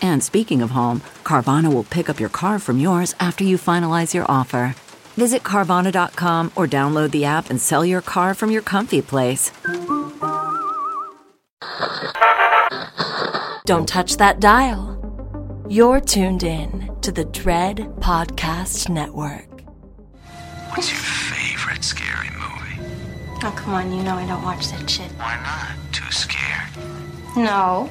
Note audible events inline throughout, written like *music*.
And speaking of home, Carvana will pick up your car from yours after you finalize your offer. Visit Carvana.com or download the app and sell your car from your comfy place. Don't touch that dial. You're tuned in to the Dread Podcast Network. What's your favorite scary movie? Oh, come on, you know I don't watch that shit. Why not? Too scared? No,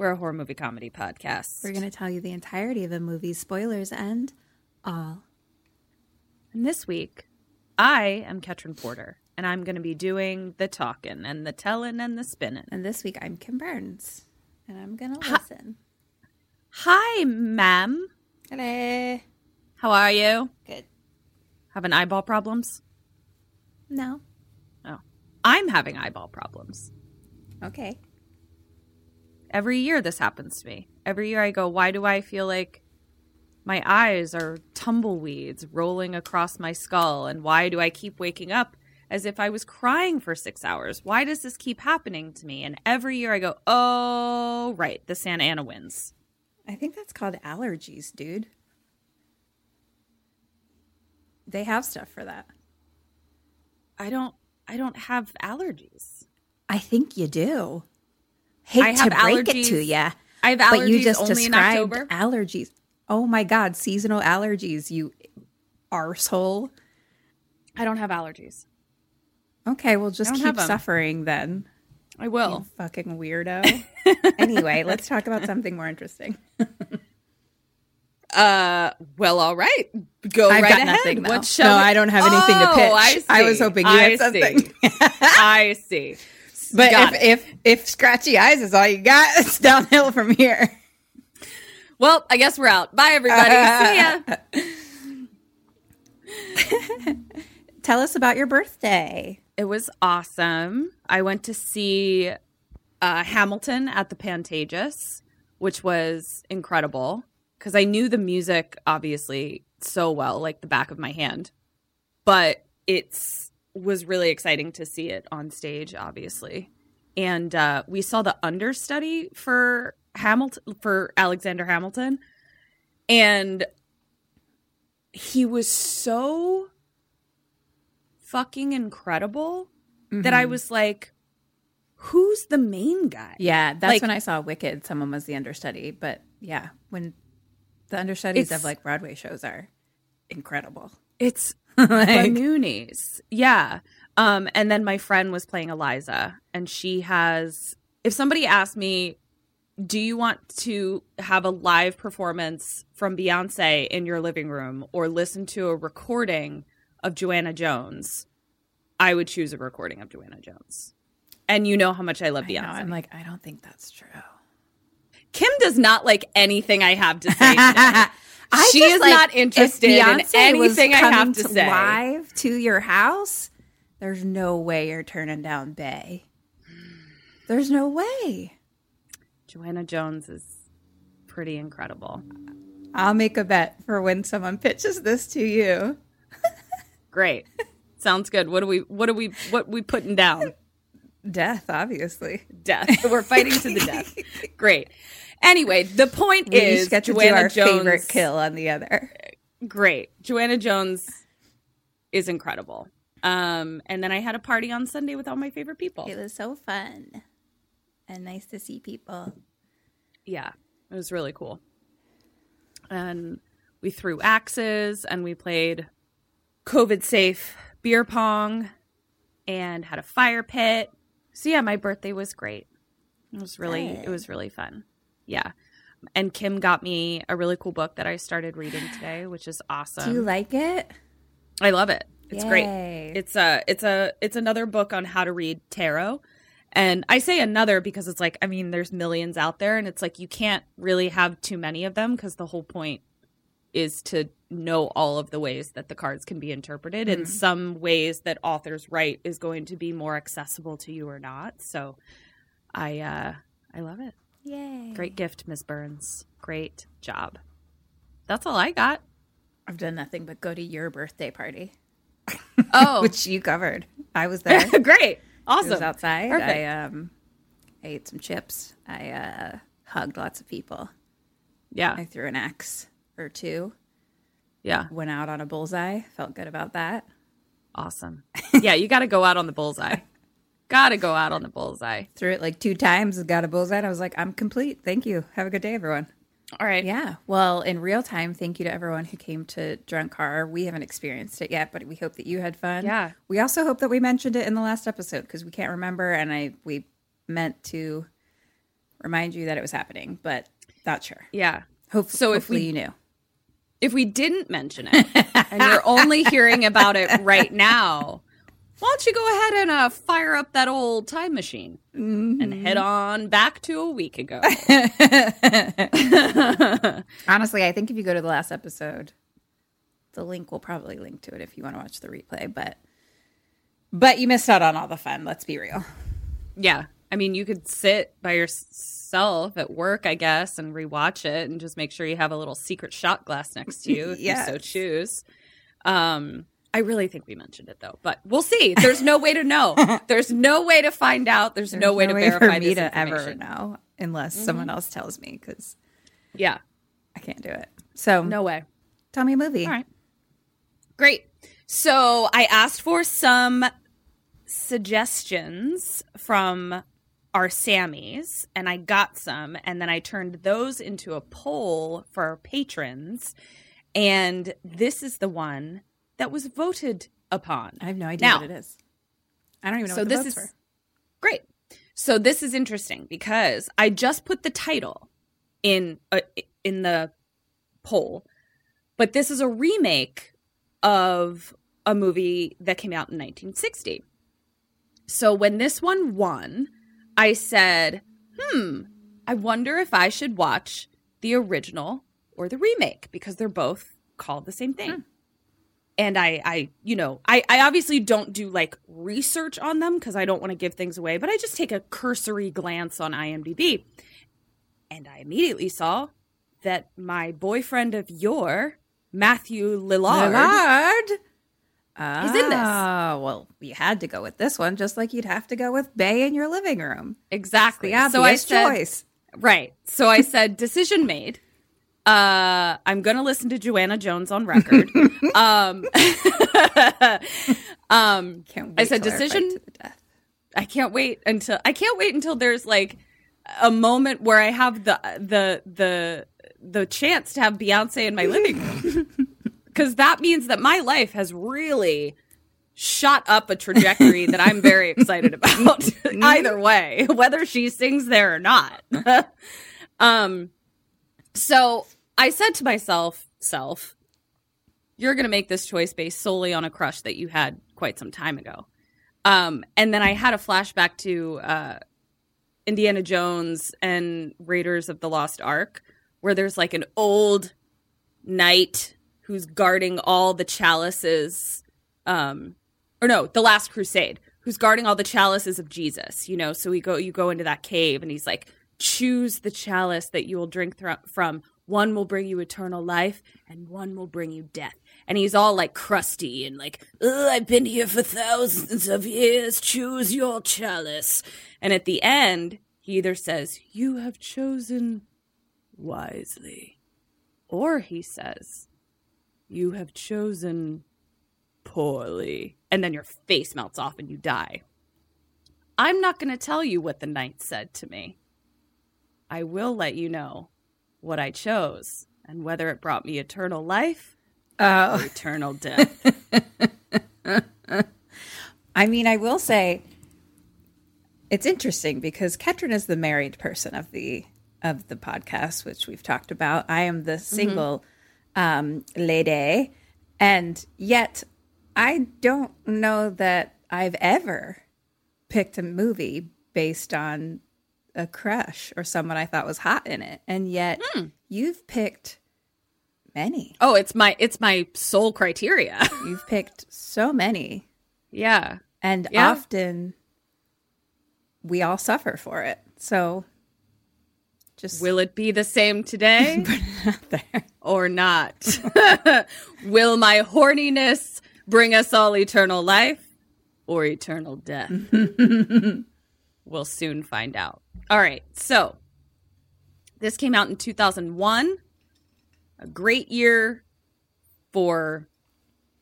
We're a horror movie comedy podcast. We're going to tell you the entirety of a movie, spoilers and all. And this week, I am Ketryn Porter, and I'm going to be doing the talking and the telling and the spinning. And this week I'm Kim Burns, and I'm going to listen. Hi, ma'am. Hello. How are you? Good. Having eyeball problems? No. Oh, I'm having eyeball problems. Okay. Every year this happens to me. Every year I go, why do I feel like my eyes are tumbleweeds rolling across my skull? And why do I keep waking up as if I was crying for six hours? Why does this keep happening to me? And every year I go, oh, right, the Santa Ana wins. I think that's called allergies, dude. They have stuff for that. I don't, I don't have allergies. I think you do. Hate I to break it to you. I have but you just described October. allergies. Oh my god, seasonal allergies, you arsehole. I don't have allergies. Okay, well just keep suffering then. I will. You fucking weirdo. *laughs* anyway, let's talk about something more interesting. Uh, well, all right. Go I've right got ahead. nothing. What shall No, we- I don't have anything to Oh, pitch. I, I was hoping you I had see. something. *laughs* I see. But Got if, if if scratchy eyes is all you got, *laughs* it's downhill from here. Well, I guess we're out. Bye, everybody. *laughs* See ya. *laughs* Tell us about your birthday. It was awesome. I went to see uh, Hamilton at the Pantages, which was incredible because I knew the music obviously so well, like the back of my hand. But it's was really exciting to see it on stage, obviously. And uh, we saw the understudy for Hamilton for Alexander Hamilton, and he was so fucking incredible that I was like, who's the main guy? Yeah, that's Like- when I saw Wicked. Someone was the understudy, but yeah, when the understudies of like Broadway shows are incredible. It's *laughs* Like- Banoonies. Yeah. Um, and then my friend was playing Eliza, and she has. If somebody asked me, "Do you want to have a live performance from Beyonce in your living room, or listen to a recording of Joanna Jones?" I would choose a recording of Joanna Jones. And you know how much I love I know, Beyonce. I'm like, I don't think that's true. Kim does not like anything I have to say. *laughs* I she just, is like, not interested in anything I have coming to say. Live to your house, there's no way you're turning down Bey. There's no way. Joanna Jones is pretty incredible. I'll make a bet for when someone pitches this to you. *laughs* Great. Sounds good. What are we what are we what we putting down? Death, obviously. Death. We're fighting to the *laughs* death. Great. Anyway, the point We is get to Joanna do our Jones, favorite kill on the other. Great. Joanna Jones is incredible. Um, and then I had a party on Sunday with all my favorite people. It was so fun and nice to see people. Yeah, it was really cool. And we threw axes and we played COVID safe beer pong and had a fire pit. So yeah, my birthday was great. It was really it was really fun. Yeah. And Kim got me a really cool book that I started reading today, *gasps* which is awesome. Do you like it? I love it. It's Yay. great. It's a it's a it's another book on how to read tarot. And I say another because it's like I mean there's millions out there and it's like you can't really have too many of them because the whole point is to know all of the ways that the cards can be interpreted and some ways that authors write is going to be more accessible to you or not. So I uh I love it. Yay. Great gift, Miss Burns. Great job. That's all I got. I've done nothing but go to your birthday party, *laughs* Oh, which you covered. I was there. *laughs* great. I Awesome. was outside. Perfect. I um I ate some chips. I uh hugged lots of people. Yeah. I threw an axe or two. Yeah. Went out on a bullseye. Felt good about that. Awesome. Yeah, you got to go out on the bullseye. *laughs* got to go out on the bullseye. Threw it like two times, got a bullseye. And I was like, I'm complete. Thank you. Have a good day, everyone. All right. Yeah. Well, in real time, thank you to everyone who came to Drunk Car. We haven't experienced it yet, but we hope that you had fun. Yeah. We also hope that we mentioned it in the last episode because we can't remember, and I we meant to remind you that it was happening, but not sure. Yeah. Hope, So if hopefully we- you knew. If we didn't mention it and you're only hearing about it *laughs* right now, why don't you go ahead and uh, fire up that old time machine and head on back to a week ago? *laughs* *laughs* Honestly, I think if you go to the last episode, the link will probably link to it if you want to watch the replay. But but you missed out on all the fun. Let's be real. yeah. I mean, you could sit by yourself at work, I guess, and rewatch it and just make sure you have a little secret shot glass next to you if you so choose. Um, I really think we mentioned it though, but we'll see. There's no way to know. *laughs* There's no way to find out. There's, no way to verify for me to ever know unless mm-hmm. someone else tells me because Yeah, I can't do it. So no way. tell me a movie. All right. Great. So I asked for some suggestions from our Sammys, and I got some, and then I turned those into a poll for our patrons. And this is the one that was voted upon. I have no idea Now- what it is. I don't even know so this is were. great. So this is interesting because I just put the title in uh, in the poll, but this is a remake of a movie that came out in 1960. So when this one won, I said, "Hmm, I wonder if I should watch the original or the remake because they're both called the same thing." And I, I, you know, I, I obviously don't do like research on them because I don't want to give things away, but I just take a cursory glance on IMDb, and I immediately saw that my boyfriend of yore, Matthew Lillard, Lillard. He's in this. Ah, well, you had to go with this one, just like you'd have to go with Bey in your living room. exactly. The so I said, choice. right. So I said, decision made. Uh, I'm gonna listen to Joanna Jones on record. *laughs* um, *laughs* um, Can't I said till our fight decision to death. I can't wait until I can't wait until there's like a moment where I have the the the the chance to have Beyonce in my living room. *laughs* Cuz that means that my life has really shot up a trajectory that I'm very excited about. Either way, whether she sings there or not. um so I said to myself, self, you're going to make this choice based solely on a crush that you had quite some time ago. Um, and then I had a flashback to uh, Indiana Jones and Raiders of the Lost Ark, where there's like an old knight who's guarding all the chalices um or no the last crusade who's guarding all the chalices of jesus you know so we go you go into that cave and he's like choose the chalice that you will drink from one will bring you eternal life and one will bring you death and he's all like crusty and like "Ugh, i've been here for thousands of years choose your chalice and at the end he either says you have chosen wisely or he says, You have chosen poorly. And then your face melts off and you die. I'm not going to tell you what the knight said to me. I will let you know what I chose and whether it brought me eternal life or eternal death. *laughs* I mean, I will say it's interesting because Ketryn is the married person of the of the podcast, which we've talked about. I am the single um, lady, and yet I don't know that I've ever picked a movie based on a crush or someone I thought was hot in it, and yet hmm. you've picked many. oh, it's my it's my sole criteria. *laughs* You've picked so many. yeah. and Yeah. often we all suffer for it. So just Will it be the same today *laughs* or not? *laughs* Will my horniness bring us all eternal life or eternal death? we'll soon find out. All right. So, this came out in 2001. A great year for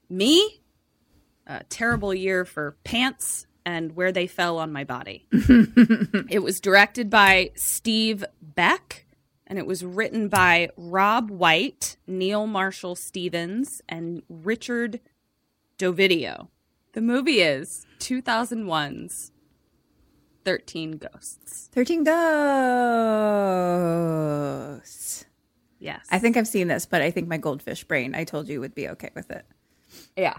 me. A terrible year for pants and where they fell on my body. *laughs* It was directed by Steve Beck and it was written by Robb White, Neal Marshall Stevens, and Richard D'Ovidio. The movie is 2001's 13 Ghosts. 13 Ghosts. Yes. I think I've seen this, but I think my goldfish brain, I told you, would be okay with it. yeah.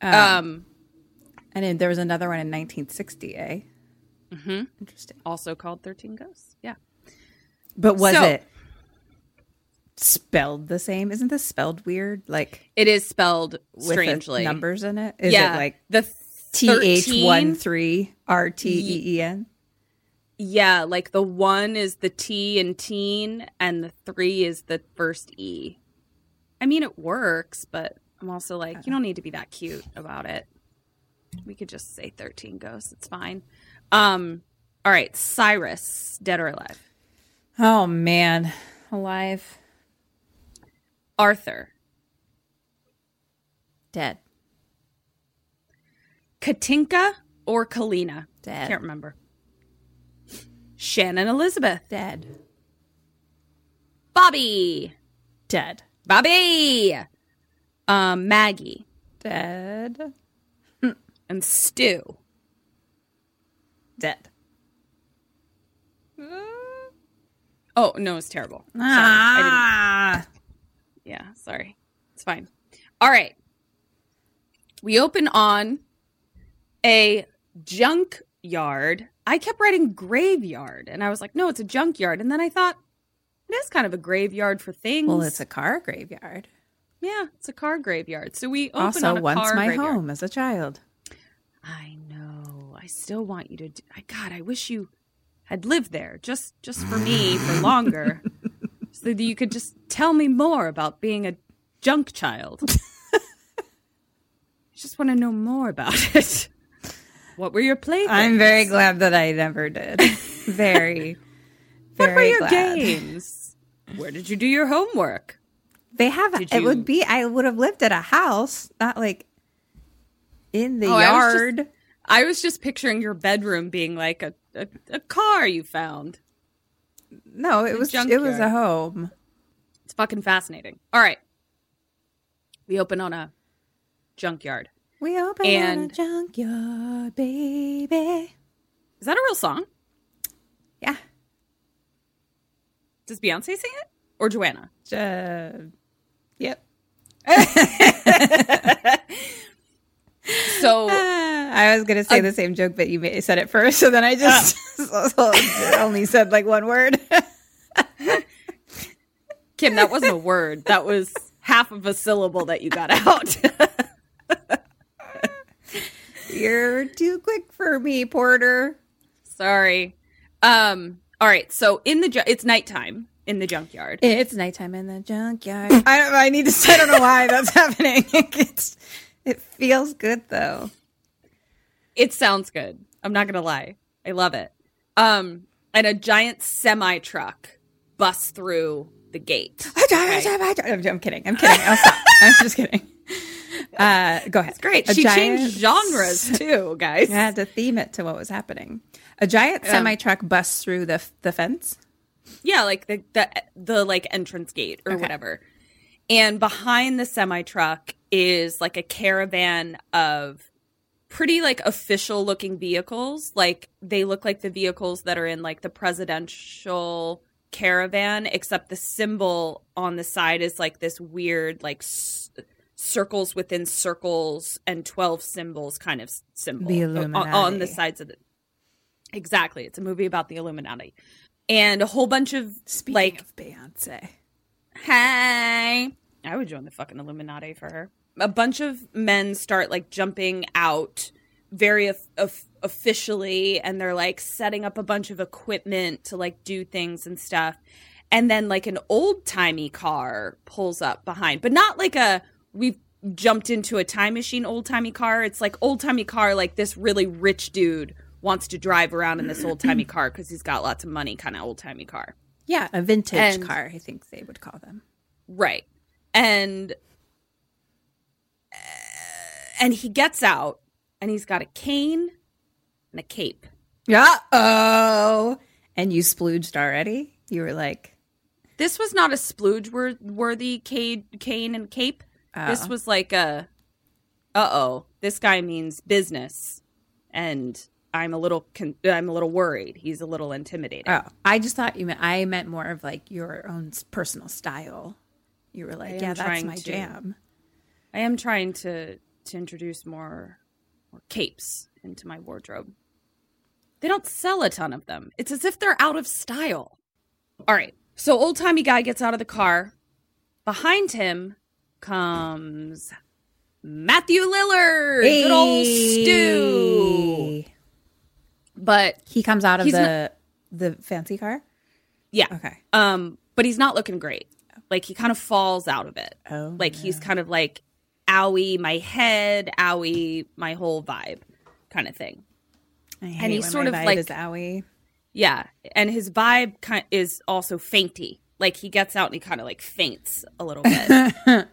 Um, And then there was another one in 1960, eh? Mm-hmm. Interesting. also called 13 Ghosts. Yeah. But was So- it spelled the same? Isn't this spelled weird? Like It is spelled with strangely. numbers in it? Is yeah. it like the T H 13 one three R T E E N? Yeah, like the one is the T in teen, and the three is the first E. I mean, it works, but I'm also like, you don't need to be that cute about it. We could just say 13 ghosts. It's fine. Um, all right, Cyrus, dead or alive? Oh man, alive, Arthur, dead, Katinka or Kalina? Dead. Can't remember. Shannon Elizabeth, dead, Bobby, dead, Bobby, um, Maggie, dead, and Stu. dead. Oh no, it's terrible. Sorry. Ah, Yeah, sorry. It's fine. All right. We open on a junkyard. I kept writing graveyard and I was like, no, it's a junkyard. And then I thought, it is kind of a graveyard for things. well, it's a car graveyard. yeah, it's a car graveyard. So we open Also, on a once car my graveyard. home as a child. I know. I still want you to. Do, I God, I wish you had lived there just just for me for *laughs* longer, so that you could just tell me more about being a junk child. *laughs* I just want to know more about it. What were your playthings? I'm very glad that I never did. *laughs* very, What were your glad. games? Where did you do your homework? They have. Did It you- would be. I would have lived at a house, not like in the Oh, I was just- yard. I was just picturing your bedroom being like a, a, a car you found. no, it was. It was a home. It's fucking fascinating. All right. We open on a junkyard. We open on a And- junkyard, baby. Is that a real song? Yeah. Does Beyonce sing it? Or Joanna? Uh, yep. So *laughs* I was gonna say the same joke, but you said it first, so then I just *laughs* only said like one word. Kim, that wasn't a word. That was half of a syllable that you got out. *laughs* You're too quick for me, Porter. Sorry. Um. All right. So in the ju- it's nighttime in the junkyard. It's nighttime in the junkyard. I don't, I need to. I don't know why that's *laughs* happening. *laughs* It's, it feels good though. It sounds good. I'm not gonna lie. I love it. Um. And a giant semi truck busts through the gate. I'm, I'm kidding. I'm kidding. I'll stop. I'm just kidding. Uh, go ahead. Great. A she giant- changed genres *laughs* too, guys. I had to theme it to what was happening. A giant semi truck busts through the the fence. Yeah, like the the the like entrance gate or Okay. whatever. And behind the semi truck is like a caravan of pretty like official looking vehicles. Like they look like the vehicles that are in like the presidential caravan, except the symbol on the side is like this weird like s- circles within circles and 12 symbols kind of symbol The on- on, the sides of the Exactly. It's a movie about the Illuminati. And a whole bunch of Speaking like of Beyonce, Hey. I would join the fucking Illuminati for her. A bunch of men start like jumping out very of of- officially and they're like setting up a bunch of equipment to like do things and stuff. And then like an old-timey car pulls up behind, but not like a we've jumped into a time machine old-timey car. It's like old-timey car like this really rich dude wants to drive around in this old-timey car cuz he's got lots of money kind of old-timey car. yeah, a vintage And- car. I think they would call them. Right. And and he gets out and he's got a cane and a cape. Yeah. Oh, and you splooged already. You were like, This was not a splooge wor- worthy cane and cape. This Oh. was like a uh-oh, this guy means business and I'm a little con- I'm a little worried. He's a little intimidated. oh, I just thought you meant. I meant more of like your own personal style. You were like, yeah, that's my to. jam. I am trying to to introduce more more capes into my wardrobe. They don't sell a ton of them. It's as if they're out of style. All right. So old timey guy gets out of the car. Behind him comes Matthew Lillard, good old Stu. But He comes out of the the fancy car. yeah, Okay. um, but he's not looking great. Like he kind of falls out of it. Oh, like he's kind of like owie my head, owie my whole vibe, kind of thing. I hate he's when sort my of vibe like- is owie. Yeah, and his vibe kind of is also fainty. Like he gets out and he kind of like faints a little bit. *laughs*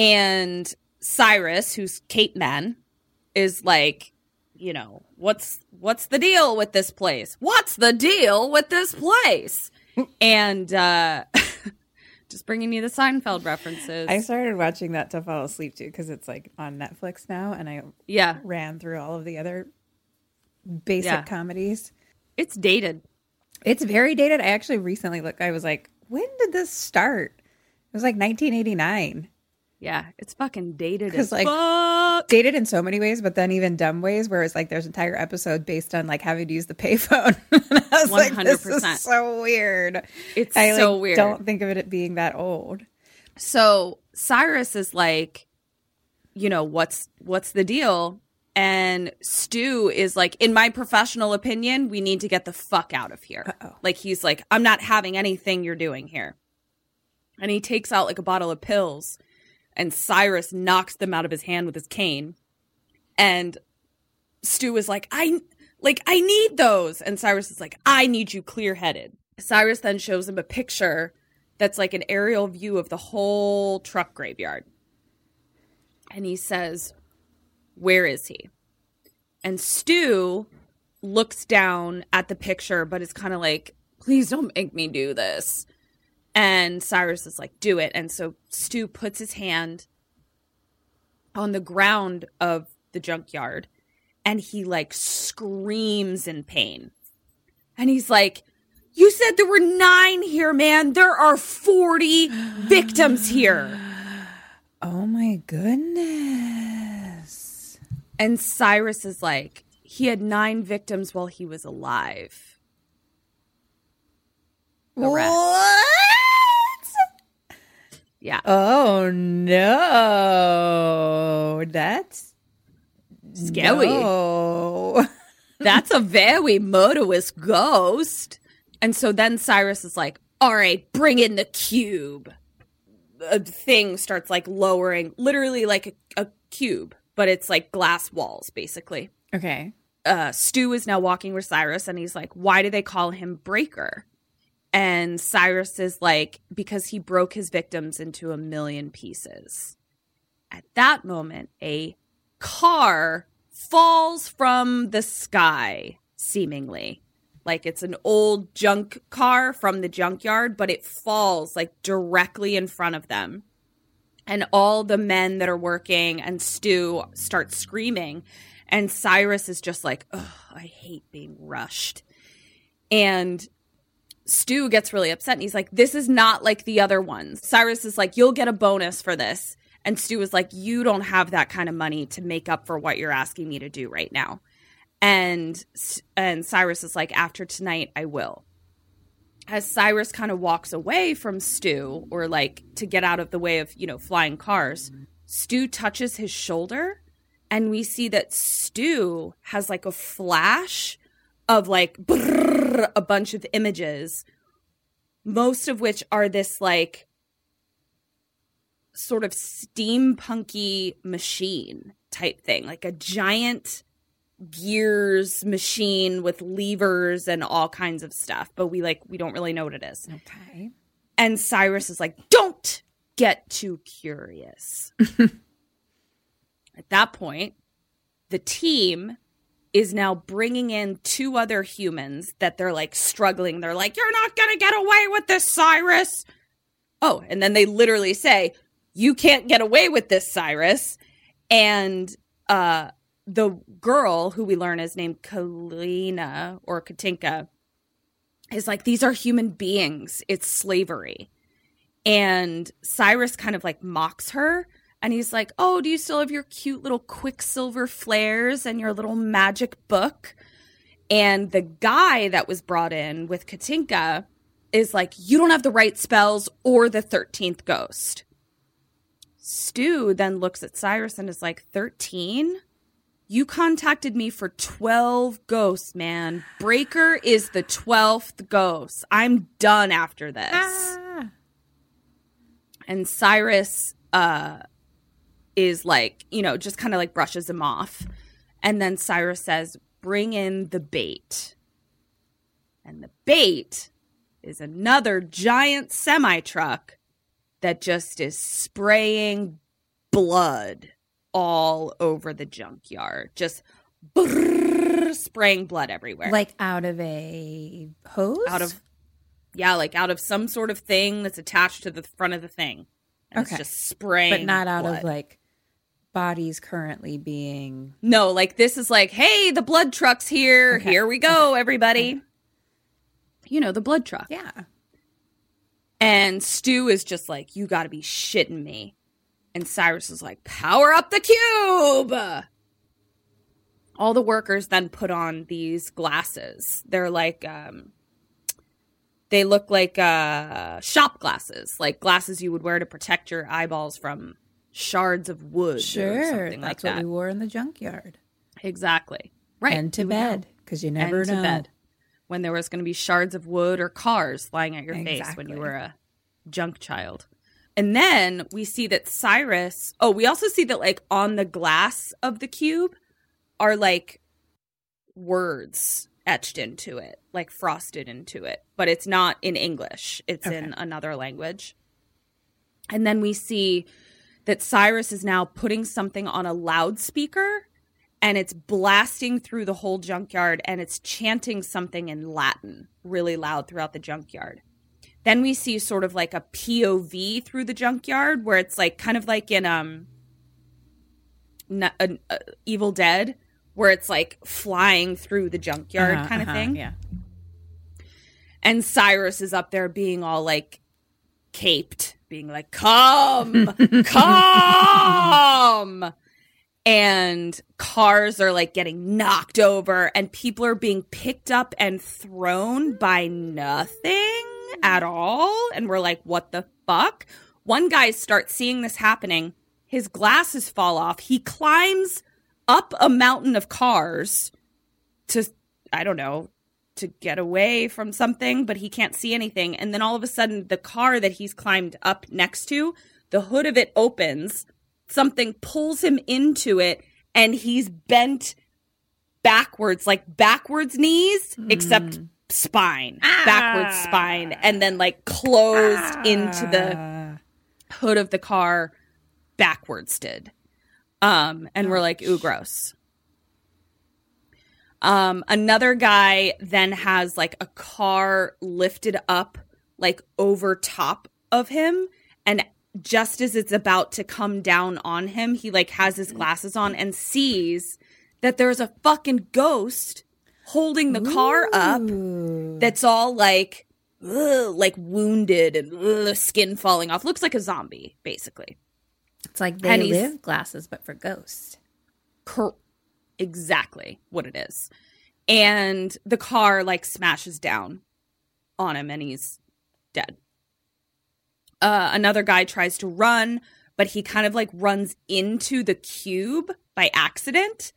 and Cyrus, who's Kate Man, is like, you know, what's what's the deal with this place? What's the deal with this place? *laughs* and uh *laughs* just bringing you the Seinfeld references. I started watching that to fall asleep too because it's like on Netflix now, and I yeah, ran through all of the other basic Yeah. comedies. it's dated. It's very dated. I actually recently looked. I was like, when did this start? It was like 1989. Yeah, it's fucking dated as like, fuck. Dated in so many ways, but then even dumb ways, where it's like there's an entire episode based on like having to use the payphone. *laughs* I was like, this is 100%. so weird. It's I so like, weird. Don't think of it being that old. So Cyrus is like, you know, what's what's the deal? And Stu is like, in my professional opinion, we need to get the fuck out of here. Uh-oh. Like he's like, I'm not having anything you're doing here. And he takes out like a bottle of pills, and Cyrus knocks them out of his hand with his cane. And Stu is like, I like I need those. And Cyrus is like, I need you clear headed. Cyrus then shows him a picture that's like an aerial view of the whole truck graveyard. And he says, Where is he? And Stu looks down at the picture, but is kind of like, Please don't make me do this. And Cyrus is like, Do it. And so Stu puts his hand on the ground of the junkyard and he like screams in pain. And he's like, You said there were nine here, man. There are 40 victims here. *sighs* Oh my goodness. And Cyrus is like, He had nine victims while he was alive. The. What? Yeah. Oh no, that's Scary. no. *laughs* That's a very murderous ghost. And so then Cyrus is like, all right, bring in the cube. A thing starts like lowering, literally like a, a cube, but it's like glass walls, basically. Okay. uh, Stu is now walking with Cyrus and he's like, Why do they call him Breaker? And Cyrus is like, Because he broke his victims into a million pieces. At that moment, a car falls from the sky, seemingly. Like it's an old junk car from the junkyard, but it falls like directly in front of them. And all the men that are working and Stu start screaming. And Cyrus is just like, oh, I hate being rushed. And Stu gets really upset and he's like, this is not like the other ones. Cyrus is like, you'll get a bonus for this. And Stu is like, you don't have that kind of money to make up for what you're asking me to do right now. And and Cyrus is like, after tonight, I will. As Cyrus kind of walks away from Stu, or like to get out of the way of, you know, flying cars, Stu touches his shoulder and we see that Stu has like a flash of like brrr, a bunch of images, most of which are this like sort of steampunky machine type thing, like a giant gears machine with levers and all kinds of stuff, but we like we don't really know what it is. Okay. And Cyrus is like, "Don't get too curious." *laughs* At that point, the team is now bringing in two other humans that they're like struggling. They're like, "You're not going to get away with this, Cyrus." Oh, and then they literally say, "You can't get away with this, Cyrus." And uh the girl who we learn is named Kalina or Katinka is like, these are human beings. It's slavery. And Cyrus kind of like mocks her. And he's like, Oh, do you still have your cute little quicksilver flares and your little magic book? And the guy that was brought in with Katinka is like, You don't have the right spells or the 13th ghost. Stu then looks at Cyrus and is like, 13? You contacted me for 12 ghosts, man. Breaker is the 12th ghost. I'm done after this. Ah. And Cyrus uh is like, you know, just kind of like brushes him off. And then Cyrus says, "Bring in the bait." And the bait is another giant semi truck that just is spraying blood all over the junkyard. Just brrr, spraying blood everywhere. Like out of a hose? out of yeah, like out of some sort of thing that's attached to the front of the thing. And Okay. It's just spraying. but not out blood. of like bodies currently being No, like this is like, hey, the blood truck's here. Okay. Here we go, everybody. You know, the blood truck. Yeah. And Stu is just like, you got to be shitting me. And Cyrus is like, power up the cube. All the workers then put on these glasses. They're like, um, they look like uh, shop glasses, like glasses you would wear to protect your eyeballs from shards of wood or Sure. That's like what that. we wore in the junkyard. Exactly. Right. And to You would know. bed. Because you never and know. to bed when there was going to be shards of wood or cars flying at your face when you were a junk child. And then we see that Cyrus, oh, we also see that like on the glass of the cube are like words etched into it, like frosted into it, but it's not in English, it's in another language. And then we see that Cyrus is now putting something on a loudspeaker and it's blasting through the whole junkyard and it's chanting something in Latin really loud throughout the junkyard. Then we see sort of like a POV through the junkyard where it's like kind of like in um n- uh, uh, Evil Dead where it's like flying through the junkyard Uh-huh, kind of uh-huh, thing. Yeah. And Cyrus is up there being all like caped, being like, come, come. And cars are like getting knocked over, and people are being picked up and thrown by nothing at all. And we're like, what the fuck? one guy starts seeing this happening. His glasses fall off. He climbs up a mountain of cars to, I don't know, to get away from something, but he can't see anything. And then all of a sudden, the car that he's climbed up next to, the hood of it opens, something pulls him into it, and he's bent backwards, like backwards knees, except hmm. spine, ah. backwards spine, and then like closed ah. into the hood of the car backwards did. Um, and we're like, ooh, gross. Um, another guy then has like a car lifted up like over top of him and just as it's about to come down on him, he like has his glasses on and sees that there's a fucking ghost holding the car up that's all like ugh, like wounded and ugh, skin falling off. Looks like a zombie, basically. It's like they live glasses, but for ghosts. Cor- exactly what it is. And the car like smashes down on him and he's dead. Uh, another guy tries to run, but he kind of like runs into the cube by accident.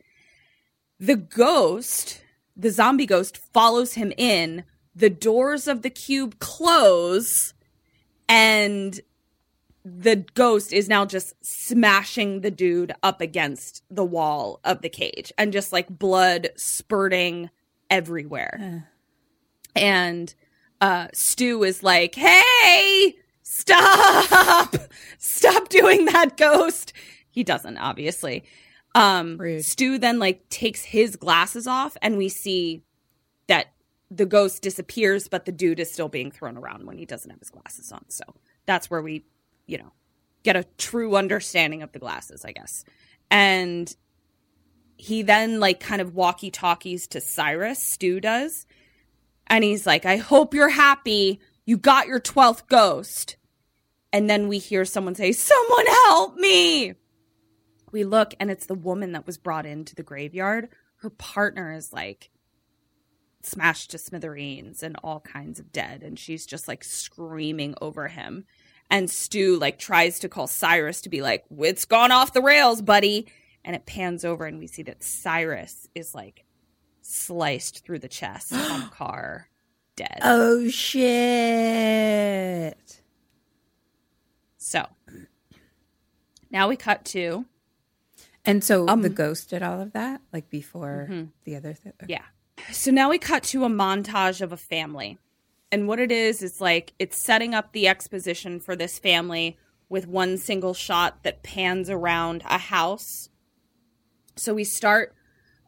The ghost, the zombie ghost, follows him in. The doors of the cube close, and the ghost is now just smashing the dude up against the wall of the cage and just like blood spurting everywhere. And uh Stu is like, "Hey, stop. *laughs* Stop doing that, ghost." He doesn't obviously. Um Rude. Stu then like takes his glasses off and we see that the ghost disappears but the dude is still being thrown around when he doesn't have his glasses on. So that's where we you know, get a true understanding of the glasses, I guess. And he then like kind of walkie talkies to Cyrus, Stu does. And he's like, I hope you're happy. You got your 12th ghost. And then we hear someone say, Someone help me. We look and it's the woman that was brought into the graveyard. Her partner is like smashed to smithereens and all kinds of dead. And she's just like screaming over him and Stu like tries to call Cyrus to be like, "It's gone off the rails, buddy." And it pans over and we see that Cyrus is like sliced through the chest *gasps* on the car, dead. Oh shit. So now we cut to And so Um, the ghost did all of that, like before the other thing. Yeah. So now we cut to a montage of a family. And what it is, is like it's setting up the exposition for this family with one single shot that pans around a house. So we start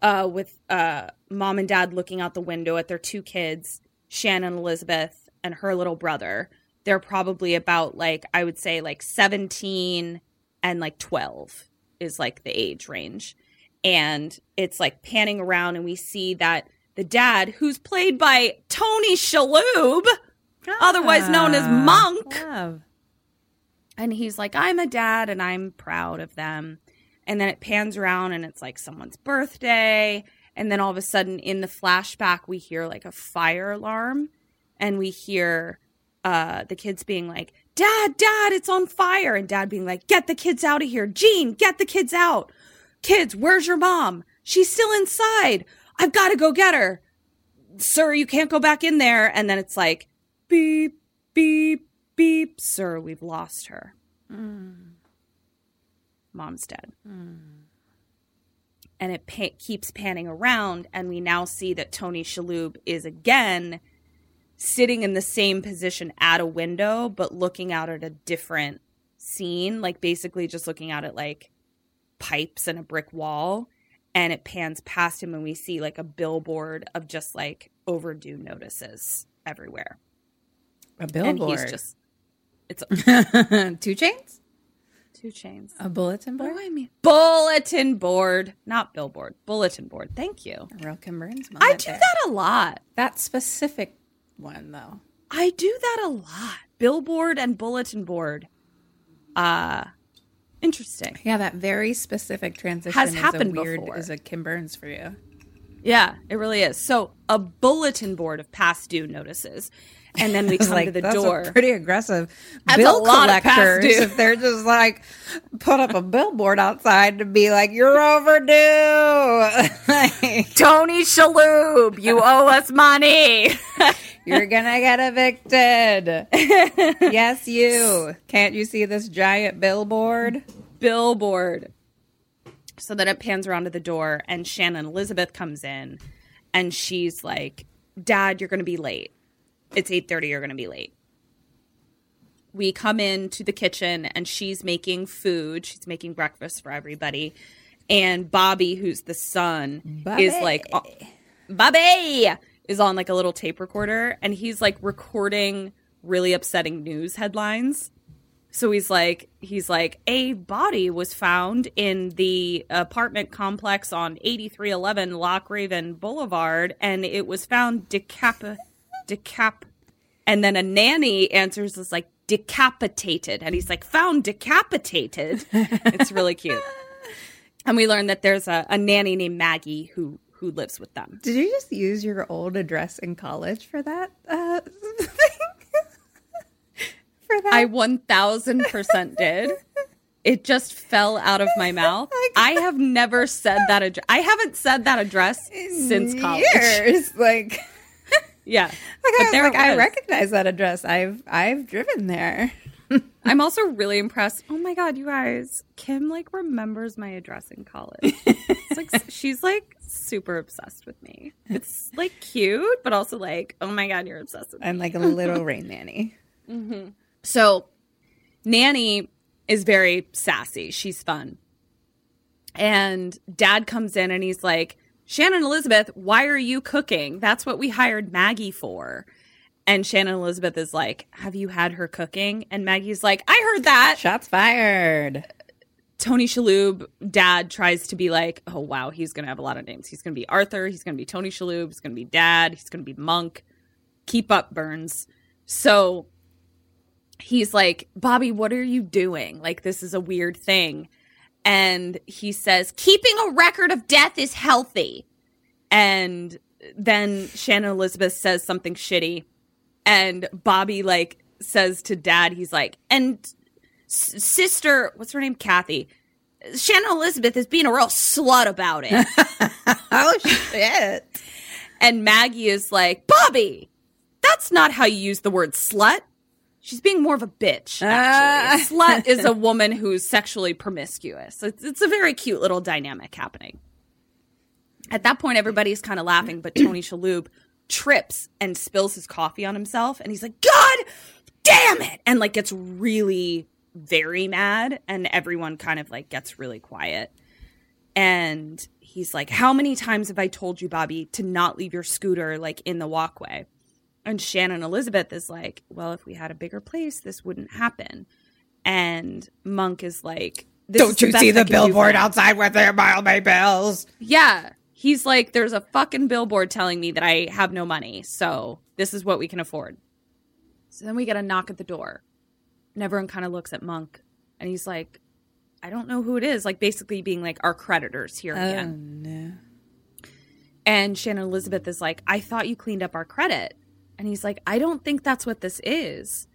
uh, with uh, mom and dad looking out the window at their two kids, Shannon Elizabeth and her little brother. They're probably about like, I would say like 17 and like 12 is like the age range and it's like panning around and we see that the dad who's played by tony shalhoub otherwise known as monk. Love. and he's like i'm a dad and i'm proud of them. And then it pans around and it's like someone's birthday. And then all of a sudden in the flashback we hear like a fire alarm and we hear uh the kids being like dad dad it's on fire. And dad being like get the kids out of here. Gene get the kids out. Kids where's your mom? She's still inside i've got to go get her. Sir you can't go back in there. And then it's like beep beep beep. Sir we've lost her. Mm. Mom's dead. Mm. And it pa- keeps panning around. And we now see that tony shalhoub is again sitting in the same position at a window but looking out at a different scene. Like basically just looking out at like pipes and a brick wall and it pans past him and we see like a billboard of just like overdue notices everywhere A and billboard. he's just it's *laughs* two chains? two chains A bulletin board? what do i mean bulletin board not billboard bulletin board thank you Real Kim Burns i do there. that a lot That specific one though. I do that a lot. Billboard and bulletin board. Uh interesting. Yeah, that very specific transition Has happened weird before. is a Kim Burns for you. Yeah, it really is. So a bulletin board of past due notices. And then we *laughs* come like, to the door. pretty aggressive That's bill a lot of past collectors if they're just like put up a billboard outside to be like, you're overdue. Like, *laughs* Tony Shalhoub, you owe us money. *laughs* you're gonna get evicted. yes, you. Can't you see this giant billboard? billboard. So then it pans around to the door, and Shannon Elizabeth comes in, and she's like, "Dad, you're going to be late. It's eight thirty. You're going to be late." We come into the kitchen, and she's making food. She's making breakfast for everybody, and Bobby, who's the son, is like, uh, Bobby is on like a little tape recorder, and he's like recording really upsetting news headlines. So he's like, he's like, a body was found in the apartment complex on 8311 Loch Raven Boulevard, and it was found decap, decap, and then a nanny answers is like decapitated, and he's like, found decapitated. *laughs* it's really cute. And we learn that there's a, a nanny named Maggie who who lives with them. Did you just use your old address in college for that uh, thing? *laughs* for that? I 1000% did. It just fell out of my mouth. *laughs* I have never said that address. I haven't said that address since college. years. Like, Yeah. like, But I, there like, I recognize that address. I've I've driven there. *laughs* I'm also really impressed. Oh my god, you guys. Kim like remembers my address in college. It's like *laughs* she's like super obsessed with me. It's like cute, but also like, oh my god, you're obsessed with me. I'm like a *laughs* little rain nanny. Mm-hmm. So, Nanny is very sassy. She's fun. And dad comes in and he's like, Shannon Elizabeth, why are you cooking? That's what we hired Maggie for. And Shannon Elizabeth is like, Have you had her cooking? And Maggie's like, I heard that. Shots fired. Tony Shalhoub, dad tries to be like, oh wow, he's gonna have a lot of names. He's gonna be Arthur, he's gonna be Tony Shalhoub, he's gonna be dad, he's gonna be Monk. Keep up, Burns. So he's like, Bobby, what are you doing? Like, this is a weird thing. And he says, keeping a record of death is healthy. And then Shannon Elizabeth says something shitty. And Bobby, like, says to dad, he's like, and s- sister, what's her name? Kathy. Shannon Elizabeth is being a real slut about it. *laughs* Oh shit. and Maggie is like, Bobby, that's not how you use the word slut. She's being more of a bitch. Ah. Actually, a *laughs* slut is a woman who's sexually promiscuous. It's, it's a very cute little dynamic happening. At that point, everybody's kind of laughing, but Tony Shalhoub trips and spills his coffee on himself, and he's like, "God damn it!" and like gets really very mad, and everyone kind of like gets really quiet. And he's like, How many times have I told you, Bobby, to not leave your scooter like in the walkway? And Shannon Elizabeth is like, Well, if we had a bigger place, this wouldn't happen. And Monk is like, this Don't you best see the can do for billboard outside with their mile my bills? Yeah. He's like, There's a fucking billboard telling me that I have no money. So this is what we can afford. So then we get a knock at the door. And everyone kind of looks at Monk. And he's like, I don't know who it is. Like basically being like, Our creditors here again. Oh, no. And Shannon Elizabeth is like, I thought you cleaned up our credit. And he's like, I don't think that's what this is.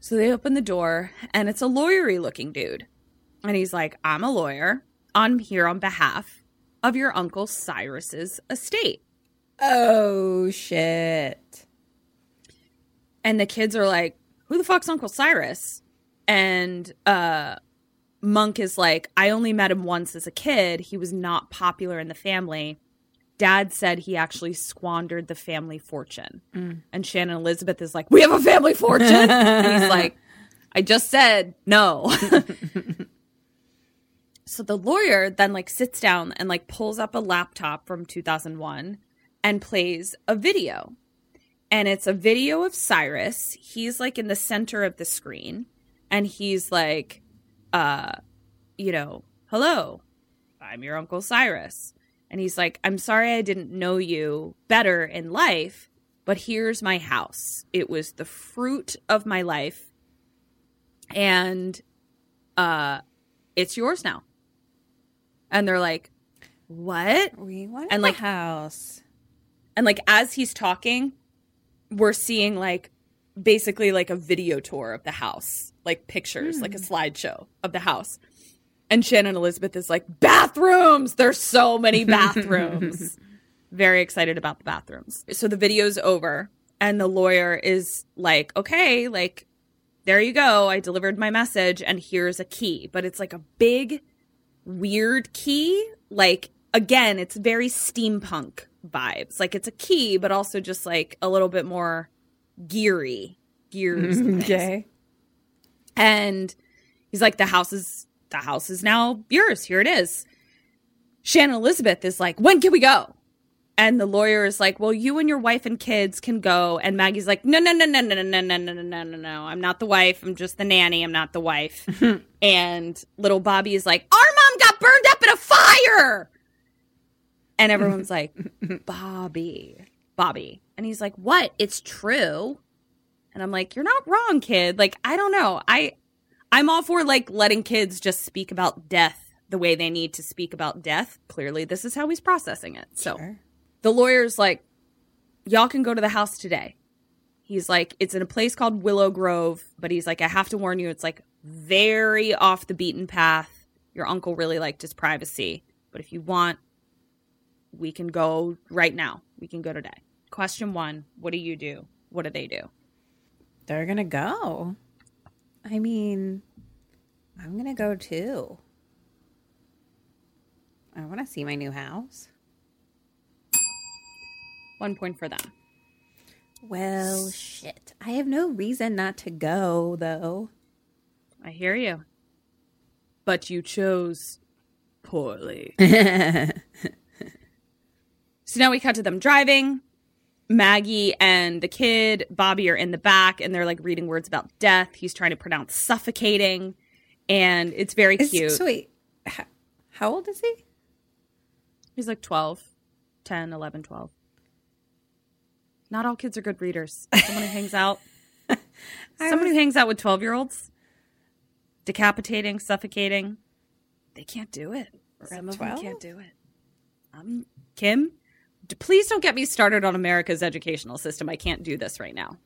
So they open the door, and it's a lawyery looking dude. And he's like, I'm a lawyer. I'm here on behalf of your uncle Cyrus's estate. Oh shit. And the kids are like, Who the fuck's Uncle Cyrus? And uh Monk is like, I only met him once as a kid. He was not popular in the family. Dad said he actually squandered the family fortune. And Shannon Elizabeth is like, We have a family fortune? *laughs* and he's like, I just said no. *laughs* so the lawyer then like sits down and like pulls up a laptop from 2001 and plays a video and it's a video of Cyrus. He's like in the center of the screen and he's like uh you know, hello. I'm your uncle Cyrus. And he's like, "I'm sorry I didn't know you better in life, but here's my house. It was the fruit of my life and uh it's yours now." And they're like, "What?" We want And, like- house. And like as he's talking, we're seeing like basically like a video tour of the house, like pictures, like a slideshow of the house. And Shannon Elizabeth is like, bathrooms! There's so many *laughs* bathrooms. Very excited about the bathrooms. So the video's over, and the lawyer is like, okay, like, there you go. I delivered my message, and here's a key. But it's like a big, weird key. Like, again, it's very steampunk vibes. Like, it's a key, but also just like a little bit more geary. Gears. *laughs* okay. And he's like, the house is the house is now yours. Here it is. Shannon Elizabeth is like, when can we go? And the lawyer is like, well, you and your wife and kids can go. And Maggie's like, no, no, no, no, no, no, no, no, no, no, no, no. No. I'm not the wife. I'm just the nanny. I'm not the wife. and little Bobby is like, our mom got burned up in a fire. And everyone's like, Bobby, Bobby. And he's like, what? It's true. And I'm like, you're not wrong, kid. Like, I don't know. I, I'm all for like letting kids just speak about death the way they need to speak about death. Clearly, this is how he's processing it. So the lawyer's like, y'all can go to the house today. He's like, it's in a place called Willow Grove, but he's like, I have to warn you, it's like very off the beaten path. Your uncle really liked his privacy, but if you want, we can go right now. We can go today. Question one What do you do? What do they do? They're gonna go. I mean, I'm gonna go too. I want to see my new house. One point for them. Well, shit. I have no reason not to go, though. I hear you. But you chose poorly. *laughs* so now we cut to them driving. Maggie and the kid, Bobby, are in the back and they're like reading words about death. He's trying to pronounce suffocating. And it's very Is- cute. So wait, h- how old is he? He's like 12, 10, 11, 12. Not all kids are good readers. Someone who hangs out, *laughs* someone who hangs out with 12 year olds, decapitating, suffocating, they can't do it. Some of them 12? can't do it. Um, Kim, please don't get me started on America's educational system. I can't do this right now.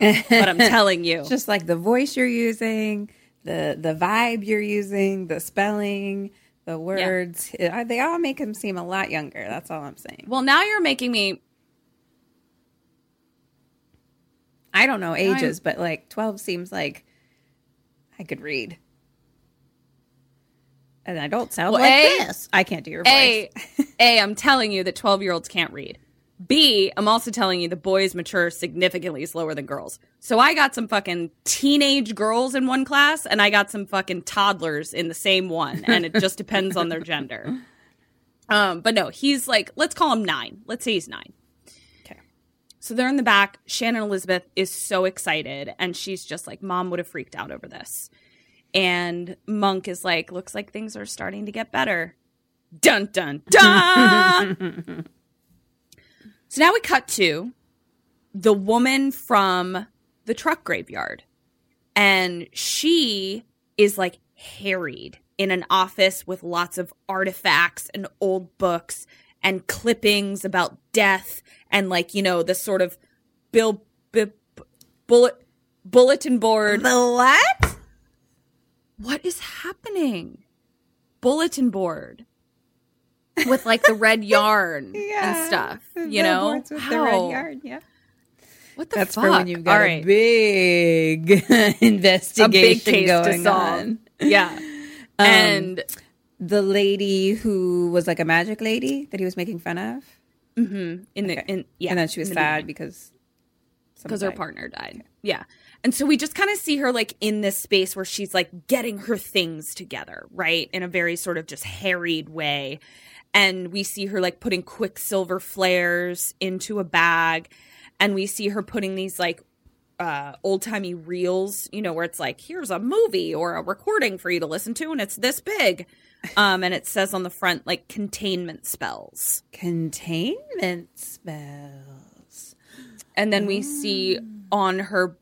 But I'm telling you. *laughs* Just like the voice you're using, the the vibe you're using, the spelling, the words. uh, They all make him seem a lot younger. That's all I'm saying. well, now you're making me. I don't know ages, but like 12 seems like I could read. And I don't sound Well, like A- this. I can't do your voice. A, A, I'm telling you that 12 year olds can't read. B, I'm also telling you the boys mature significantly slower than girls. So I got some fucking teenage girls in one class and I got some fucking toddlers in the same one. And it just depends on their gender. *laughs* Um, but no, he's like, let's call him nine. Let's say he's nine. Okay. So they're in the back. Shannon Elizabeth is so excited and she's just like, Mom would have freaked out over this. And Monk is like, looks like things are starting to get better. Dun dun dun. *laughs* so now we cut to the woman from the truck graveyard. And she is like harried in an office with lots of artifacts and old books and clippings about death and like, you know, the sort of bill, bi- bullet bulletin board The what? What is happening? Bulletin board with like the red *laughs* yarn and stuff. You know, Billboards with the How? red yard. Yeah. What the That's fuck? for when you've got All a right. *laughs* big investigation a big case going to on. Yeah, *laughs* um, and The lady who was like a magic lady that he was making fun of. Mm-hmm. in the in yeah, and then she was sad because because her partner died. Yeah. And so we just kind of see her like in this space where she's like getting her things together, right? In a very sort of just harried way. And we see her like putting quicksilver flares into a bag. And we see her putting these like uh, old timey reels, you know, where it's like, here's a movie or a recording for you to listen to, and it's this big. Um, and it says on the front, like containment spells. containment spells. And then we see on her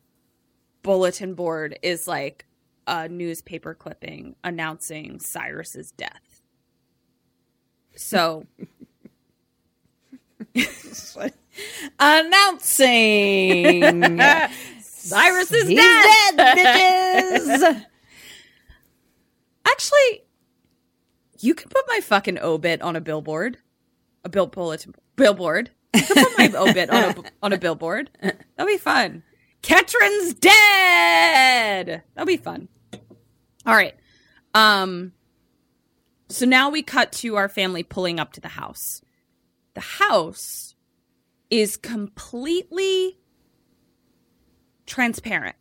bulletin board is like a newspaper clipping announcing Cyrus's death. So *laughs* Announcing Cyrus is He's dead. dead, bitches. Actually, you can put my fucking obit on a billboard, a bill bulletin billboard. You can put my obit on a on a billboard. That'll be fun. Ketryn's dead. That'll be fun. All right. Um. So now we cut to our family pulling up to the house. The house is completely transparent,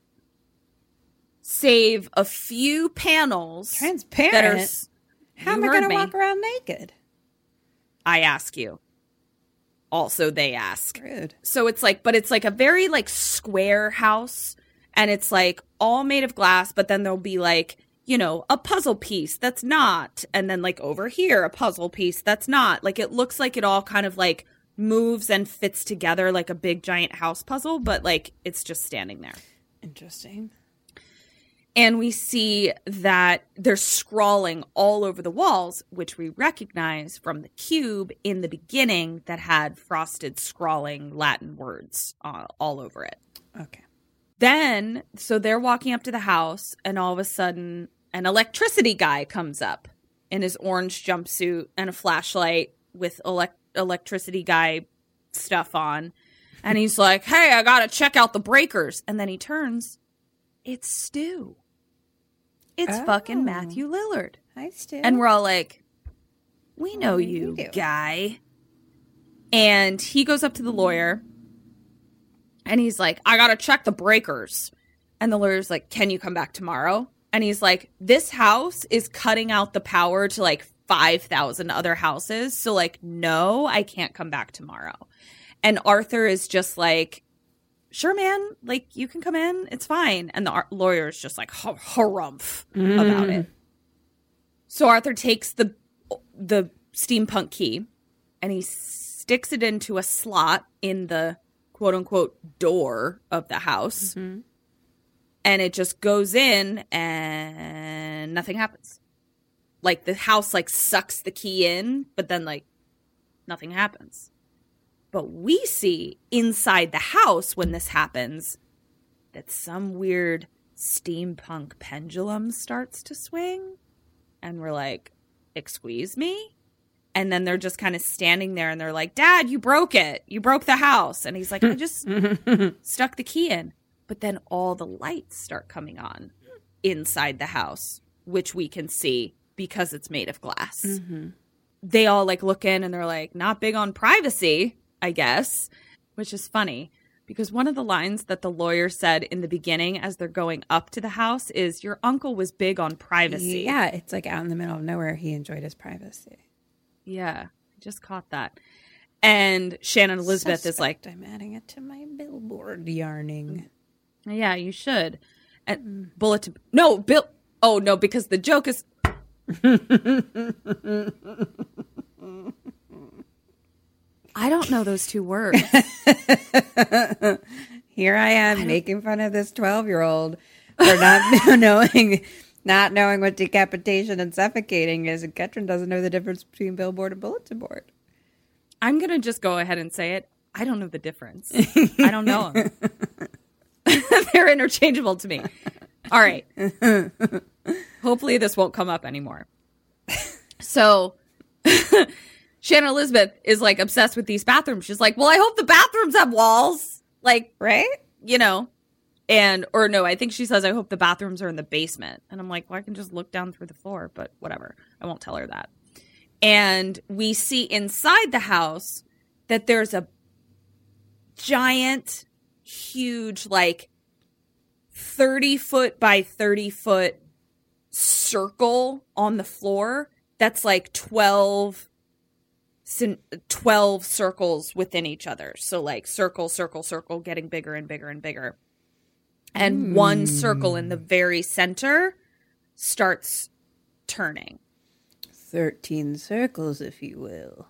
save a few panels Transparent. that are. How am I going to walk around naked? I ask you. Also, they ask. Rude. So it's like, but it's like a very like square house, and it's like all made of glass. But then there'll be like you know a puzzle piece that's not, and then like over here a puzzle piece that's not. Like it looks like it all kind of like moves and fits together like a big giant house puzzle, but like it's just standing there. Interesting. And we see that they're scrawling all over the walls, which we recognize from the cube in the beginning that had frosted scrawling Latin words uh, all over it. Okay. Then, so they're walking up to the house, and all of a sudden, an electricity guy comes up in his orange jumpsuit and a flashlight with elec- electricity guy stuff on. And he's like, Hey, I gotta check out the breakers. And then he turns, it's Stu. It's Oh. fucking Matthew oh. Lillard. Hi, Stu. And we're all like, We know you, doing?" guy. And he goes up to the lawyer and he's like, I gotta check the breakers. And the lawyer's like, Can you come back tomorrow? And he's like, This house is cutting out the power to like 5,000 other houses. So, like, no, I can't come back tomorrow. And Arthur is just like, Sure, man. Like, you can come in. It's fine. And the ar- lawyer is just like, "Ha- harumph about it. Mm. So Arthur takes the the steampunk key and he sticks it into a slot in the quote unquote door of the house. Mm-hmm. And it just goes in and nothing happens. Like the house like sucks the key in, but then like nothing happens. But we see inside the house when this happens that some weird steampunk pendulum starts to swing and we're like, "Excuse me?" And then they're just kind of standing there and they're like, "Dad, you broke it. You broke the house." And he's like, "I just *laughs* stuck the key in." But then all the lights start coming on inside the house, which we can see because it's made of glass. Mm-hmm. They all like look in and they're like, "Not big on privacy, I guess," which is funny because one of the lines that the lawyer said in the beginning as they're going up to the house is your uncle was big on privacy. Yeah, it's like out in the middle of nowhere. He enjoyed his privacy. Yeah, I just caught that. And Shannon Elizabeth is like, I'm adding it to my billboard yarning. yeah, you should. And mm. bulletin. No, Bill. Oh no, because the joke is. *laughs* I don't know those two words. *laughs* Here I am making fun of this 12 year old for not *laughs* knowing not knowing what decapitation and suffocating is. And Ketryn doesn't know the difference between billboard and bulletin board. I'm gonna just go ahead and say it. I don't know the difference. I don't know 'em. *laughs* They're interchangeable to me. All right. Hopefully this won't come up anymore. So Shannon Elizabeth is like obsessed with these bathrooms. She's like, "Well, I hope the bathrooms have walls." Like, Right? you know. And or no, I think she says I hope the bathrooms are in the basement. And I'm like, well, I can just look down through the floor, but whatever. I won't tell her that. And we see inside the house that there's a giant, huge, like 30 foot by 30 foot circle on the floor that's like 12 cin- 12 circles within each other. So like circle, circle, circle, getting bigger and bigger and bigger. And one circle in the hmm. very center starts turning. 13 circles, if you will.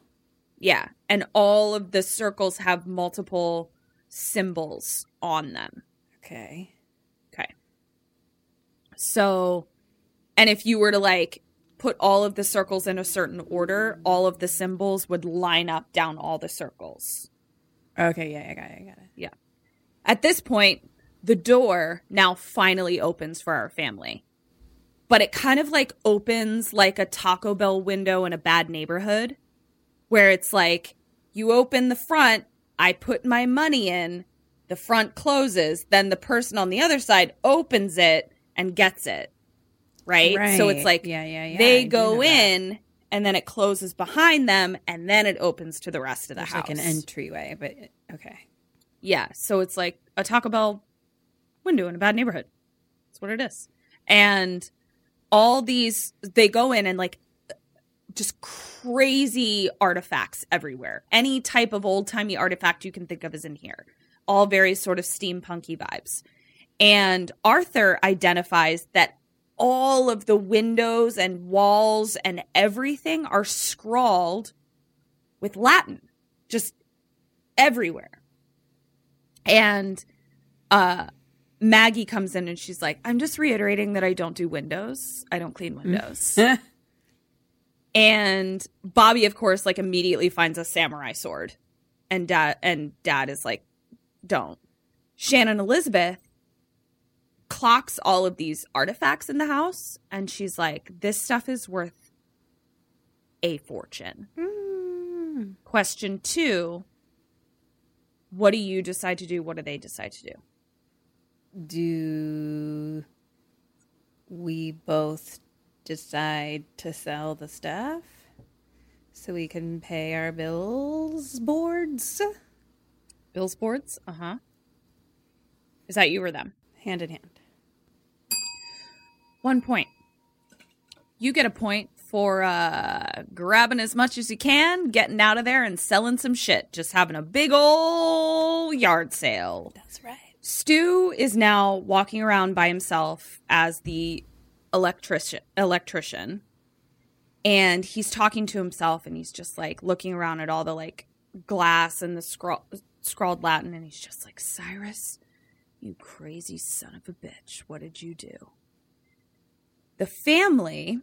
Yeah. And all of the circles have multiple symbols on them. Okay. Okay. So, and if you were to like put all of the circles in a certain order, all of the symbols would line up down all the circles. Okay, yeah, I got it. I got it. Yeah. At this point, the door now finally opens for our family. But it kind of like opens like a Taco Bell window in a bad neighborhood where it's like you open the front, I put my money in, the front closes, then the person on the other side opens it and gets it. Right? So it's like Yeah, yeah, yeah. They do go that. in and then it closes behind them and then it opens to the rest of the There's house. like an entryway, but okay. Yeah. So it's like a Taco Bell window in a bad neighborhood. That's what it is. And all these, they go in and like just crazy artifacts everywhere. Any type of old timey artifact you can think of is in here. All very sort of steampunky vibes. And Arthur identifies that all of the windows and walls and everything are scrawled with Latin, just everywhere. And uh Maggie comes in and she's like, I'm just reiterating that I don't do windows. I don't clean windows. *laughs* and Bobby, of course, like immediately finds a samurai sword. And dad and dad is like, don't. Shannon Elizabeth clocks all of these artifacts in the house and she's like, This stuff is worth a fortune. Question two What do you decide to do? What do they decide to do? Do we both decide to sell the stuff so we can pay our bills boards Bill's boards? Uh huh. Is that you or them? hand in hand? One point. You get a point for uh, grabbing as much as you can, getting out of there, and selling some shit. Just having a big old yard sale. That's right. Stu is now walking around by himself as the electrician electrician and he's talking to himself and he's just like looking around at all the like glass and the scrawl- scrawled latin and he's just like cyrus you crazy son of a bitch what did you do the family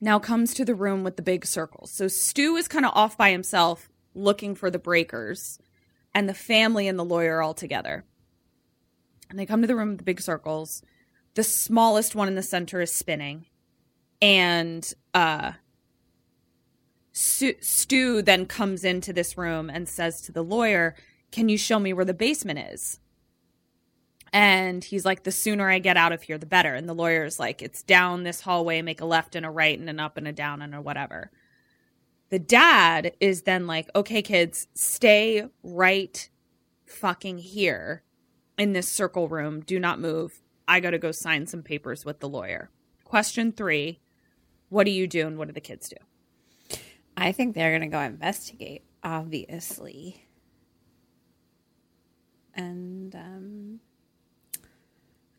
now comes to the room with the big circles so stu is kind of off by himself looking for the breakers and the family and the lawyer are all together. And they come to the room with the big circles. The smallest one in the center is spinning. And uh Stu, Stu then comes into this room and says to the lawyer, "Can you show me where the basement is?" And he's like, "The sooner I get out of here, the better." And the lawyer's like, "It's down this hallway, make a left and a right and an up and a down and a whatever." the dad is then like, okay, kids, stay right fucking here in this circle room. Do not move. I got to go sign some papers with the lawyer. Question three What do you do and what do the kids do? I think they're going to go investigate, obviously. And um,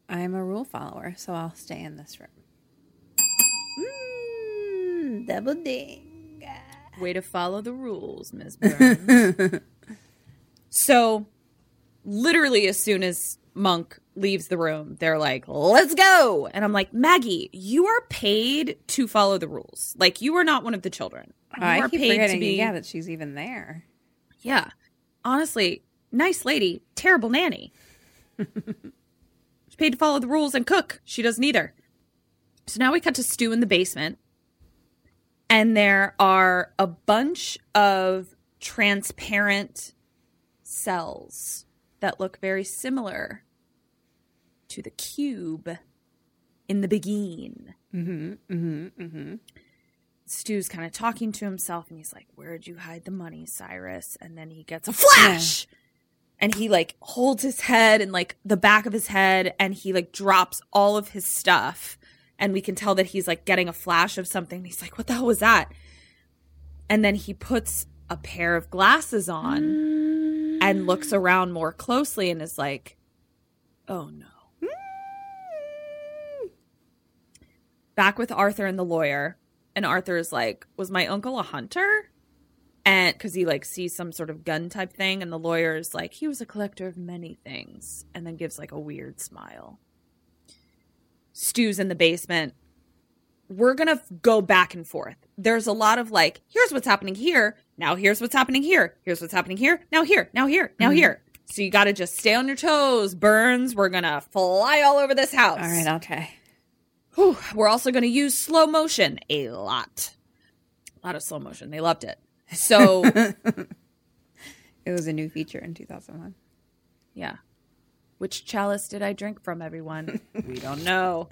I'm a rule follower, so I'll stay in this room. Mm, double ding. Way to follow the rules, Ms. *laughs* Burns. so, literally, as soon as Monk leaves the room, they're like, let's go. And I'm like, Maggie, you are paid to follow the rules. Like, you are not one of the children. You Oh, I are keep paid forgetting, to be. yeah, that she's even there. Yeah. Honestly, nice lady, terrible nanny. *laughs* Paid to follow the rules and cook. She doesn't either. So now we cut to Stu in the basement. And there are a bunch of transparent cells that look very similar to the cube in the begin. Mm-hmm, mm-hmm, mm-hmm. Stu's kind of talking to himself and he's like, Where'd you hide the money, Cyrus? And then he gets a flash. And he like holds his head and like the back of his head and he like drops all of his stuff. And we can tell that he's like getting a flash of something. He's like, What the hell was that? And then he puts a pair of glasses on and looks around more closely and is like, Oh no. back with Arthur and the lawyer, and Arthur is like, "Was my uncle a hunter?" And because he like sees some sort of gun type thing, and the lawyer is like, "He was a collector of many things," and then gives like a weird smile. Stu's in the basement. We're gonna go back and forth. There's a lot of like, here's what's happening here. Now here's what's happening here. Here's what's happening here. Now here. Now here. Now mm-hmm. here. So you got to just stay on your toes, Burns. We're going to fly all over this house. All right, I'll try. Whew. We're also going to use slow motion a lot. A lot of slow motion. They loved it. So, *laughs* It was a new feature in 2001. yeah. Which chalice did I drink from, everyone? *laughs* we don't know.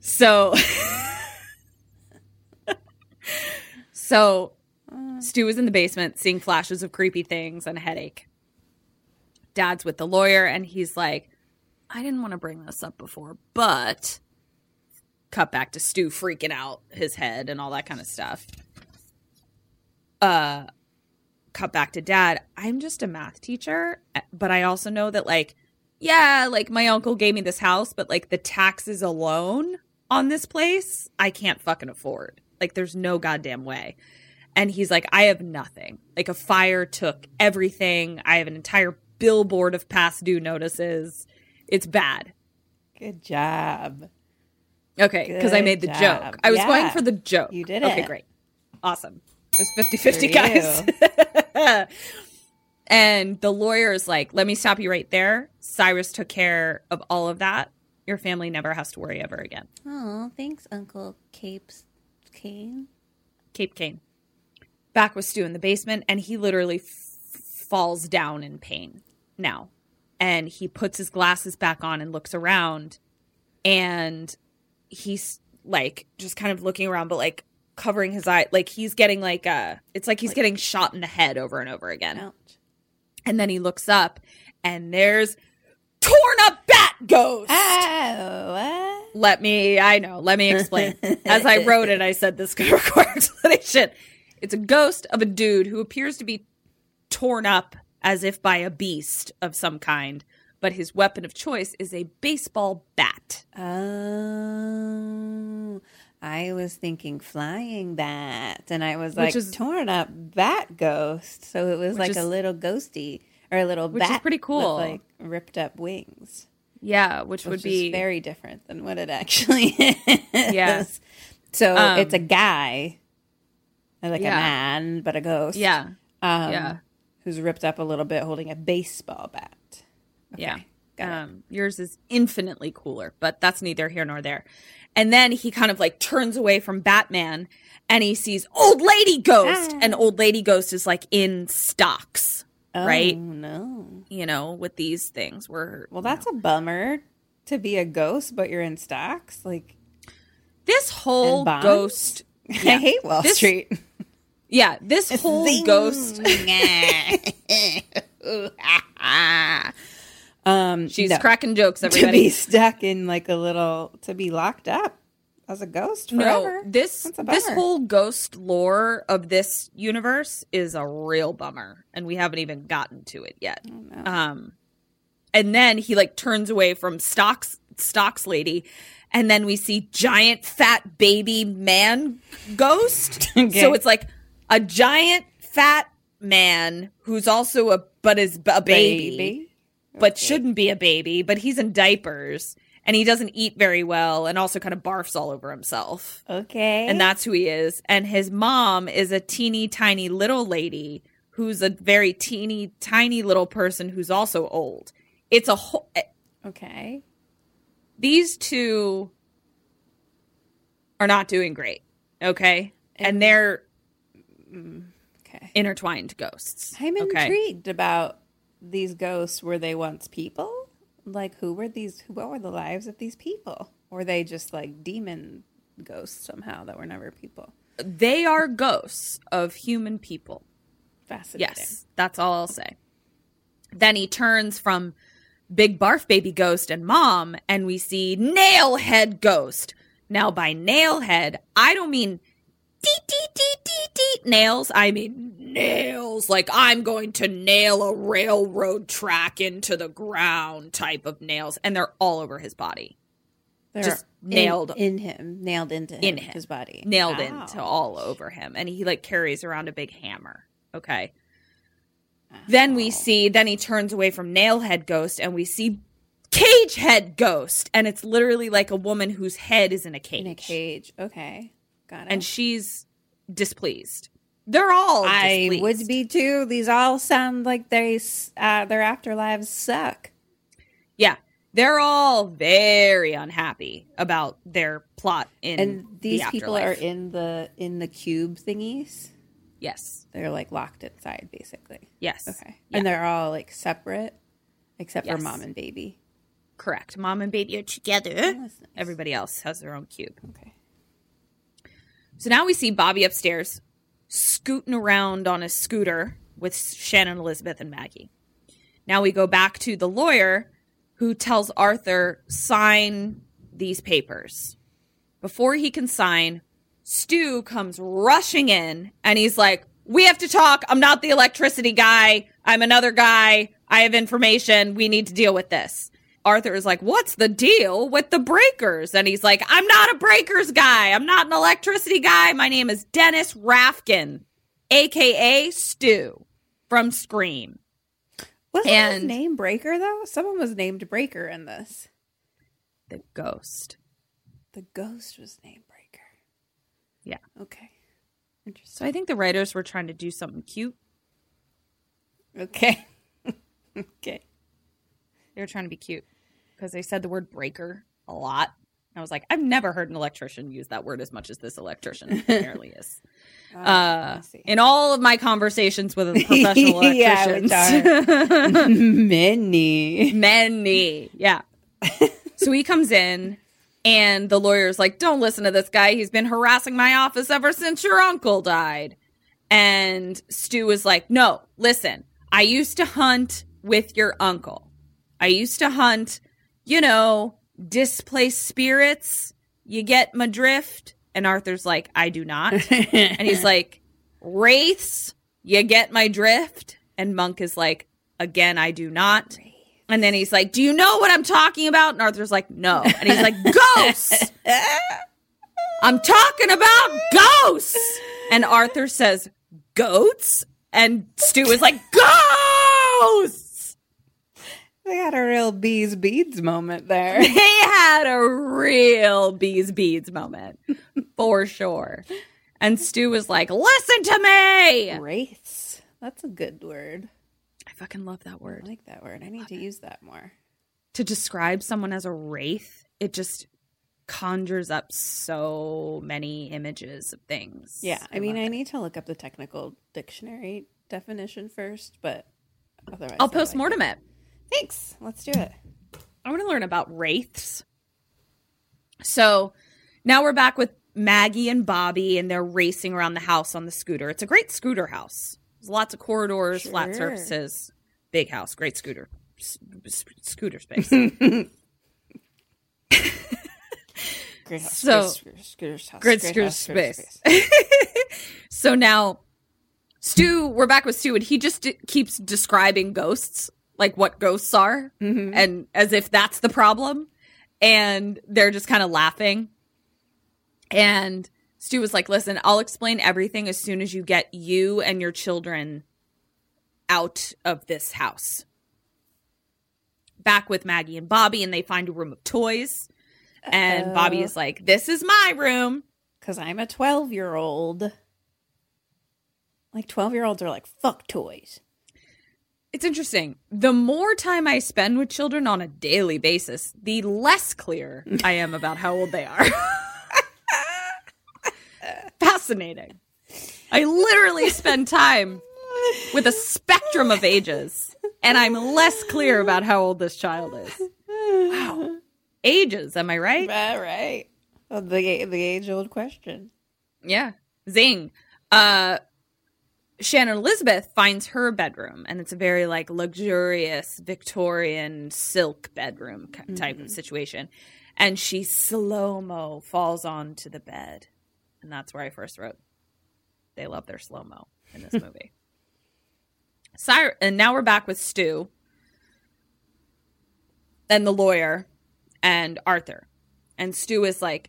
So, *laughs* so uh. Stu is in the basement seeing flashes of creepy things and a headache. Dad's with the lawyer, and he's like, I didn't want to bring this up before, but cut back to Stu freaking out his head and all that kind of stuff. Uh cut back to dad. I'm just a math teacher, but I also know that like yeah, like my uncle gave me this house, but like the taxes alone on this place, I can't fucking afford. Like there's no goddamn way. And he's like, I have nothing. Like a fire took everything. I have an entire billboard of past due notices. It's bad. Good job. Okay, because I made the job. joke. I was Yeah. going for the joke. You did Okay, it. great. Awesome. Was 50 50, guys. *laughs* and the lawyer is like, let me stop you right there. Cyrus took care of all of that. Your family never has to worry ever again. Oh, thanks, Uncle Capes Kane. Cape Cane. Back with Stu in the basement, and he literally f- falls down in pain now. And he puts his glasses back on and looks around, and he's like just kind of looking around, but like covering his eye. Like he's getting like uh it's like he's getting shot in the head over and over again. Ouch. And then he looks up, and there's torn up bat ghost. Oh, what? Let me, I know, let me explain. *laughs* As I wrote it, I said this could *laughs* require explanation. It's a ghost of a dude who appears to be torn up as if by a beast of some kind, but his weapon of choice is a baseball bat. Oh, I was thinking flying bat, and I was like is- torn up bat ghost. So it was like is- a little ghosty or a little Which is bat pretty cool. with like ripped up wings, Yeah, which, which would is be very different than what it actually *laughs* is. Yeah. So Um, it's a guy, like Yeah. a man, but a ghost. yeah, Um, yeah. Who's ripped up a little bit, holding a baseball bat. Yeah. Um, yours is infinitely cooler, but that's neither here nor there. And then he kind of like turns away from Batman and he sees Old Lady Ghost. Ah. And Old Lady Ghost is like in stocks, right? Oh no. You know, with these things where Well, that's a bummer to be a ghost, but you're in stocks. Like this whole ghost. *laughs* I hate Wall This- Street. Yeah, this *laughs* whole ghost. *laughs* um, She's no. cracking jokes, to be stuck in like a little to be locked up as a ghost forever. No, this this whole ghost lore of this universe is a real bummer, and we haven't even gotten to it yet. Oh, Um, and then he like turns away from stocks stocks lady, and then we see giant fat baby man ghost. *laughs* Okay. So it's like a giant fat man who's also a but is a baby baby. But shouldn't be a baby, but he's in diapers and he doesn't eat very well and also kind of barfs all over himself. Okay, And that's who he is. And his mom is a teeny tiny little lady who's a very teeny tiny little person who's also old. It's a whole eh, okay. these two are not doing great. Okay? And they're mm, Okay, intertwined ghosts. I'm okay? intrigued about these ghosts. Were they once people? Like who were these? What were the lives of these people? Were they just like demon ghosts somehow that were never people? They are ghosts of human people. Fascinating. Yes, that's all I'll say. Then he turns from Big Barf Baby Ghost and Mom, and we see Nailhead Ghost. Now, by Nailhead, I don't mean deet, deet, deet, deet, deet nails. I mean nails, like I'm going to nail a railroad track into the ground type of nails. And they're all over his body. They're Just nailed- in, him, nailed into him, in him, his body, nailed Ow. into all over him, and he like carries around a big hammer. Okay. Then we see, then he turns away from Nailhead Ghost, and we see Cage Head Ghost, and it's literally like a woman whose head is in a cage, in a cage. Okay. And she's displeased. They're all. I displeased. would be too. These all sound like they uh, their afterlives suck. Yeah, they're all very unhappy about their plot in. And these the people are in the in the cube thingies. Yes. They're like locked inside, basically. Yes. Okay, Yeah. and they're all like separate, except Yes. for mom and baby. Correct. Mom and baby are together. that's nice. Everybody else has their own cube. Okay. So now we see Bobby upstairs scooting around on a scooter with Shannon, Elizabeth, and Maggie. Now we go back to the lawyer who tells Arthur, sign these papers. Before he can sign, Stu comes rushing in and he's like, We have to talk. I'm not the electricity guy. I'm another guy. I have information. We need to deal with this. Arthur is like, What's the deal with the breakers? And he's like, I'm not a breakers guy. I'm not an electricity guy. My name is Dennis Rafkin, aka Stu from Scream. Wasn't his name Breaker though? Someone was named Breaker in this. The ghost. The ghost was named Breaker. Yeah. Okay. Interesting. So I think the writers were trying to do something cute. Okay. *laughs* okay. They were trying to be cute because they said the word breaker a lot. I was like, I've never heard an electrician use that word as much as this electrician *laughs* apparently is. Uh, I see. in all of my conversations with *laughs* professional Yeah, electricians, *laughs* Many. many, yeah. so he comes in, and the lawyer's like, "Don't listen to this guy. He's been harassing my office ever since your uncle died." And Stu is like, "No, listen. I used to hunt with your uncle. I used to hunt, you know, displaced spirits. You get my drift?" And Arthur's like, "I do not." and he's *laughs* like, "Wraiths, you get my drift?" And Monk is like, "Again, I do not." And then he's like, "Do you know what I'm talking about?" And Arthur's like, "No." And he's like, "Ghosts." *laughs* I'm talking about ghosts. And Arthur says, "Goats?" And Stu is like, "Ghosts." They had a real bees beads moment there. *laughs* They had a real bees beads moment for sure. And Stu was like, "Listen to me." Wraiths. That's a good word. I fucking love that I word. like that word. I need to use that more. to describe someone as a wraith, it just conjures up so many images of things. Yeah, I, mean, I it. need to look up the technical dictionary definition first, but otherwise, I'll I post mortem it. Thanks. Let's do it. I want to learn about wraiths. So now we're back with Maggie and Bobby, and they're racing around the house on the scooter. It's a great scooter house. There's lots of corridors, flat surfaces, big house, great scooter, s- scooter space. *laughs* *laughs* Great house. So- scooter- house. Great scooter house, scooter space. *laughs* so now Stu, we're back with Stu, and he just d- keeps describing ghosts, like what ghosts are, mm-hmm. and as if that's the problem. And they're just kind of laughing. And Stu was like, listen, I'll explain everything as soon as you get you and your children out of this house. Back with Maggie and Bobby, and they find a room of toys. And Bobby is like, This is my room. Because I'm a 12 year old. Like 12 year olds are like, fuck toys. It's interesting. The more time I spend with children on a daily basis, the less clear *laughs* I am about how old they are. *laughs* Fascinating. I literally spend time with a spectrum of ages, and I'm less clear about how old this child is. Wow. Ages, am I right? Right, right. Well, the the age old question. Yeah. Zing. Uh Shannon Elizabeth finds her bedroom and it's a very like luxurious Victorian silk bedroom type of mm-hmm. situation. And she slow-mo falls onto the bed. And that's where I first wrote they love their slow-mo in this *laughs* movie. Cyrus, and now we're back with Stu and the lawyer and Arthur. And Stu is like,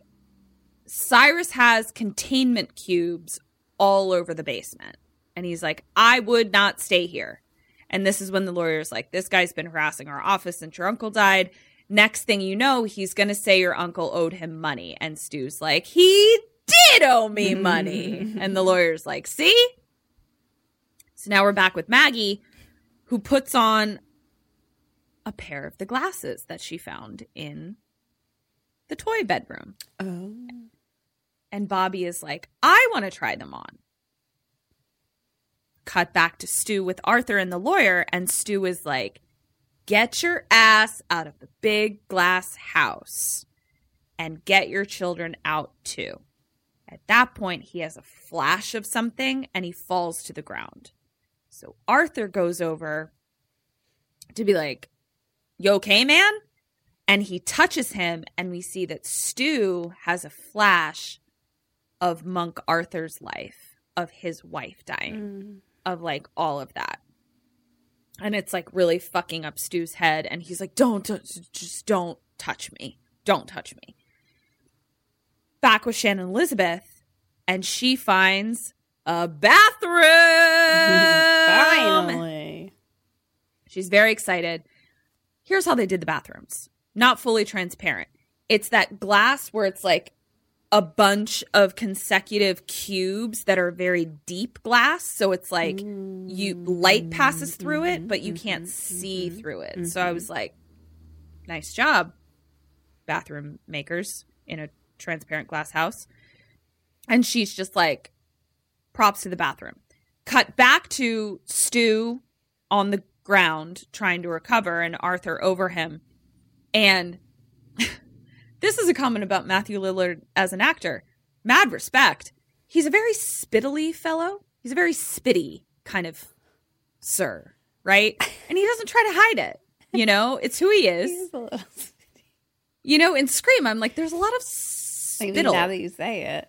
Cyrus has containment cubes all over the basement. And he's like, I would not stay here. And this is when the lawyer's like, This guy's been harassing our office since your uncle died. Next thing you know, he's going to say your uncle owed him money. And Stu's like, He did owe me mm-hmm. money. and the lawyer's like, See, So now we're back with Maggie, who puts on a pair of the glasses that she found in the toy bedroom. Oh. And Bobby is like, I want to try them on. Cut back to Stu with Arthur and the lawyer, and Stu is like, Get your ass out of the big glass house and get your children out too. At that point, he has a flash of something and he falls to the ground. So Arthur goes over to be like, You okay, man? And he touches him, and we see that Stu has a flash of Monk Arthur's life, of his wife dying, mm. Of like all of that. And it's like really fucking up Stu's head. And he's like, Don't, just don't touch me. Don't touch me. Back with Shannon Elizabeth, and she finds a bathroom. *laughs* Finally. She's very excited. Here's how they did the bathrooms. Not fully transparent. It's that glass where it's like a bunch of consecutive cubes that are very deep glass. So it's like you light mm. passes through it, but you mm-hmm. can't mm-hmm. see mm-hmm. through it. So I was like, nice job, bathroom makers in a transparent glass house. And she's just like, props to the bathroom. Cut back to Stu on the ground trying to recover and Arthur over him. And *laughs* this is a comment about Matthew Lillard as an actor. Mad respect. He's a very spittily fellow. He's a very spitty kind of sir, right? *laughs* And he doesn't try to hide it. You know, it's who he *laughs* is. *laughs* You know, in Scream, I'm like, there's a lot of spittle. now that you say it.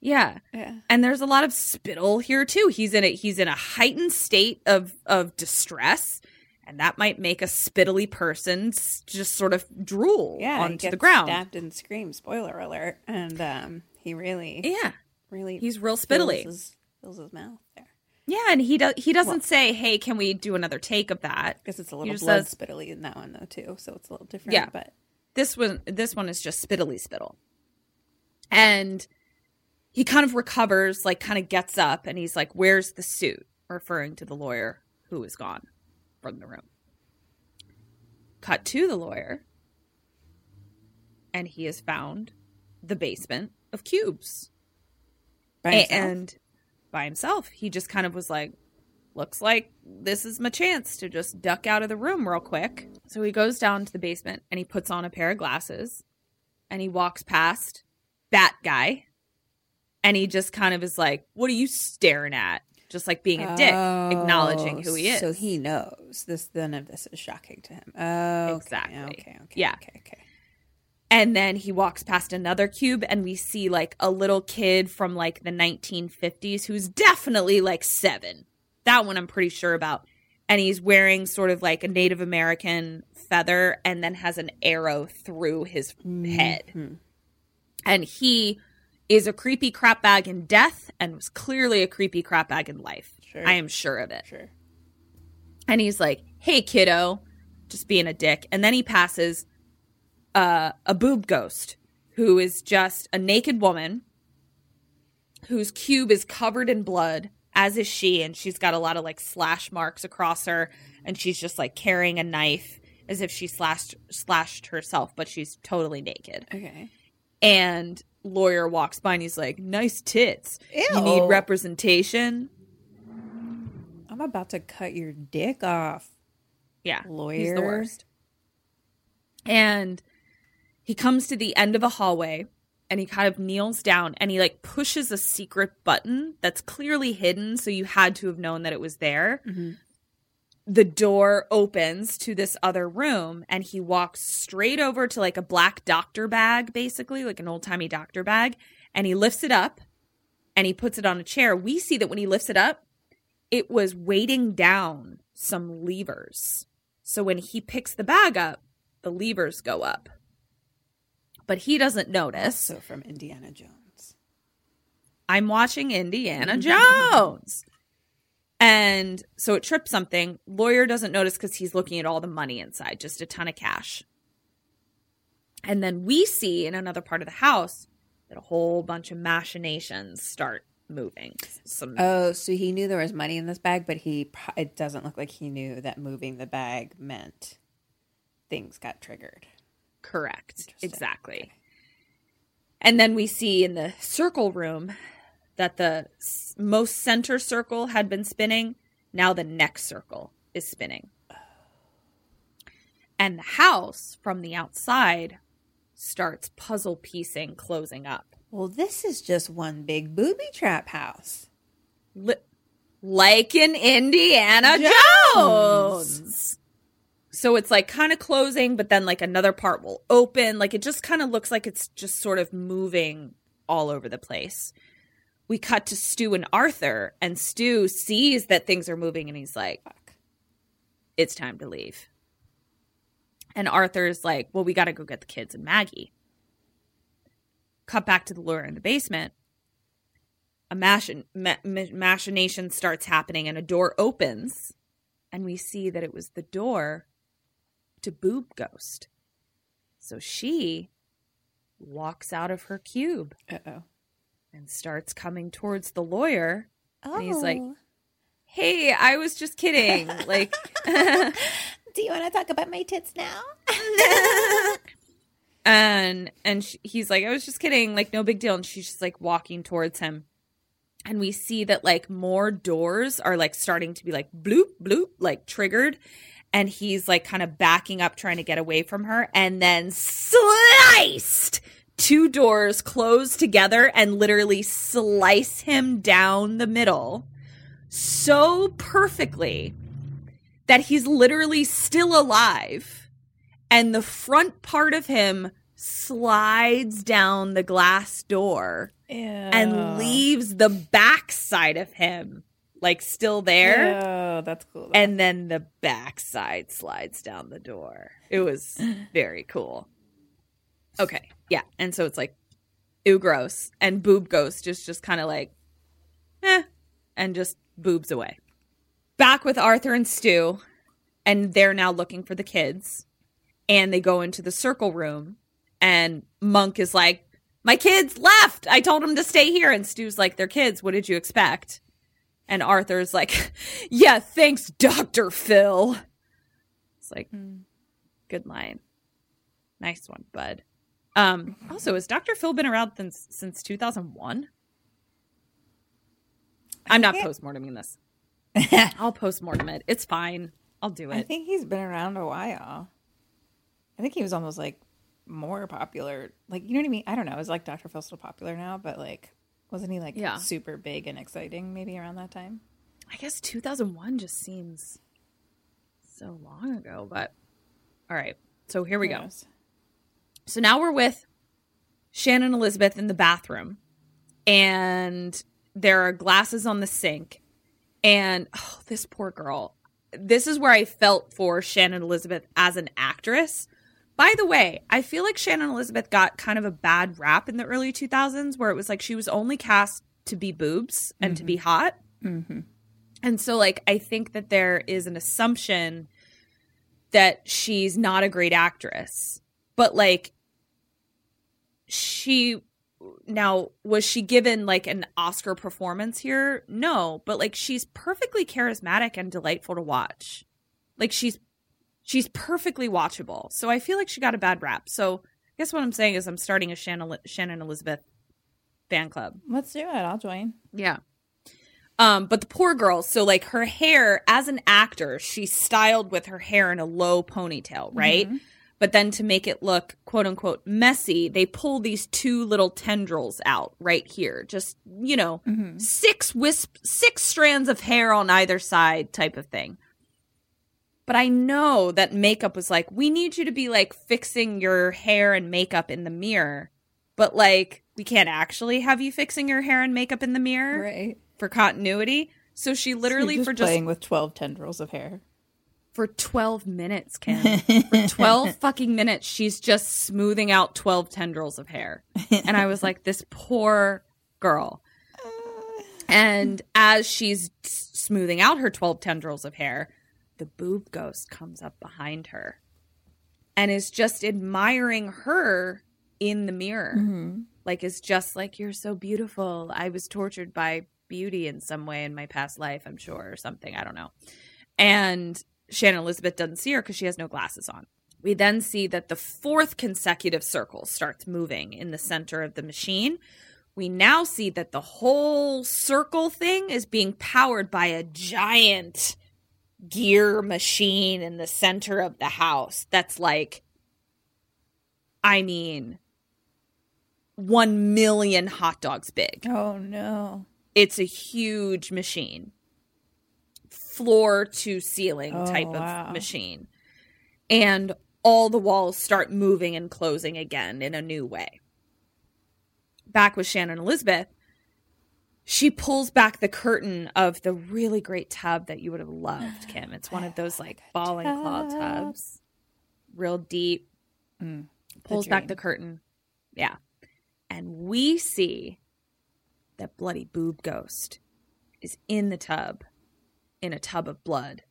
Yeah. Yeah. And there's a lot of spittle here too. He's in a he's in a heightened state of of distress, and that might make a spittily person just sort of drool Yeah. onto the ground. Stabbed and scream. Spoiler alert. And um, he really, Yeah. really, He's real fills spittily. His, fills his mouth there. Yeah, and he does he doesn't say, "Hey, can we do another take of that?" Because it's a little blood says- spittily in that one though too, so it's a little different. Yeah. but This one this one is just spittily spittle. And he kind of recovers, like kind of gets up and he's like, "Where's the suit?" referring to the lawyer who is gone from the room. Cut to the lawyer. And he has found the basement of cubes. by and by himself. He just kind of was like, looks like this is my chance to just duck out of the room real quick. So he goes down to the basement and he puts on a pair of glasses and he walks past that guy and he just kind of is like, What are you staring at? Just like being a dick, acknowledging oh, who he is. Oh, So he knows this. None of this is shocking to him. Oh, Exactly. Okay. Okay. Yeah. Okay. Okay. And then he walks past another cube, and we see like a little kid from like the 1950s who's definitely like seven. That one I'm pretty sure about. And he's wearing sort of like a Native American feather and then has an arrow through his mm-hmm. head. And he is a creepy crap bag in death and was clearly a creepy crap bag in life. Sure. I am sure of it. Sure. And he's like, "Hey, kiddo," just being a dick. And then he passes uh, a boob ghost who is just a naked woman whose cube is covered in blood, as is she, and she's got a lot of like slash marks across her, and she's just like carrying a knife as if she slashed slashed herself, but she's totally naked. Okay. And lawyer walks by and he's like, "Nice tits. You need representation." I'm about to cut your dick off. Yeah, lawyer. he's the worst. And he comes to the end of a hallway and he kind of kneels down and he like pushes a secret button that's clearly hidden, so you had to have known that it was there. Mm-hmm. The door opens to this other room and he walks straight over to like a black doctor bag, basically, like an old timey doctor bag, and he lifts it up and he puts it on a chair. We see that when he lifts it up, it was weighting down some levers. So when he picks the bag up, the levers go up. But he doesn't notice. So from Indiana Jones. I'm watching Indiana *laughs* Jones. And so it trips something. Lawyer doesn't notice because he's looking at all the money inside, just a ton of cash. And then we see in another part of the house that a whole bunch of machinations start moving. Some Oh, so he knew there was money in this bag, but he it doesn't look like he knew that moving the bag meant things got triggered. correct. Exactly. And then we see in the circle room that the most center circle had been spinning. Now the next circle is spinning. And the house from the outside starts puzzle piecing, closing up. Well, this is just one big booby trap house. Li- like in Indiana Jones. So it's like kind of closing, but then like another part will open. Like it just kind of looks like it's just sort of moving all over the place. We cut to Stu and Arthur, and Stu sees that things are moving and he's like, it's time to leave. And Arthur's like, well, we got to go get the kids and Maggie. Cut back to the lawyer in the basement a machin- ma- ma- machination starts happening and a door opens and we see that it was the door to boob ghost so she walks out of her cube Uh oh. And starts coming towards the lawyer. And he's like Oh. hey i was just kidding. *laughs* Like *laughs* Do you want to talk about my tits now? *laughs* and and sh he's like i was just kidding. Like no big deal. And she's just like walking towards him. And we see that like more doors are like starting to be like bloop bloop like triggered. And he's like kind of backing up trying to get away from her and then sliced two doors close together and literally slice him down the middle so perfectly that he's literally still alive. And the front part of him slides down the glass door and leaves the back side of him like still there. Oh, that's cool. though. and then the back side slides down the door. It was *sighs* very cool. Okay yeah. And so it's like ew gross. And boob ghost is just kind of like eh and just boobs away. Back with arthur and stu and they're now looking for the kids. And they go into the circle room and monk is like my kids left. I told them to stay here. And stu's like they're kids. What did you expect? And arthur's like *laughs* yeah thanks dr phil. It's like mm. good line. Nice one bud um also has dr phil been around since since 2001 i'm not think- post-morteming this *laughs* i'll post-mortem it it's fine i'll do it. I think he's been around a while. I think he was almost like more popular. Like, you know what I mean? I don't know. Is like Dr. Phil still popular now? But like, wasn't he like Yeah. super big and exciting maybe around that time? I guess 2001 just seems so long ago, but all right. So here we Who go. knows? So now we're with Shannon Elizabeth in the bathroom, and there are glasses on the sink. And oh, this poor girl. This is where I felt for Shannon Elizabeth as an actress. By the way, I feel like Shannon Elizabeth got kind of a bad rap in the early 2000s where it was like she was only cast to be boobs and to be mm-hmm. hot. Mm-hmm. And so, like, I think that there is an assumption that she's not a great actress. But, like, she now was she given like an Oscar performance here? No, but like she's perfectly charismatic and delightful to watch. Like she's she's perfectly watchable. So I feel like she got a bad rap. So I guess what I'm saying is I'm starting a Shannon, Shannon Elizabeth fan club. Let's do it. I'll join. Yeah. Um, but the poor girl, so like her hair as an actor, she's styled with her hair in a low ponytail, right? But then to make it look quote unquote messy, they pull these two little tendrils out right here. Just, you know, mm-hmm. six wisp six strands of hair on either side type of thing. But I know that makeup was like, we need you to be like fixing your hair and makeup in the mirror. But like, we can't actually have you fixing your hair and makeup in the mirror Right. for continuity. So she literally You're for just playing with 12 tendrils of hair. For 12 minutes, Kim. *laughs* for 12 fucking minutes, she's just smoothing out 12 tendrils of hair. And I was like, this poor girl. And as she's smoothing out her 12 tendrils of hair, the boob ghost comes up behind her and is just admiring her in the mirror. Mm-hmm. like is just like you're so beautiful. I was tortured by beauty in some way in my past life, I'm sure, or something. I don't know. And Shannon Elizabeth doesn't see her because she has no glasses on. We then see that the fourth consecutive circle starts moving in the center of the machine. We now see that the whole circle thing is being powered by a giant gear machine in the center of the house that's like, I mean, 1 million hot dogs big. Oh no. It's a huge machine, floor to ceiling Oh, type wow. of machine. And all the walls start moving and closing again in a new way. Back with Shannon Elizabeth, she pulls back the curtain of the really great tub that you would have loved, Kim. It's one of *sighs* those like ball and claw tubs, real deep. pulls back the curtain. Yeah. And we see that bloody boob ghost is in the tub, in a tub of blood,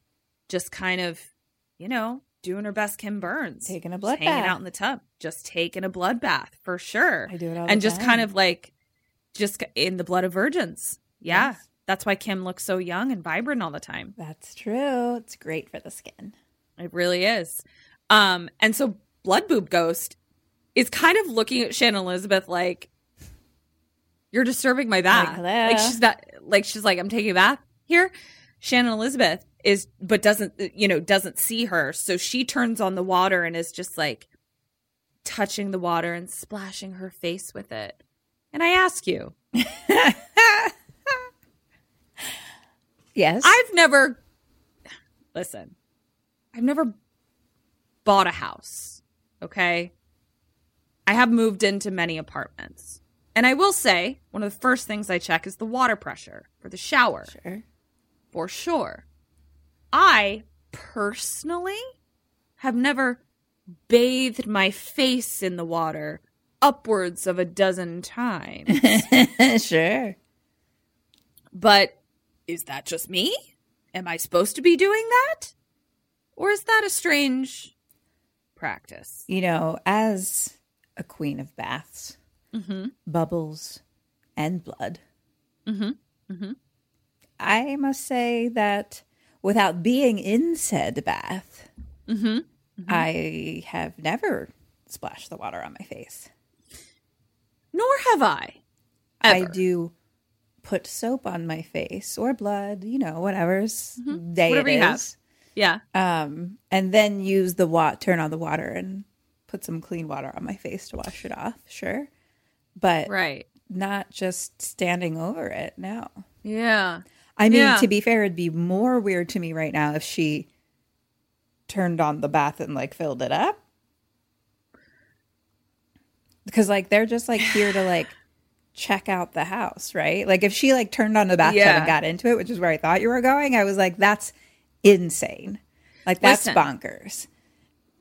just kind of, you know, doing her best Kim Burns. Taking a Just blood hanging bath. out in the tub, just taking a blood bath for sure. I do it all the and just time. kind of like, just in the blood of virgins. Yeah. Yes. That's why Kim looks so young and vibrant all the time. That's true. It's great for the skin. It really is. Um, and so Blood Boob Ghost is kind of looking at Shannon Elizabeth like, "You're disturbing my bath." hello. Like she's not like she's like, "I'm taking a bath here." Shannon Elizabeth is, but doesn't you know doesn't see her, so she turns on the water and is just like touching the water and splashing her face with it. And I ask you, Yes. I've never listen. I've never bought a house. Okay. I have moved into many apartments. And I will say, one of the first things I check is the water pressure for the shower. sure. For sure. I personally have never bathed my face in the water upwards of a dozen times. *laughs* sure. But is that just me? Am I supposed to be doing that? Or is that a strange practice? You know, as a queen of baths, mm-hmm. bubbles, and blood, mm-hmm. Mm-hmm. I must say that without being in said bath, mm-hmm. Mm-hmm. I have never splashed the water on my face. Nor have I. I do put soap on my face or blood, you know, whatever's mm-hmm. day Whatever it you have. is. Yeah. Um, and then use the wat turn on the water and put some clean water on my face to wash it off. Sure, but Right. not just standing over it. No, Yeah. I mean Yeah. to be fair, it'd be more weird to me right now if she turned on the bath and like filled it up. Because like they're just like here to like check out the house, right? Like if she like turned on the bathtub Yeah. and got into it, which is where I thought you were going, I was like, that's insane. Like that's Listen. bonkers.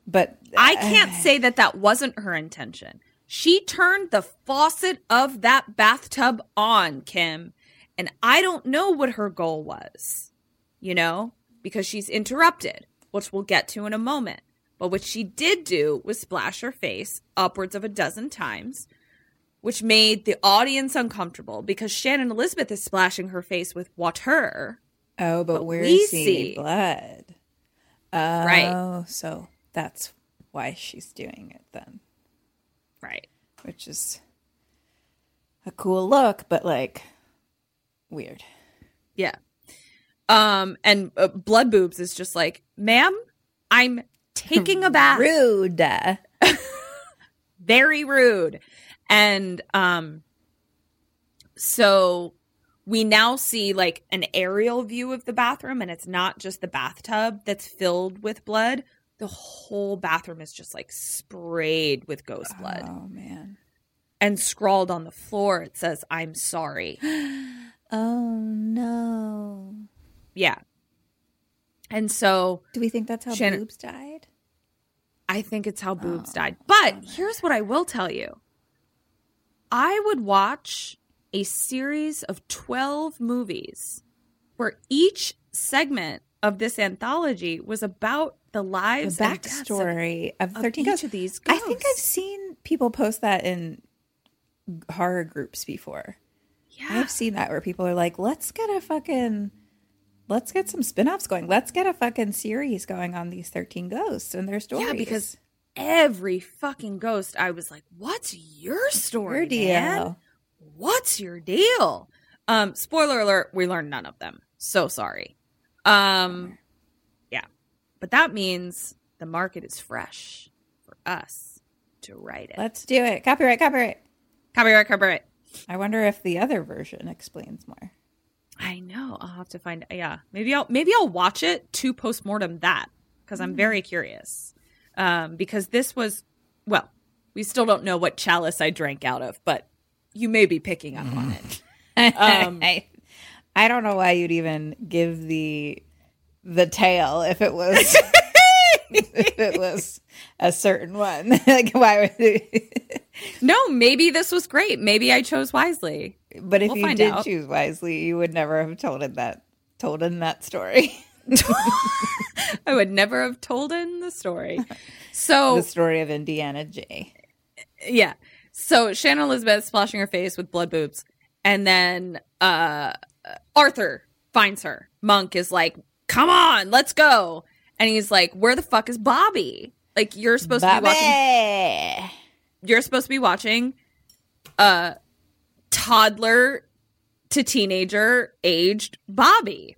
But I uh, can't say that that wasn't her intention. She turned the faucet of that bathtub on, Kim, and I don't know what her goal was, you know, because she's interrupted, which we'll get to in a moment. But what she did do was splash her face upwards of a dozen times, which made the audience uncomfortable because Shannon Elizabeth is splashing her face with water. Oh, but, But we're we seeing see- blood. Oh, Right. so that's why she's doing it then, Right. which is a cool look, but like weird. Yeah. Um, and uh, blood boobs is just like, ma'am, I'm taking a bath. Rude. *laughs* Very rude. And um, so we now see like an aerial view of the bathroom, and it's not just the bathtub that's filled with blood. The whole bathroom is just like sprayed with ghost blood. Oh man. And scrawled on the floor, it says, I'm sorry. *gasps* *gasps* *gasps* Oh no. yeah. And so Do we think that's how Shannon- boobs died? I think it's how boobs died. Oh, but here's what I will tell you I would watch a series of 12 movies where each segment of this anthology was about the The lives of- backstory of, of thirteen each of these I think I've seen people post that in horror groups before. Yeah. I've seen that where people are like, let's get a fucking, let's get some spin offs going. Let's get a fucking series going on these 13 ghosts and their stories. Yeah, because every fucking ghost, I was like, "What's your story, Your deal. man? What's your deal?" Um, spoiler alert: we learned none of them. So sorry. Um, yeah, but that means the market is fresh for us to write it. let's do it. Copyright, copyright. copyright, copyright. I wonder if the other version explains more. I know. I'll have to find. Yeah, maybe I'll maybe I'll watch it to postmortem that because I'm very curious. Um, because this was well, we still don't know what chalice I drank out of, but you may be picking up on it. *laughs* Um, I, I don't know why you'd even give the the tale if it was *laughs* *laughs* if it was a certain one. like why would it, No, maybe this was great. Maybe I chose wisely. But if We'll you did out. choose wisely, you would never have told him that told him that story. *laughs* I would never have told him the story. So *laughs* the story of Indiana J. yeah. So Shannon Elizabeth splashing her face with blood boobs, and then uh Arthur finds her. Monk is like, "Come on, let's go," and he's like, "Where the fuck is Bobby? Like you're supposed to be watching. You're supposed to be watching a toddler to teenager aged Bobby."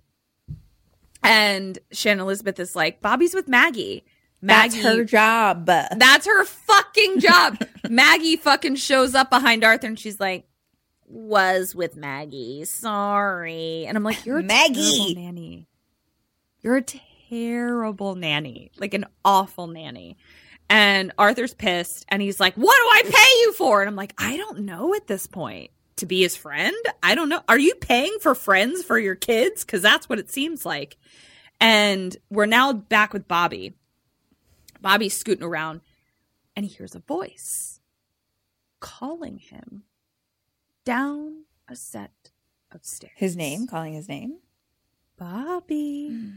And Shannon Elizabeth is like, "Bobby's with Maggie." That's Maggie, her job. That's her fucking job. *laughs* Maggie fucking shows up behind Arthur and she's like, was with Maggie. Sorry. And I'm like, you're a Maggie. terrible nanny. You're a terrible nanny. Like an awful nanny. And Arthur's pissed and he's like, what do I pay you for? And I'm like, I don't know at this point. To be his friend? I don't know. Are you paying for friends for your kids? Because that's what it seems like. And we're now back with Bobby. Bobby's scooting around and he hears a voice calling him down a set of stairs. His name, calling his name. Bobby. Hmm.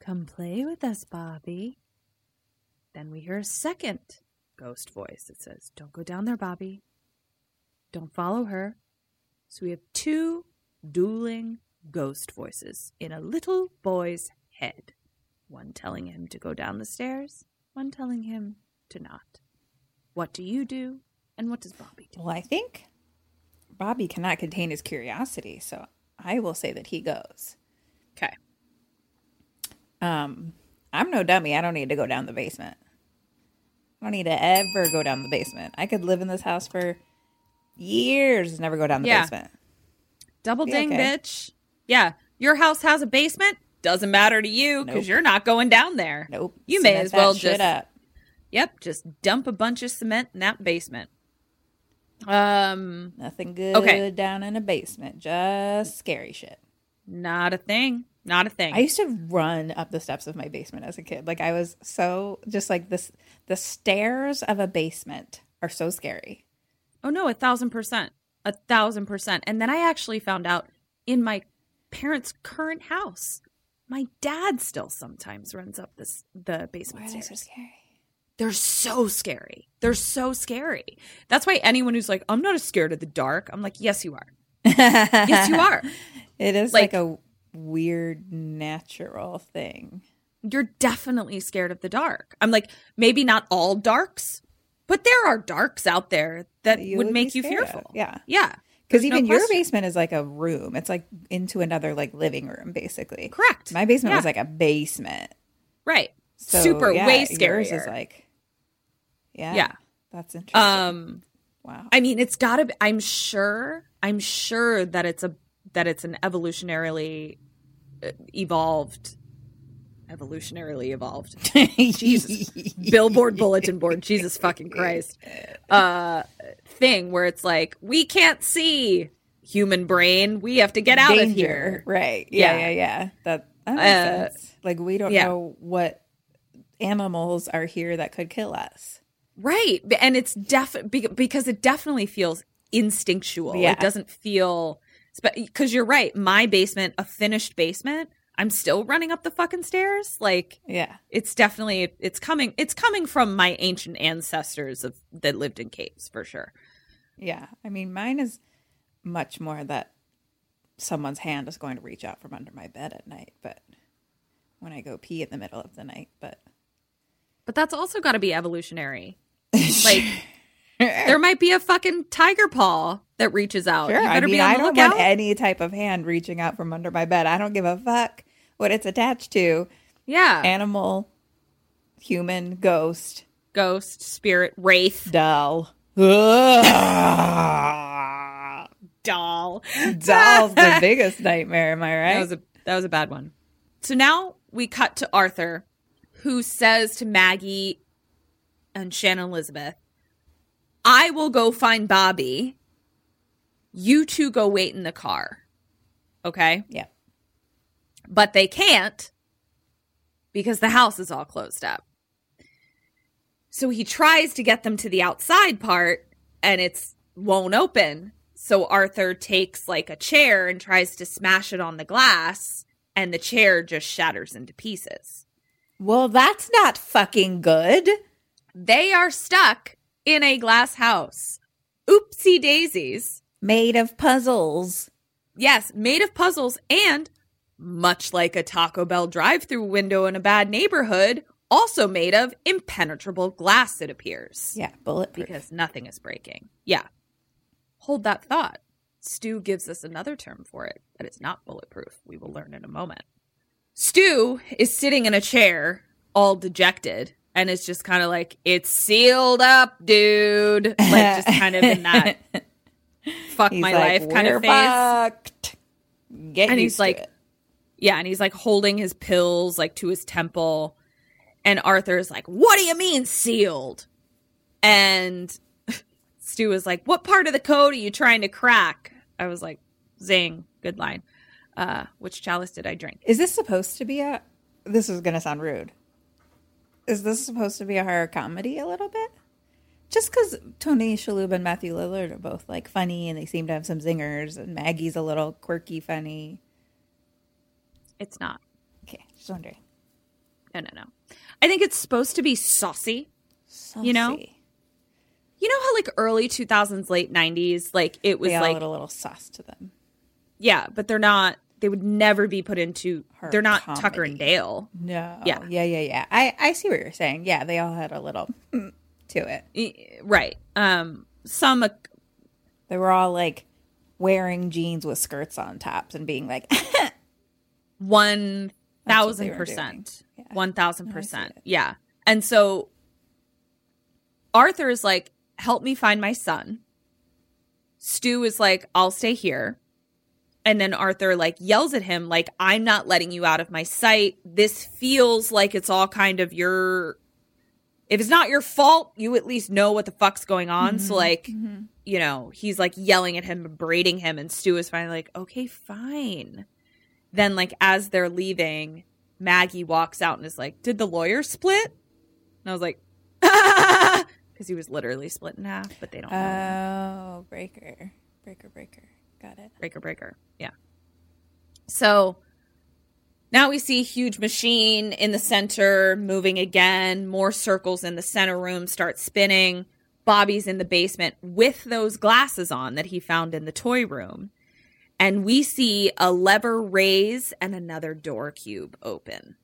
Come play with us, Bobby. Then we hear a second ghost voice that says, Don't go down there, Bobby. Don't follow her. So we have two dueling ghost voices in a little boy's head. One telling him to go down the stairs, one telling him to not. What do you do? And what does Bobby do? Well, I think Bobby cannot contain his curiosity, so I will say that he goes. Okay. Um, I'm no dummy. I don't need to go down the basement. I don't need to ever go down the basement. I could live in this house for years, and never go down the Yeah. basement. Double Be ding, okay. bitch. Yeah. Your house has a basement. Doesn't matter to you because Nope. you're not going down there. Nope. You may as well just up. Yep, just dump a bunch of cement in that basement. Um, Nothing good Okay. down in a basement. Just scary shit. not a thing. Not a thing. I used to run up the steps of my basement as a kid. Like I was so just like this. The stairs of a basement are so scary. oh no, a thousand percent, a thousand percent. And then I actually found out in my parents' current house, my dad still sometimes runs up this the basement Why are they stairs. so scary? They're so scary. They're so scary. That's why anyone who's like, I'm not as scared of the dark. I'm like, yes, you are. *laughs* yes, you are. It is like, Like- a weird natural thing. You're definitely scared of the dark. I'm like, maybe not all darks, but there are darks out there that That would would make you scared of. fearful. Yeah. Yeah. Because There's no even your basement is like a room. It's like into another like living room, basically. Correct. My basement Yeah. was like a basement. Right. So, Super yeah, way yours scarier. is like, yeah, Yeah. that's interesting. um wow. I mean, it's got to be I'm sure I'm sure that it's a that it's an evolutionarily uh, evolved evolutionarily evolved *laughs* Jesus. billboard bulletin board jesus fucking christ uh thing where it's like we can't see human brain we have to get out Danger. of here Right. Yeah, Yeah. yeah, yeah. That, that makes Uh, sense. Like we don't yeah. know what animals are here that could kill us. right and it's def be- because it definitely feels instinctual Yeah. it doesn't feel because you're right my basement a finished basement i'm still running up the fucking stairs like Yeah. it's definitely it's coming it's coming from my ancient ancestors of that lived in caves for sure Yeah. I mean, mine is much more that someone's hand is going to reach out from under my bed at night, but when I go pee in the middle of the night, but But that's also got to be evolutionary. *laughs* Like there might be a fucking tiger paw that reaches out. sure. You I mean, be on I don't lookout. want any type of hand reaching out from under my bed. I don't give a fuck what it's attached to. yeah. Animal, human, ghost, Ghost, spirit, wraith, doll. *laughs* doll. Doll's the *laughs* biggest nightmare, am I right? That was a that was a bad one. So now we cut to Arthur, who says to Maggie and Shannon Elizabeth, "I will go find Bobby. You two go wait in the car." Okay, yeah. but they can't because the house is all closed up. So he tries to get them to the outside part, and it's won't open. So Arthur takes like a chair and tries to smash it on the glass, and the chair just shatters into pieces. Well, that's not fucking good. They are stuck in a glass house. Oopsie daisies. Made of puzzles. Yes, made of puzzles and much like a Taco Bell drive-through window in a bad neighborhood, also made of impenetrable glass it appears. Yeah, bulletproof. Because nothing is breaking. Yeah. Hold that thought. Stu gives us another term for it, that it's not bulletproof. We will learn in a moment. Stu is sitting in a chair, all dejected, and it's just kind of like, it's sealed up, dude. Like, just kind of in that *laughs* fuck He's my like, life kind of phase. And he's like, it. yeah, and he's like holding his pills like to his temple. And Arthur's like, What do you mean sealed? And *laughs* Stu is like, What part of the code are you trying to crack? I was like, Zing, good line. Uh, which chalice did I drink? Is this supposed to be a? This is gonna sound rude. Is this supposed to be a horror comedy a little bit? Just because Tony Shalhoub and Matthew Lillard are both like funny and they seem to have some zingers, and Maggie's a little quirky, funny. It's not. Okay, just wondering. No, no, no. I think it's supposed to be saucy. You know? You know how like early 2000s, late 90s, like it was like had a little sauce to them. Yeah, but they're not. They would never be put into. Horror they're not comedy. Tucker and Dale. No. Yeah. Yeah, yeah, yeah. I I see what you're saying. Yeah, they all had a little mm, to it. Right. Um. Some. They were all like wearing jeans with skirts on tops and being like, *laughs* One thousand percent. Yeah. One thousand No, I see percent. Yeah. And so Arthur is like, "Help me find my son." Stu is like, "I'll stay here." And then Arthur like yells at him like, "I'm not letting you out of my sight. This feels like it's all kind of your if it's not your fault, you at least know what the fuck's going on." Mm-hmm. So like, you know, he's like yelling at him, berating him, and Stu is finally like, "Okay, fine." Then like as they're leaving, Maggie walks out and is like, "Did the lawyer split?" And I was like, *laughs* because he was literally split in half, but they don't. know. "Oh, breaker, breaker, breaker." Got it. breaker breaker. Yeah. So now we see huge machine in the center moving again. More circles in the center room start spinning. Bobby's in the basement with those glasses on that he found in the toy room. And we see a lever raise and another door cube open.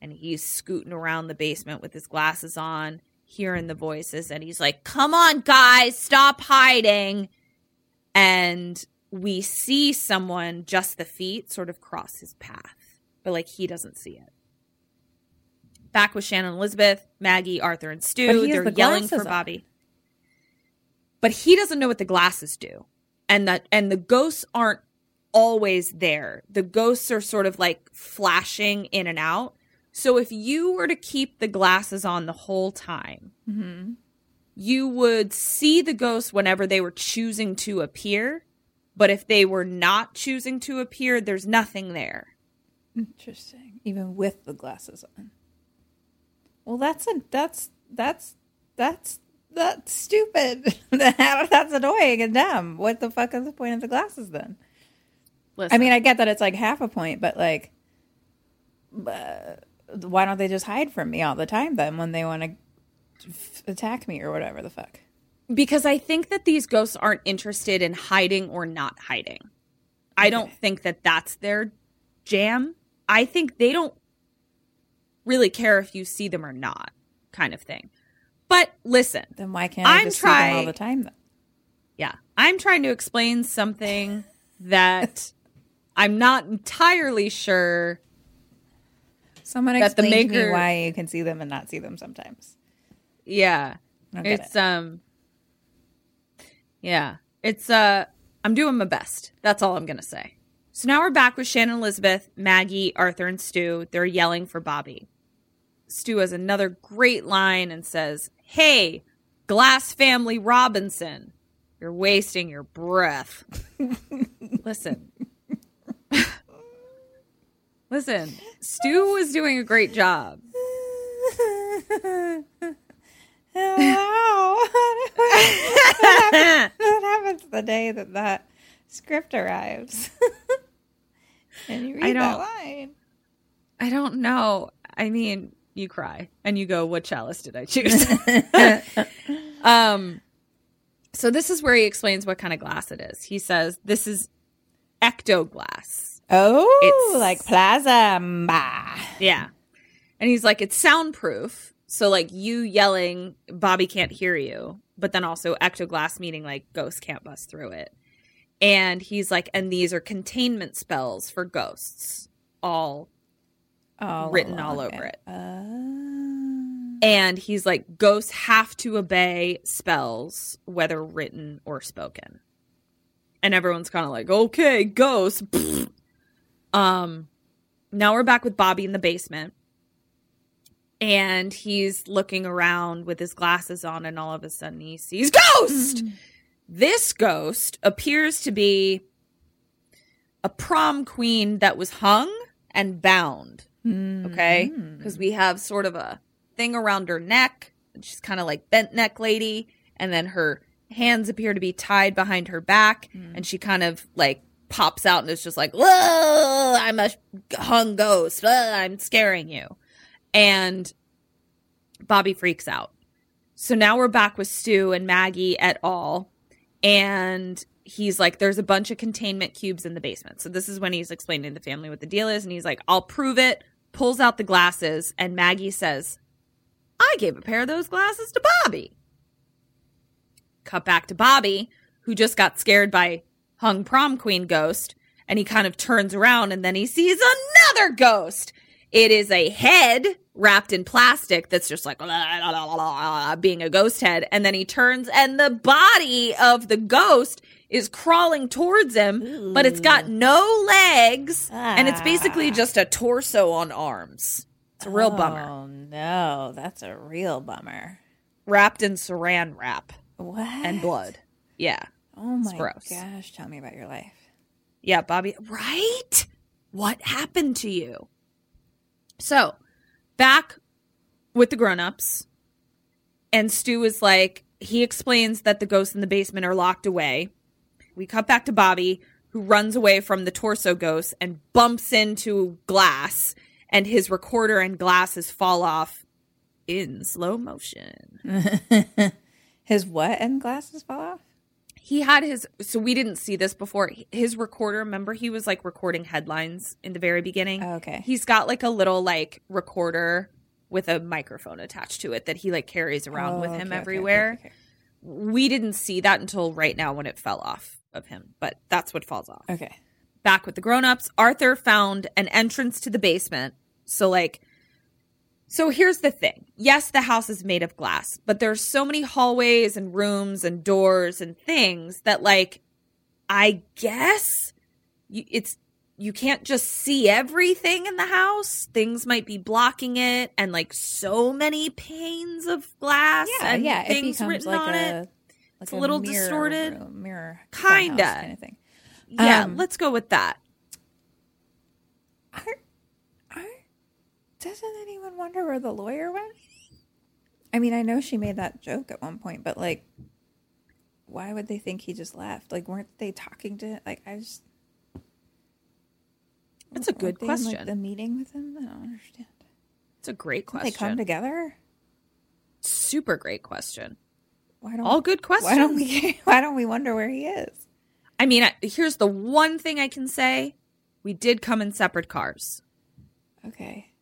And he's scooting around the basement with his glasses on hearing the voices. And he's like come on guys stop hiding. And we see someone just the feet sort of cross his path but like he doesn't see it back with shannon elizabeth maggie arthur and stu they're the yelling for bobby but he doesn't know what the glasses do and that and the ghosts aren't always there the ghosts are sort of like flashing in and out so if you were to keep the glasses on the whole time Mm-hmm. you would see the ghosts whenever they were choosing to appear. But if they were not choosing to appear, there's nothing there. Interesting. Even with the glasses on. Well, that's a that's that's that's that's stupid. *laughs* that's annoying and dumb. What the fuck is the point of the glasses then? Listen, I mean, I get that it's like half a point, but like, uh, why don't they just hide from me all the time then when they want to f- attack me or whatever the fuck? Because I think that these ghosts aren't interested in hiding or not hiding. I don't think that that's their jam. I think they don't really care if you see them or not, kind of thing. But listen, Then why can't I I'm them all the time? Then? yeah, I'm trying to explain something that *laughs* I'm not entirely sure. Someone That the explain to me why you can see them and not see them sometimes. Yeah, I don't get it's it. um, yeah, it's uh, I'm doing my best. That's all I'm gonna say. So now we're back with Shannon, Elizabeth, Maggie, Arthur, and Stu. They're yelling for Bobby. Stu has another great line and says, "Hey, Glass Family Robinson, you're wasting your breath." *laughs* Listen. Listen, Stu was doing a great job. *laughs* *laughs* what happens the day that that script arrives? *laughs* and you I read that don't- line. I don't know. I mean, you cry and you go, "What chalice did I choose?" *laughs* um, so this is where he explains what kind of glass it is. He says this is ecto glass. Oh, It's- like plasma. Yeah, and he's like, it's soundproof. So like you yelling, Bobby can't hear you, but then also ecto glass meaning like ghosts can't bust through it. And he's like, and these are containment spells for ghosts, all All written all over it. Uh, And he's like, ghosts have to obey spells, whether written or spoken. And everyone's kind of like, okay, ghosts. *laughs* um, now we're back with Bobby in the basement. And he's looking around with his glasses on, and all of a sudden he sees ghost. Hmm. this ghost appears to be a prom queen that was hung and bound. Okay. Hmm. Because we have sort of a thing around her neck. She's kind of like bent neck lady. And then her hands appear to be tied behind her back. Hmm. And she kind of like pops out and it's just like, Whoa, I'm a hung ghost. I'm scaring you. And Bobby freaks out. So now we're back with Stu and Maggie et al. And he's like, there's a bunch of containment cubes in the basement. So this is when he's explaining to the family what the deal is. And he's like, I'll prove it, pulls out the glasses. And Maggie says, I gave a pair of those glasses to Bobby. Cut back to Bobby, who just got scared by hung prom queen ghost. And he kind of turns around and then he sees another ghost. It is a head wrapped in plastic that's just like *laughs* being a ghost head. And then he turns and the body of the ghost is crawling towards him, but it's got no legs. And it's ah. basically just a torso on arms. It's a real bummer. Oh no, that's a real bummer. Wrapped in saran wrap What? and blood. Yeah. Oh my gosh, tell me about your life. Yeah, Bobby. Right? What happened to you? So, back with the grown-ups, and Stu is like, he explains that the ghosts in the basement are locked away. We cut back to Bobby, who runs away from the torso ghost and bumps into glass, and his recorder and glasses fall off in slow motion. *laughs* His what and glasses fall off? He had his so we didn't see this before. His recorder remember he was like recording headlines in the very beginning? Oh, okay. he's got like a little like recorder with a microphone attached to it that he like carries around with Oh, him okay, okay, okay, everywhere. okay, we didn't see that until right now when it fell off of him but that's what falls off. Okay. back with the grown-ups arthur found an entrance to the basement. So like so here's the thing yes the house is made of glass but there's so many hallways and rooms and doors and things that like i guess you, it's you can't just see everything in the house things might be blocking it and like so many panes of glass Yeah, and yeah. Things becomes written like on a it like a little mirror distorted. mirror Kinda. kind of thing. yeah Um, let's go with that doesn't anyone wonder where the lawyer went? I mean, I know she made that joke at one point, but like, why would they think he just left? Like, weren't they talking to? Like, I just. That's a good weren't in, like, question. the meeting with him, I don't understand. it's a great question They come together. super great question Why don't All good questions. Why don't we? *laughs* Why don't we wonder where he is? I mean, I, here's the one thing I can say: we did come in separate cars. Okay.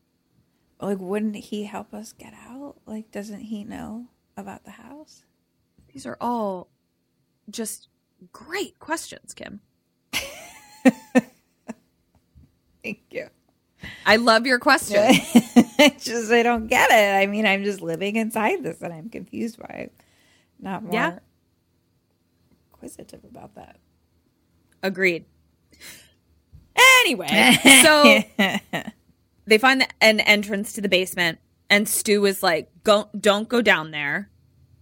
Like, wouldn't he help us get out? Like, doesn't he know about the house? These are all just great questions, Kim. *laughs* Thank you. I love your question. it's *laughs* just I don't get it. I mean, I'm just living inside this, and I'm confused by it. Not more Yeah. inquisitive about that. Agreed. *laughs* Anyway, so they find the, an entrance to the basement, and Stu is like, "Go, don't go down there."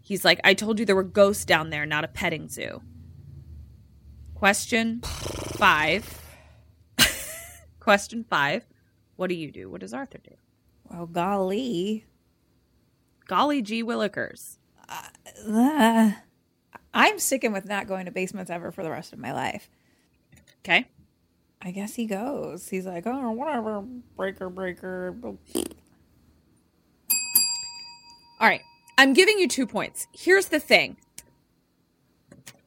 He's like, "I told you there were ghosts down there, not a petting zoo." Question five. *laughs* Question five. What do you do? What does Arthur do? Well, golly, Golly gee willikers. uh, I'm sticking with not going to basements ever for the rest of my life. Okay. I guess he goes. He's like, oh, whatever, breaker, breaker. All right. I'm giving you two points. Here's the thing.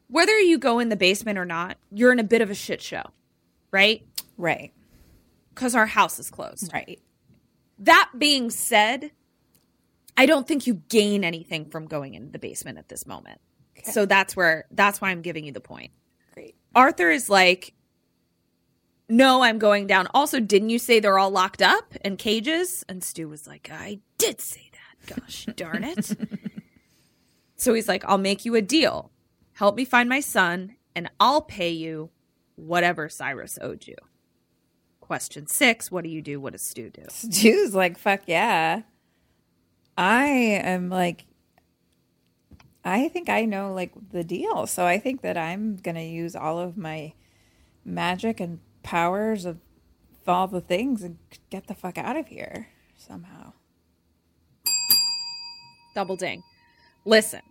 Whether you go in the basement or not, you're in a bit of a shit show, right? Right, Because our house is closed. right. That being said, I don't think you gain anything from going into the basement at this moment. So that's where that's why I'm giving you the point. Great. Arthur is like, No, I'm going down. Also, didn't you say they're all locked up in cages? And Stu was like, I did say that. Gosh *laughs* darn it. so he's like, I'll make you a deal. Help me find my son, and I'll pay you whatever Cyrus owed you. Question six What do you do? What does Stu do? Stu's like, fuck yeah. I am like, I think I know like the deal. So I think that I'm going to use all of my magic and powers of all the things and get the fuck out of here somehow. Double ding. Listen,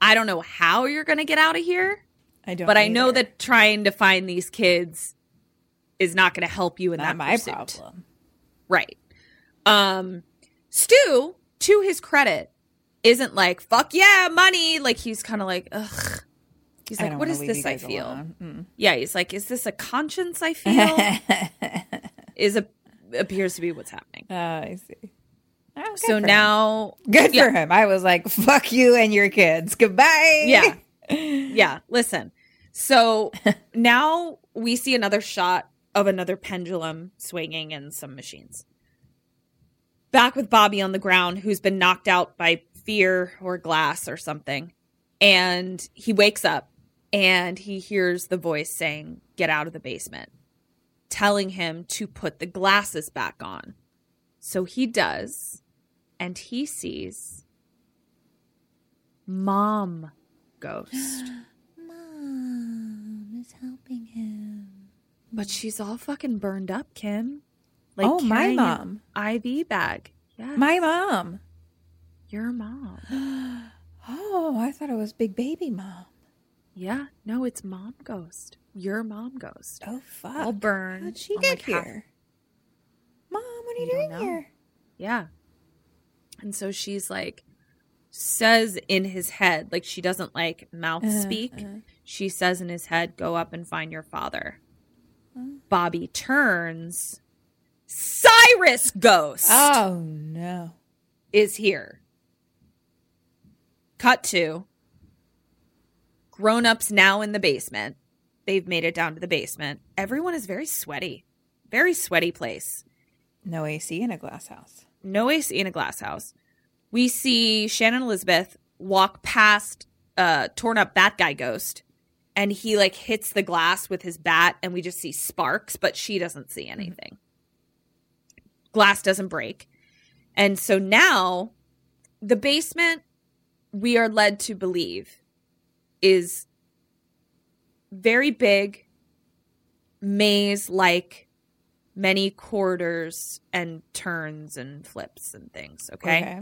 I don't know how you're going to get out of here, I don't but I know that trying to find these kids is not going to help you in not that my pursuit. problem. Right. Um Stu, to his credit, isn't like, fuck yeah, money. Like he's kind of like, ugh. He's like, what is this I feel? Mm. Yeah, he's like, is this a conscience I feel? *laughs* is a appears to be what's happening. Oh, I see. Oh, So for him. now good yeah. for him. I was like, fuck you and your kids. Goodbye. Yeah. *laughs* Yeah. Listen. So *laughs* now we see another shot of another pendulum swinging and some machines. Back with Bobby on the ground, who's been knocked out by fear or glass or something. And he wakes up and he hears the voice saying, Get out of the basement, telling him to put the glasses back on. So he does. And he sees Mom Ghost. *gasps* Mom is helping him. But she's all fucking burned up, Kim. Like Oh, my mom. IV bag. Yeah, My mom. your mom. *gasps* Oh, I thought it was Big Baby Mom. Yeah, no, it's mom ghost. Your mom ghost. Oh, fuck. All burned. How'd she get here? Mom, what are you doing here? Yeah. And so she's like, says in his head, like she doesn't like mouth Uh-huh, speak. She says in his head, go up and find your father. Bobby turns. Cyrus Ghost Oh, no. is here. Cut to grown ups now in the basement. They've made it down to the basement. Everyone is very sweaty, very sweaty place. No AC in a glass house. no AC in a glass house. We see Shannon Elizabeth walk past a torn up bat guy ghost and he like hits the glass with his bat and we just see sparks, but she doesn't see mm-hmm. anything. Glass doesn't break. And so now the basement we are led to believe is very big maze like many corridors and turns and flips and things okay?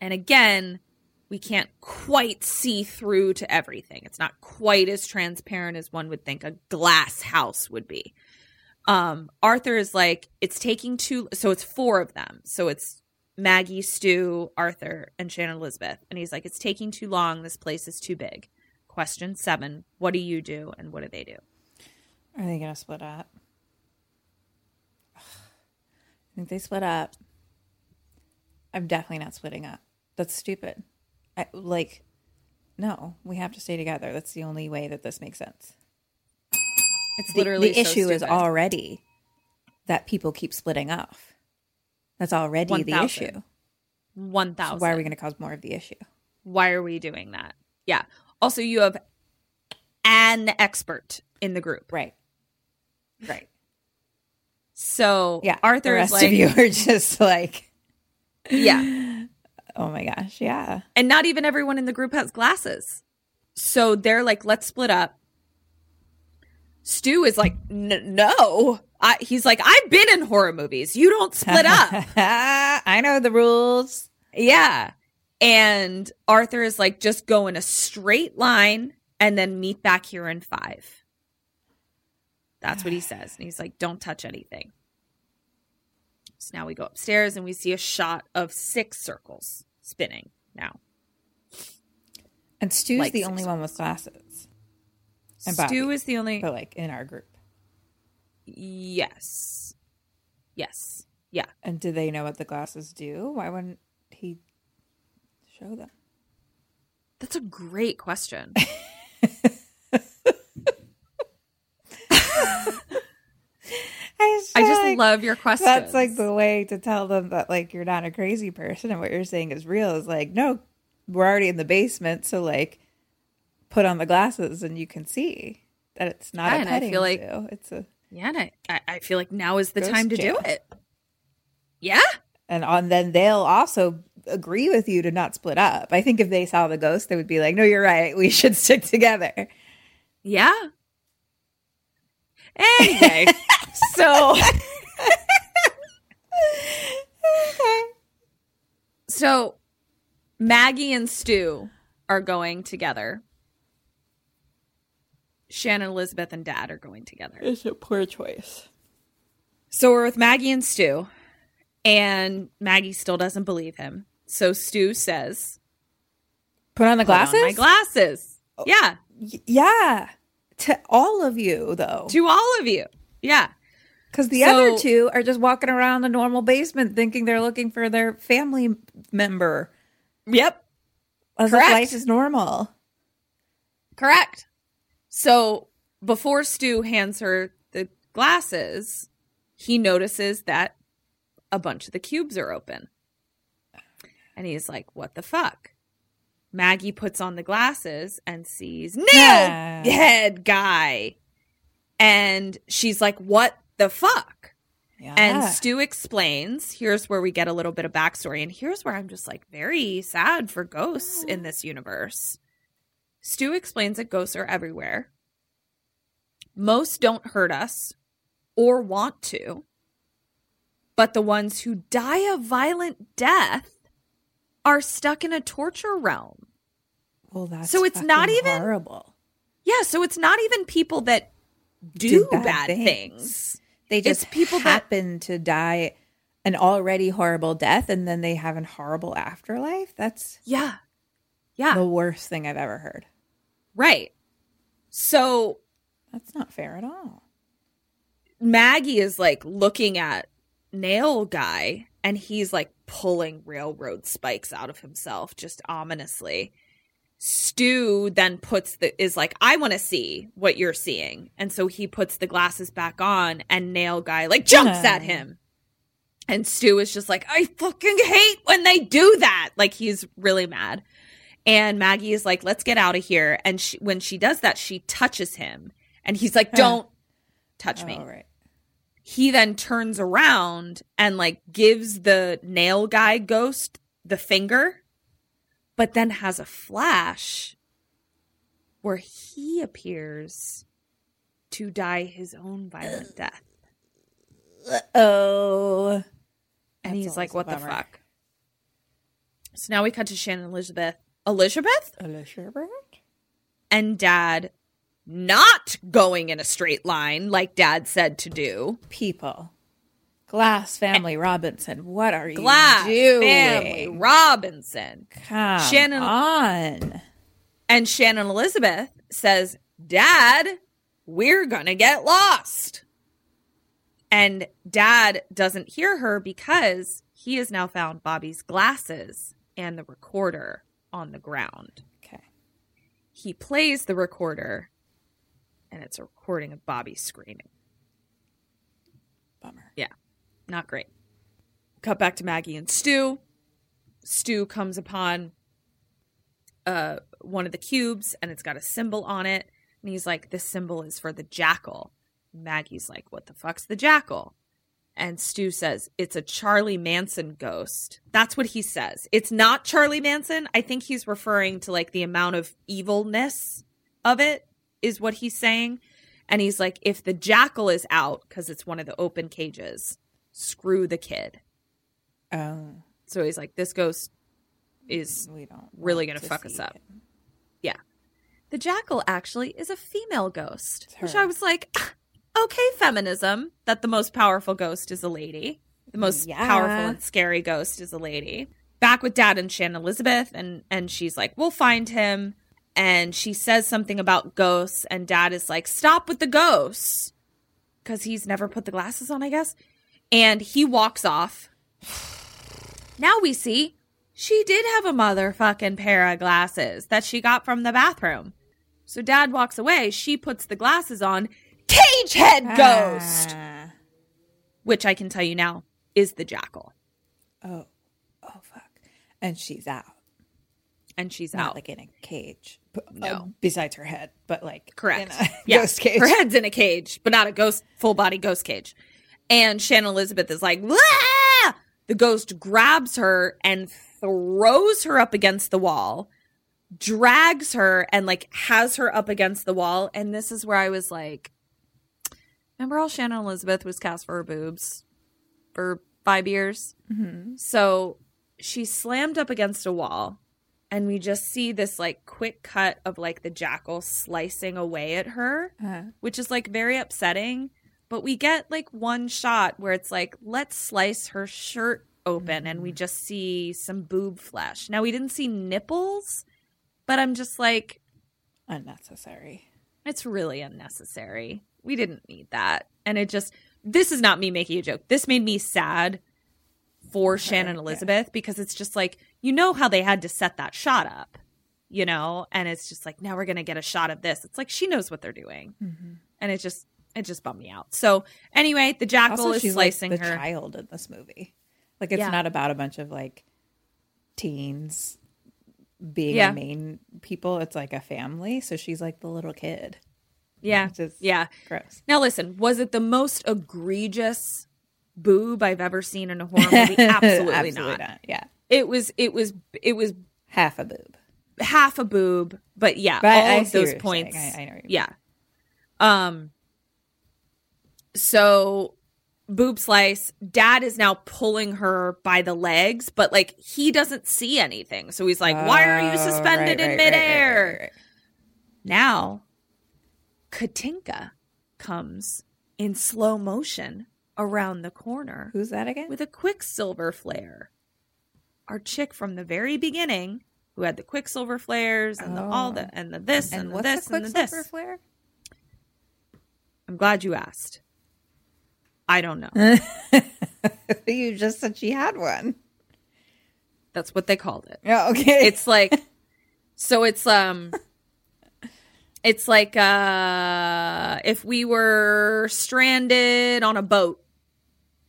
and again we can't quite see through to everything. It's not quite as transparent as one would think a glass house would be. Um arthur is like it's taking too so it's four of them. So it's Maggie, Stu, Arthur, and Shannon Elizabeth. And he's like, It's taking too long. This place is too big. Question seven What do you do? And what do they do? Are they gonna split up? I think they split up. I'm definitely not splitting up. That's stupid. I, like, no, we have to stay together. That's the only way that this makes sense. It's literally the so issue is already that people keep splitting off. That's already the 1,000. issue. one So thousand. why are we going to cause more of the issue? Why are we doing that? Yeah. Also, you have an expert in the group, Right. Right. so Yeah. Arthur the is rest like, of you are just like, yeah, *gasps* oh my gosh, yeah. and not even everyone in the group has glasses, so they're like, let's split up. Stu is like, "N- no. I, he's like, I've been in horror movies. You don't split up. *laughs* I know the rules. Yeah. And Arthur is like, just go in a straight line and then meet back here in five. That's what he *sighs* says. And he's like, don't touch anything. So now we go upstairs and we see a shot of six circles spinning now. And Stu's Like the only one with glasses. And Stu Bobby. is the only. But like in our group. Yes. Yes. Yeah. And do they know what the glasses do? Why wouldn't he show them? That's a great question. *laughs* I just, I feel just like love your question. That's like the way to tell them that like you're not a crazy person and what you're saying is real is like, no, we're already in the basement, so like put on the glasses and you can see that it's not Yeah, a and I petting feel like- zoo. It's a Yeah, and I, I- feel like now is the Ghost time to do it. Yeah. and on then they'll also agree with you to not split up. I think if they saw the ghost, they would be like, No, you're right, we *laughs* should stick together. Yeah. Anyway, *laughs* so so Maggie and Stu are going together. Shannon, Elizabeth, and Dad are going together. It's a poor choice. So we're with Maggie and Stu, and Maggie still doesn't believe him. So Stu says, Put on the "Put on glasses? my glasses." Oh, yeah, Y- yeah. To all of you though. to all of you. Yeah. Because the So- other two are just walking around the normal basement thinking they're looking for their family member. Yep. As if Correct. life is normal. Correct. So before Stu hands her the glasses, he notices that a bunch of the cubes are open. And he's like, what the fuck? Maggie puts on the glasses and sees nail Yeah. head guy. And she's like, what the fuck? Yeah. And Stu explains, here's where we get a little bit of backstory. And here's where I'm just like very sad for ghosts in *gasps* this universe. Stu explains that ghosts are everywhere. Most don't hurt us or want to, but the ones who die a violent death are stuck in a torture realm. well, that's so it's not even- horrible. Yeah, so it's not even people that do, Do bad bad, things. things. They It's just people that- happen to die an already horrible death and then they have a horrible afterlife. That's Yeah. Yeah. the worst thing I've ever heard. Right. So That's not fair at all. Maggie is like looking at Nail Guy and he's like pulling railroad spikes out of himself just ominously. Stu then puts the is like, I want to see what you're seeing. And so he puts the glasses back on and Nail Guy like jumps Yeah. at him. And Stu is just like, I fucking hate when they do that. Like he's really mad. And Maggie is like, let's get out of here. And she, when she does that, she touches him. And he's like, don't touch me All right. he then turns around and like gives the nail guy ghost the finger but then has a flash where he appears to die his own violent *clears throat* death Oh. and That's he's like what the fuck so now we cut to shannon elizabeth elizabeth Elizabeth? and dad not going in a straight line like dad said to do People. Glass family Robinson, what are Glass you doing? family Robinson. Come Shannon- on. And Shannon Elizabeth says, Dad, we're going to get lost. And dad doesn't hear her because he has now found Bobby's glasses and the recorder on the ground. Okay. He plays the recorder and it's a recording of Bobby screaming. Bummer. Yeah, not great. Cut back to Maggie and Stu. Stu comes upon uh one of the cubes and it's got a symbol on it. And he's like, This symbol is for the jackal. Maggie's like, What the fuck's the jackal? And Stu says, It's a Charlie Manson ghost. That's what he says. It's not Charlie Manson. I think he's referring to like the amount of evilness of it, is what he's saying. And he's like, If the jackal is out, because it's one of the open cages, screw the kid. Oh, So he's like, This ghost is we don't really gonna fuck us up. it. Yeah. The jackal actually is a female ghost, which. I was like, "Ah, *laughs* okay, feminism, that the most powerful ghost is a lady. The most Yeah. powerful and scary ghost is a lady. Back with dad and Shannon Elizabeth, and and she's like, we'll find him. And she says something about ghosts, and dad is like, stop with the ghosts. Because he's never put the glasses on, I guess. And he walks off. Now we see she did have a motherfucking pair of glasses that she got from the bathroom. So dad walks away. She puts the glasses on. Cage head ghost! Ah. Which I can tell you now is the jackal. Oh, oh fuck! And she's out, And she's not out. like in a cage. No. uh, besides her head, but like Correct. in a *laughs* yeah. ghost cage. Her head's in a cage, but not a ghost, full body ghost cage. And Shannon Elizabeth is like, "Ah!" the ghost grabs her and throws her up against the wall, drags her and like has her up against the wall. And this is where I was like, remember how Shannon Elizabeth was cast for her boobs for five years? Mm-hmm. So she slammed up against a wall and we just see this like quick cut of like the jackal slicing away at her Uh-huh. which is like very upsetting but we get like one shot where it's like let's slice her shirt open and we just see some boob flesh now we didn't see nipples but i'm just like Unnecessary. it's really unnecessary we didn't need that and it just this is not me making a joke this made me sad for shannon yeah. elizabeth because it's just like you know how they had to set that shot up you know and it's just like now we're gonna get a shot of this it's like she knows what they're doing mm-hmm. and it just it just bummed me out so anyway the jackal Also, is she's slicing like the her child in this movie. Like it's Yeah. not about a bunch of like teens being Yeah. the main people. It's like a family. So she's like the little kid. Yeah Which is yeah gross. now listen was it the most egregious boob i've ever seen in a horror movie *laughs* absolutely, not. Yeah, it was it was it was half a boob. half a boob, but yeah, But all I of those points. I- I know what you mean. yeah. Um. So, boob slice. Dad is now pulling her by the legs, but like he doesn't see anything. So he's like, "Why are you Oh, suspended right, in right, midair?" right. Now, Katinka comes in slow motion around the corner Who's that again? with a quicksilver flare. Our chick from the very beginning, who had the quicksilver flares and the all the and the this and, and the this and the quicksilver this. flare? I'm glad you asked. I don't know. *laughs* you just said she had one. That's what they called it. Yeah, okay. It's like *laughs* so it's um it's like uh if we were stranded on a boat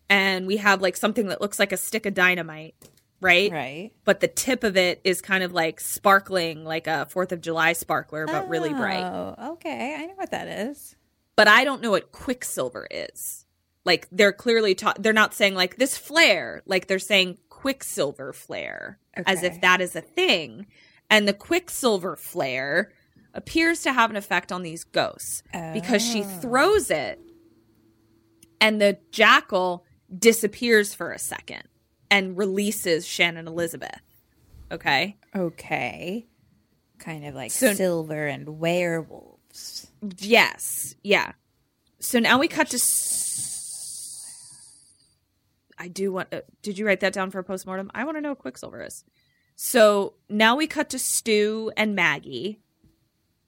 and we have like something that looks like a stick of dynamite, right? right. But the tip of it is kind of like sparkling like a 4th of July sparkler but really bright. Oh, okay. I know what that is. but I don't know what quicksilver is. Like they're clearly ta- they're not saying like this flare, like they're saying quicksilver flare as if that is a thing. And the quicksilver flare appears to have an effect on these ghosts because she Oh. throws it and the jackal disappears for a second and releases Shannon Elizabeth. Okay? Okay. Kind of like So- silver and werewolves. Yes. Yeah. So now we cut to I do want. Uh, did you write that down for a postmortem? I want to know what Quicksilver is. So now we cut to Stu and Maggie,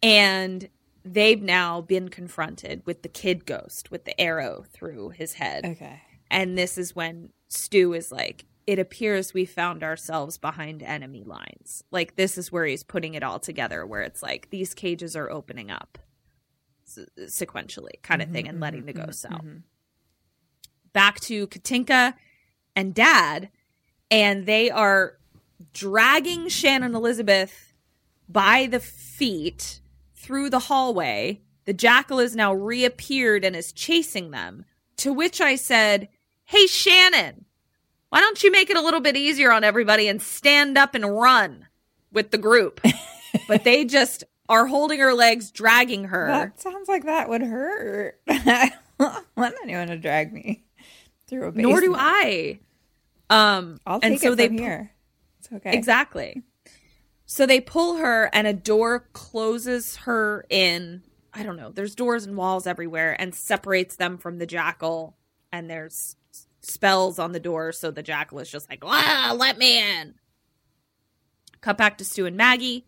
and they've now been confronted with the kid ghost with the arrow through his head. Okay. And this is when Stu is like, it appears we found ourselves behind enemy lines. Like, this is where he's putting it all together, where it's like these cages are opening up s- sequentially, kind of mm-hmm, thing, and mm-hmm, letting the ghosts mm-hmm, out. Back to Katinka and Dad, and they are dragging Shannon Elizabeth by the feet through the hallway. The jackal has now reappeared and is chasing them. To which I said, Hey, Shannon, why don't you make it a little bit easier on everybody and stand up and run with the group? *laughs* but they just are holding her legs, dragging her. That sounds like that would hurt. *laughs* I don't want anyone to drag me through a basement. Nor do I. Um, I'll and take so it they from pu- here. It's okay. Exactly. So they pull her, and a door closes her in. I don't know. There's doors and walls everywhere, and separates them from the jackal. And there's spells on the door, so the jackal is just like, "Ah, let me in." Cut back to Stu and Maggie.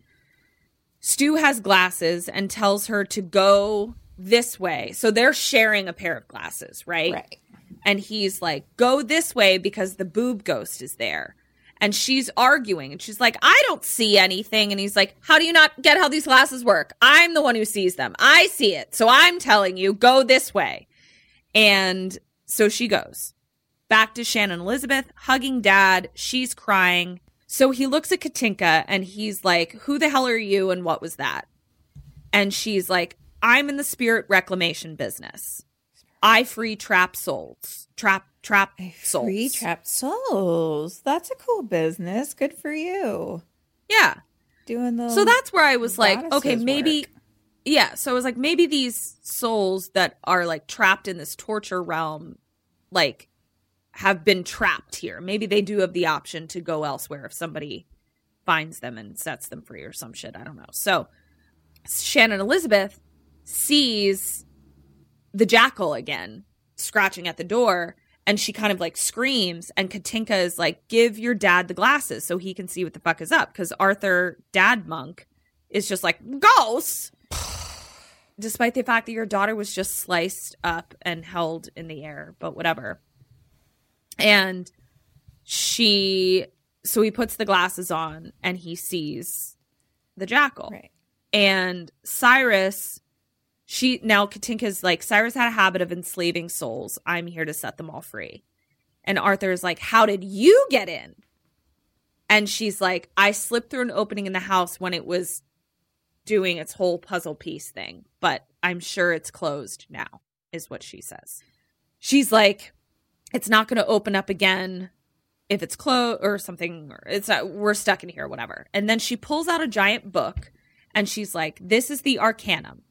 Stu has glasses and tells her to go this way. So they're sharing a pair of glasses, right? Right. And he's like, go this way because the boob ghost is there. And she's arguing and she's like, I don't see anything. And he's like, How do you not get how these glasses work? I'm the one who sees them. I see it. So I'm telling you, go this way. And so she goes back to Shannon Elizabeth, hugging dad. She's crying. So he looks at Katinka and he's like, Who the hell are you and what was that? And she's like, I'm in the spirit reclamation business. I free trap souls. Trap trap souls. Free trapped souls. That's a cool business. Good for you. Yeah. Doing the So that's where I was like, okay, maybe work. yeah. So I was like, maybe these souls that are like trapped in this torture realm, like have been trapped here. Maybe they do have the option to go elsewhere if somebody finds them and sets them free or some shit. I don't know. So Shannon Elizabeth sees the jackal again scratching at the door and she kind of like screams and Katinka is like give your dad the glasses so he can see what the fuck is up cuz Arthur dad monk is just like ghosts! *sighs* Despite the fact that your daughter was just sliced up and held in the air but whatever. And she so he puts the glasses on and he sees the jackal. Right. and Cyrus she now Katinka's like Cyrus had a habit of enslaving souls. I'm here to set them all free. And Arthur's like, "How did you get in?" And she's like, "I slipped through an opening in the house when it was doing its whole puzzle piece thing, but I'm sure it's closed now." Is what she says. She's like, "It's not going to open up again if it's closed or something or it's not, we're stuck in here whatever." And then she pulls out a giant book and she's like, "This is the Arcanum."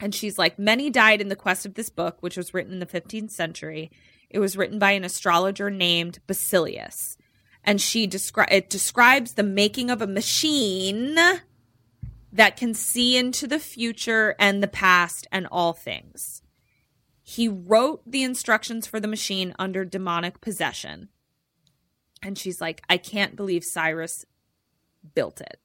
And she's like, many died in the quest of this book, which was written in the 15th century. It was written by an astrologer named Basilius. And she descri- it describes the making of a machine that can see into the future and the past and all things. He wrote the instructions for the machine under demonic possession. And she's like, I can't believe Cyrus built it.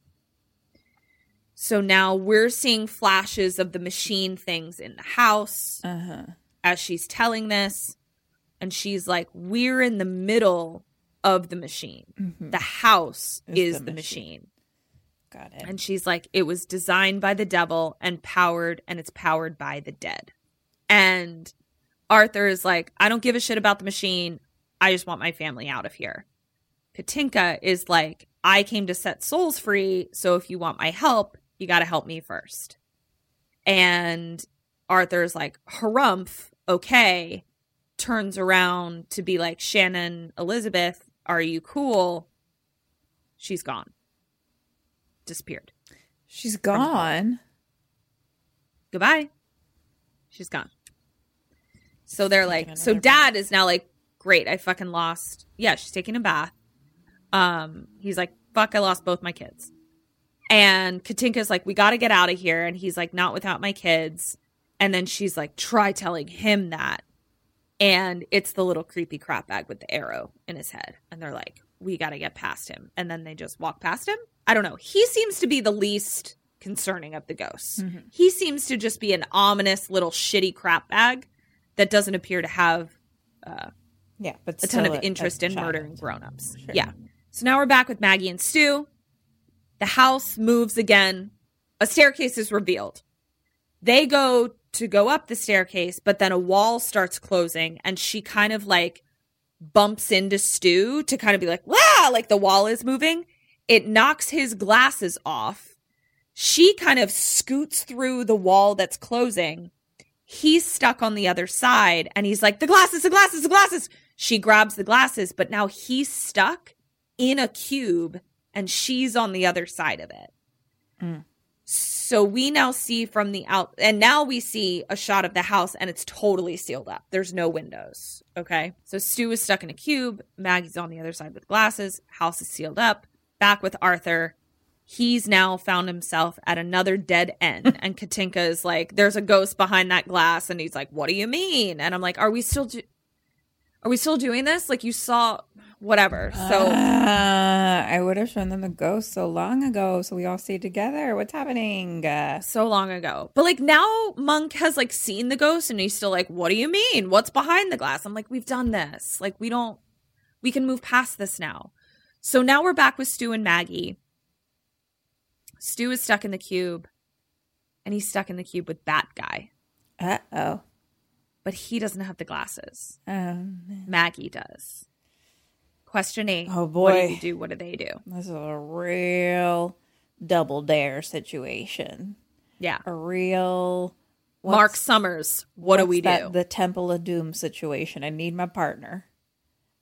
So now we're seeing flashes of the machine things in the house Uh-huh. as she's telling this. And she's like, We're in the middle of the machine. The house Is is, Mm-hmm. the the, machine. machine. Got it. And she's like, It was designed by the devil and powered, and it's powered by the dead. And Arthur is like, I don't give a shit about the machine. I just want my family out of here. Katinka is like, I came to set souls free. So if you want my help, you got to help me first. And Arthur's like, harumph, okay. Turns around to be like, Shannon, Elizabeth, are you cool? She's gone. Disappeared. She's gone. Goodbye. She's gone. So they're like, so dad is now like, great, I fucking lost. Yeah, she's taking a bath. Um, he's like, fuck, I lost both my kids. And Katinka's like, we got to get out of here. And he's like, not without my kids. And then she's like, try telling him that. and it's the little creepy crap bag with the arrow in his head. And they're like, we got to get past him. And then they just walk past him. I don't know. He seems to be the least concerning of the ghosts. Mm-hmm. He seems to just be an ominous little shitty crap bag that doesn't appear to have Yeah, but a ton of interest a in child. murdering grown-ups. Sure. Yeah. So now we're back with Maggie and Stu. The house moves again. A staircase is revealed. They go to go up the staircase, but then a wall starts closing and she kind of like bumps into Stu to kind of be like, wow, like the wall is moving. It knocks his glasses off. She kind of scoots through the wall that's closing. He's stuck on the other side and he's like, the glasses, the glasses, the glasses. She grabs the glasses, but now he's stuck in a cube and she's on the other side of it. Mm. So we now see from the out, and now we see a shot of the house, and it's totally sealed up. There's no windows. Okay. So Stu is stuck in a cube. Maggie's on the other side with glasses. House is sealed up. Back with Arthur. He's now found himself at another dead end. *laughs* and Katinka is like, there's a ghost behind that glass. And he's like, what do you mean? And I'm like, are we still, do- are we still doing this? Like you saw, whatever. So. Uh, I would have shown them the ghost so long ago, so we all stayed together. What's happening? Uh, so long ago. But like now Monk has like seen the ghost and he's still like, What do you mean? What's behind the glass? I'm like, We've done this. Like we don't we can move past this now. So now we're back with Stu and Maggie. Stu is stuck in the cube and he's stuck in the cube with Bat Guy. uh oh. But he doesn't have the glasses. Um, Maggie does. Question eight. Oh, What do boy. you do? What do they do? this is a real double dare situation. Yeah. A real Mark Summers. What do we that- do? The Temple of Doom situation. I need my partner.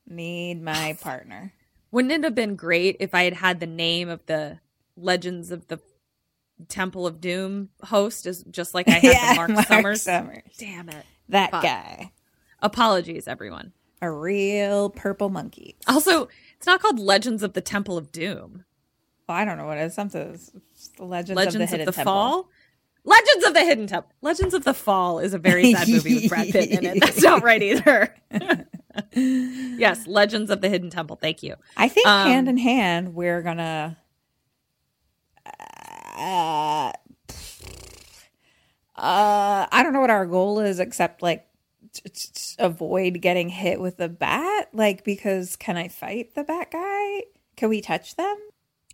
Need my *laughs* partner. Wouldn't it have been great if I had had the name of the Legends of the Temple of Doom host, is just like I had the *laughs* Mark, Summers? Summers. Damn it! That Fuck. guy. Apologies, everyone. A real purple monkey. Also, it's not called Legends of the Temple of Doom. Well, I don't know what it is. Something. Legends, Legends of the, of Hidden the, Temple. Fall. Legends of the Hidden Temple. Legends of the Fall is a very sad movie with Brad Pitt in it. *laughs* That's not right either. *laughs* yes, Legends of the Hidden Temple. Thank you. I think Um, hand in hand we're gonna. Uh, uh, I don't know what our goal is except like avoid getting hit with a bat. Like because can I fight the bat guy? Can we touch them?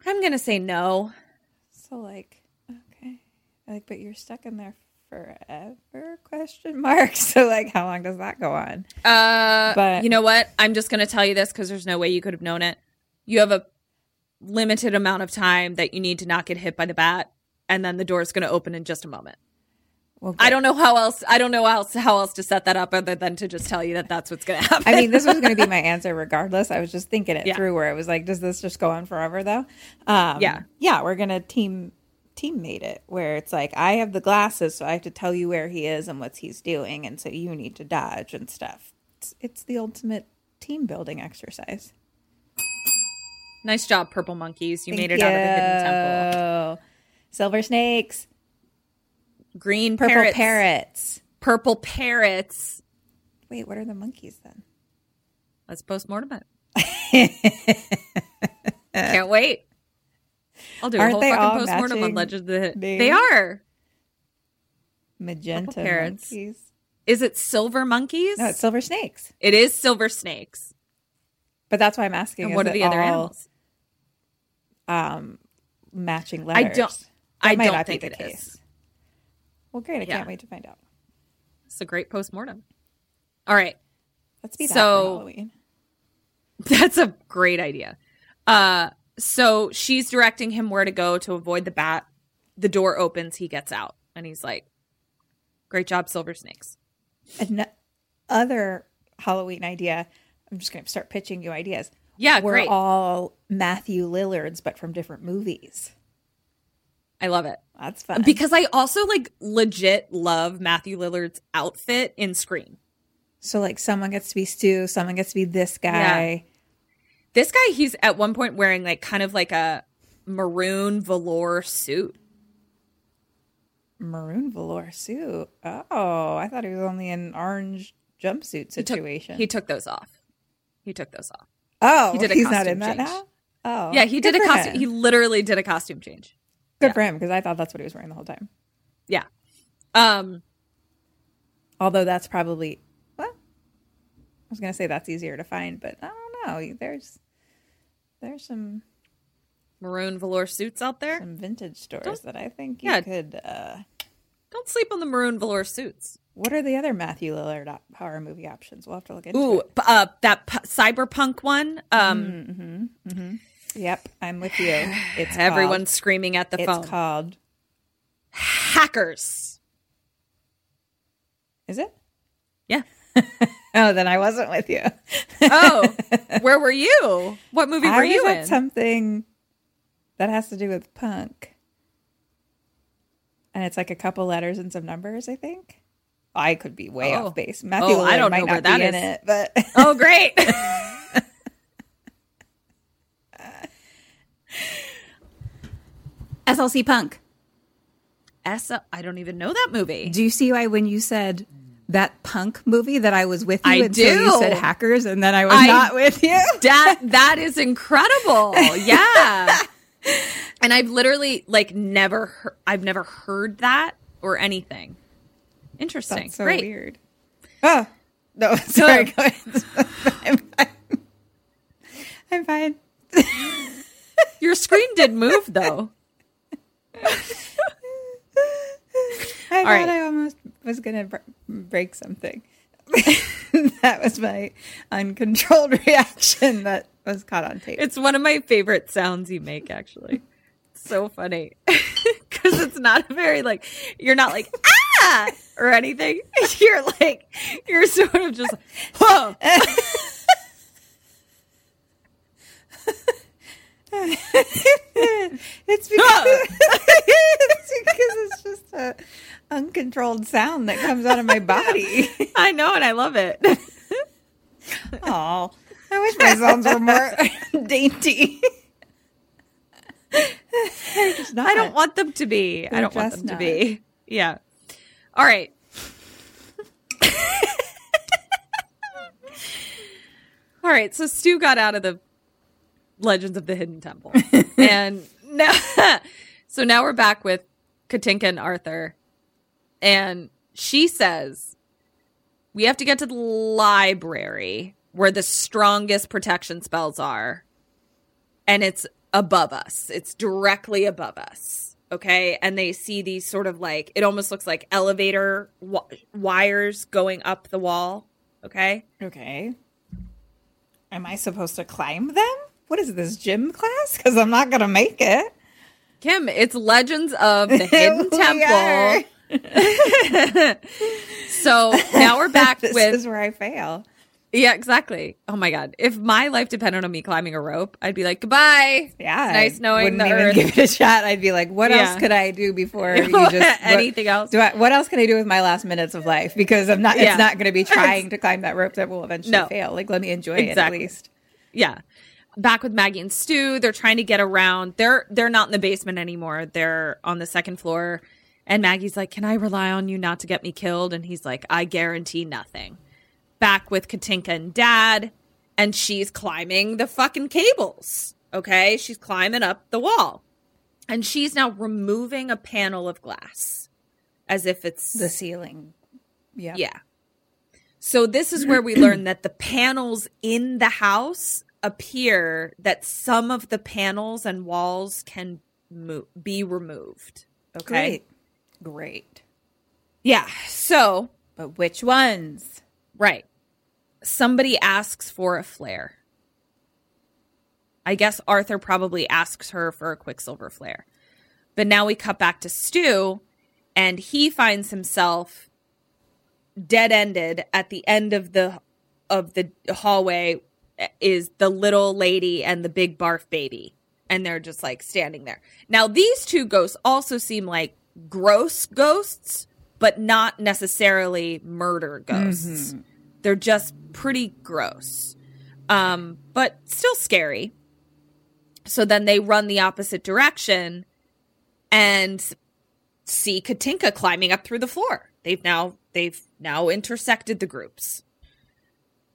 I'm gonna say no. So like okay, like but you're stuck in there forever? Question mark. *laughs* So like how long does that go on? Uh, But- you know what? I'm just going to tell you this because there's no way you could have known it. You have a limited amount of time that you need to not get hit by the bat, and then the door is going to open in just a moment. Well, I don't know how else. I don't know how else how else to set that up other than to just tell you that that's what's going to happen. I mean, this was going to be my *laughs* answer regardless. I was just thinking it Yeah. through where it was like, does this just go on forever though? Um, Yeah. Yeah, we're going to team teammate it where it's like, I have the glasses, so I have to tell you where he is and what he's doing. And so you need to dodge and stuff. It's, it's the ultimate team building exercise. nice job, purple monkeys. You Thank made it out of the hidden temple. Silver snakes, Green purple parrots, parrots. purple parrots. Wait, what are the monkeys then? Let's postmortem it. Can't wait. I'll do a Aren't whole fucking postmortem on Legend of the names? They are. Magenta Purple parrots. monkeys. Is it silver monkeys? No, it's silver snakes. It is silver snakes. But that's why I'm asking. And what are the other all, animals? Um, matching I don't. That I don't think the it case. is. Well, great. I Yeah. can't wait to find out. It's a great postmortem. All right, Let's be So- *laughs* that's a great idea. Uh, so she's directing him where to go to avoid the bat. The door opens. He gets out, and he's like, "Great job, silver snakes." Another Halloween idea. I'm just going to start pitching you ideas. Yeah, We're great. all Matthew Lillards, but from different movies. I love it That's fun. because I also like legit love Matthew Lillard's outfit in Scream. so, like, someone gets to be Stu, someone gets to be this guy. This guy, he's at one point wearing like kind of like a maroon velour suit. Maroon velour suit. Oh, I thought he was only in orange jumpsuit He took- situation. He took those off. He took those off. oh, he did a he's not costume in that change. now. Oh, yeah, he did a costume. him. He literally did a costume change. Good yeah. for him because I thought that's what he was wearing the whole time. Yeah. Um. Although that's probably well, I was gonna say that's easier to find, but I don't know. There's there's some Maroon velour suits out there. some vintage stores that I think you Yeah. could. uh Don't sleep on the maroon velour suits. What are the other Matthew Lillard horror movie options? We'll have to look into Ooh, uh, that p- cyberpunk one. Um, Yep, I'm with you. It's *sighs* everyone's called, screaming at the it's phone. It's called. Hackers. Is it? Yeah. *laughs* Oh, then I wasn't with you. Oh, *laughs* where were you? What movie I were you at in? something that has to do with punk, and it's like a couple letters and some numbers. I think. I could be way Oh. off base. Matthew Oh, I don't might know not where that be in is. it, but oh, great. *laughs* SLC Punk. S. I don't even know that movie. Do you see why when you said that punk movie that I was with you I until you said hackers and then I was I- not with you? That *laughs* that is incredible. Yeah. and I've literally like never heard, I've never heard that or anything. Interesting. That's so Great. weird. Oh no, *laughs* sorry. Go ahead. *laughs* I'm fine. I'm fine. Your screen did move though. I thought right. I almost was gonna br- break something. *laughs* that was my uncontrolled *laughs* reaction that was caught on tape. It's one of my favorite sounds you make actually. so funny. *laughs* Cuz it's not a very like you're not like ah or anything. You're like you're sort of just whoa. *laughs* it's because, *laughs* it's because it's just a uncontrolled sound that comes out of my body. *laughs* I know and I love it. Oh, I wish my sounds were more dainty. Not. I don't want them to be. I They're don't want them to be. Yeah. All right. All right. So Stu got out of the Legends of the Hidden Temple, *laughs* and now, *laughs* so now we're back with Katinka and Arthur, and she says we have to get to the library where the strongest protection spells are and it's above us. It's directly above us. Okay. And they see these sort of like, it almost looks like elevator wi- wires going up the wall. Okay. Okay. Am I supposed to climb them? What is this gym class? Because I'm not gonna make it. Kim, it's Legends of the *laughs* Hidden Temple. *laughs* So now we're back *laughs* This with. This is where I fail. yeah, exactly. Oh my God. If my life depended on me climbing a rope, I'd be like, goodbye. Yeah, nice knowing wouldn't even earth. give it a shot. I'd be like, what Yeah. else could I do before you just what- Anything else? Do I, what else can I do with my last minutes of life? Because I'm not. Yeah. It's not going to be trying to climb that rope that will eventually No. fail. Like, let me enjoy Exactly. it at least. yeah back with maggie and stu. They're trying to get around. They're they're not in the basement anymore. They're on the second floor. And maggie's like can i rely on you not to get me killed? And he's like i guarantee nothing. Back with katinka and dad and she's climbing the fucking cables okay? She's climbing up the wall. And she's now removing a panel of glass as if it's The ceiling. Yeah. yeah. So this is where we learn that the panels in the house appear that some of the panels and walls can mo- be removed. Okay. Great. Great. Yeah. So, But which ones? right. Somebody asks for a flare. I guess Arthur probably asks her for a Quicksilver flare. But now we cut back to Stu, and he finds himself dead ended at the end of the of the hallway is the little lady and the big barf baby and they're just like standing there. Now these two ghosts also seem like gross ghosts but not necessarily murder ghosts. They're just pretty gross. Um but still scary. So then they run the opposite direction and see Katinka climbing up through the floor. They've now they've now intersected the groups.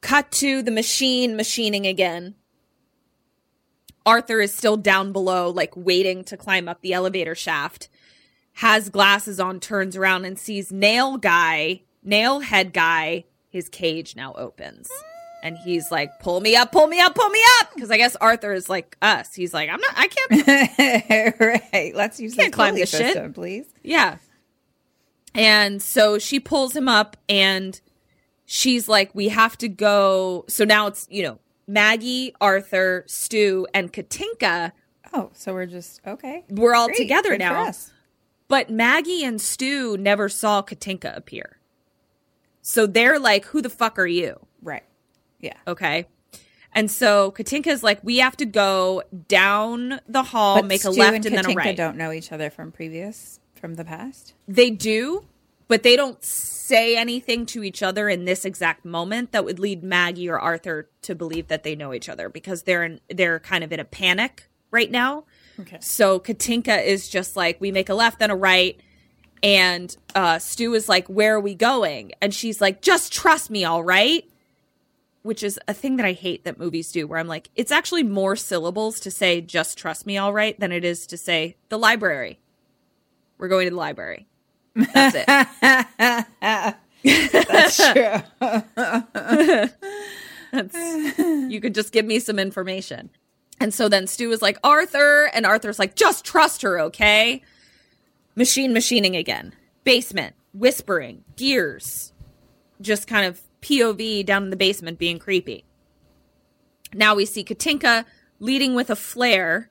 Cut to the machine machining again. Arthur is still down below, like waiting to climb up the elevator shaft. Has glasses on, turns around and sees Nail Guy, Nail Head Guy. His cage now opens. And he's like, pull me up, pull me up, pull me up. Because I guess Arthur is like us. He's like, I'm not, I can't *laughs* right. Let's use Can't the climb this shit. system, please. Yeah. And so she pulls him up and she's like, we have to go. So now it's, you know, Maggie, Arthur, Stu, and Katinka. Oh, so we're just okay. We're all Great. together Good now. But Maggie and Stu never saw Katinka appear. So they're like, who the fuck are you? Right. Yeah. Okay. And so Katinka's like, we have to go down the hall, but make a left and and then a right. don't know each other from previous from the past. They do, but they don't say anything to each other in this exact moment that would lead Maggie or Arthur to believe that they know each other because they're in, they're kind of in a panic right now. Okay. So Katinka is just like, we make a left then a right. And uh, Stu is like, where are we going? And she's like, just trust me, all right? Which is a thing that I hate that movies do, where I'm like, it's actually more syllables to say, just trust me, all right, than it is to say, the library. We're going to the library. That's it. *laughs* That's true. That's, you could just give me some information. And so then Stu is like, Arthur. And Arthur's like, just trust her, okay? Machine machining again. Basement. Whispering. Gears. Just kind of POV down in the basement being creepy. Now we see Katinka leading with a flare.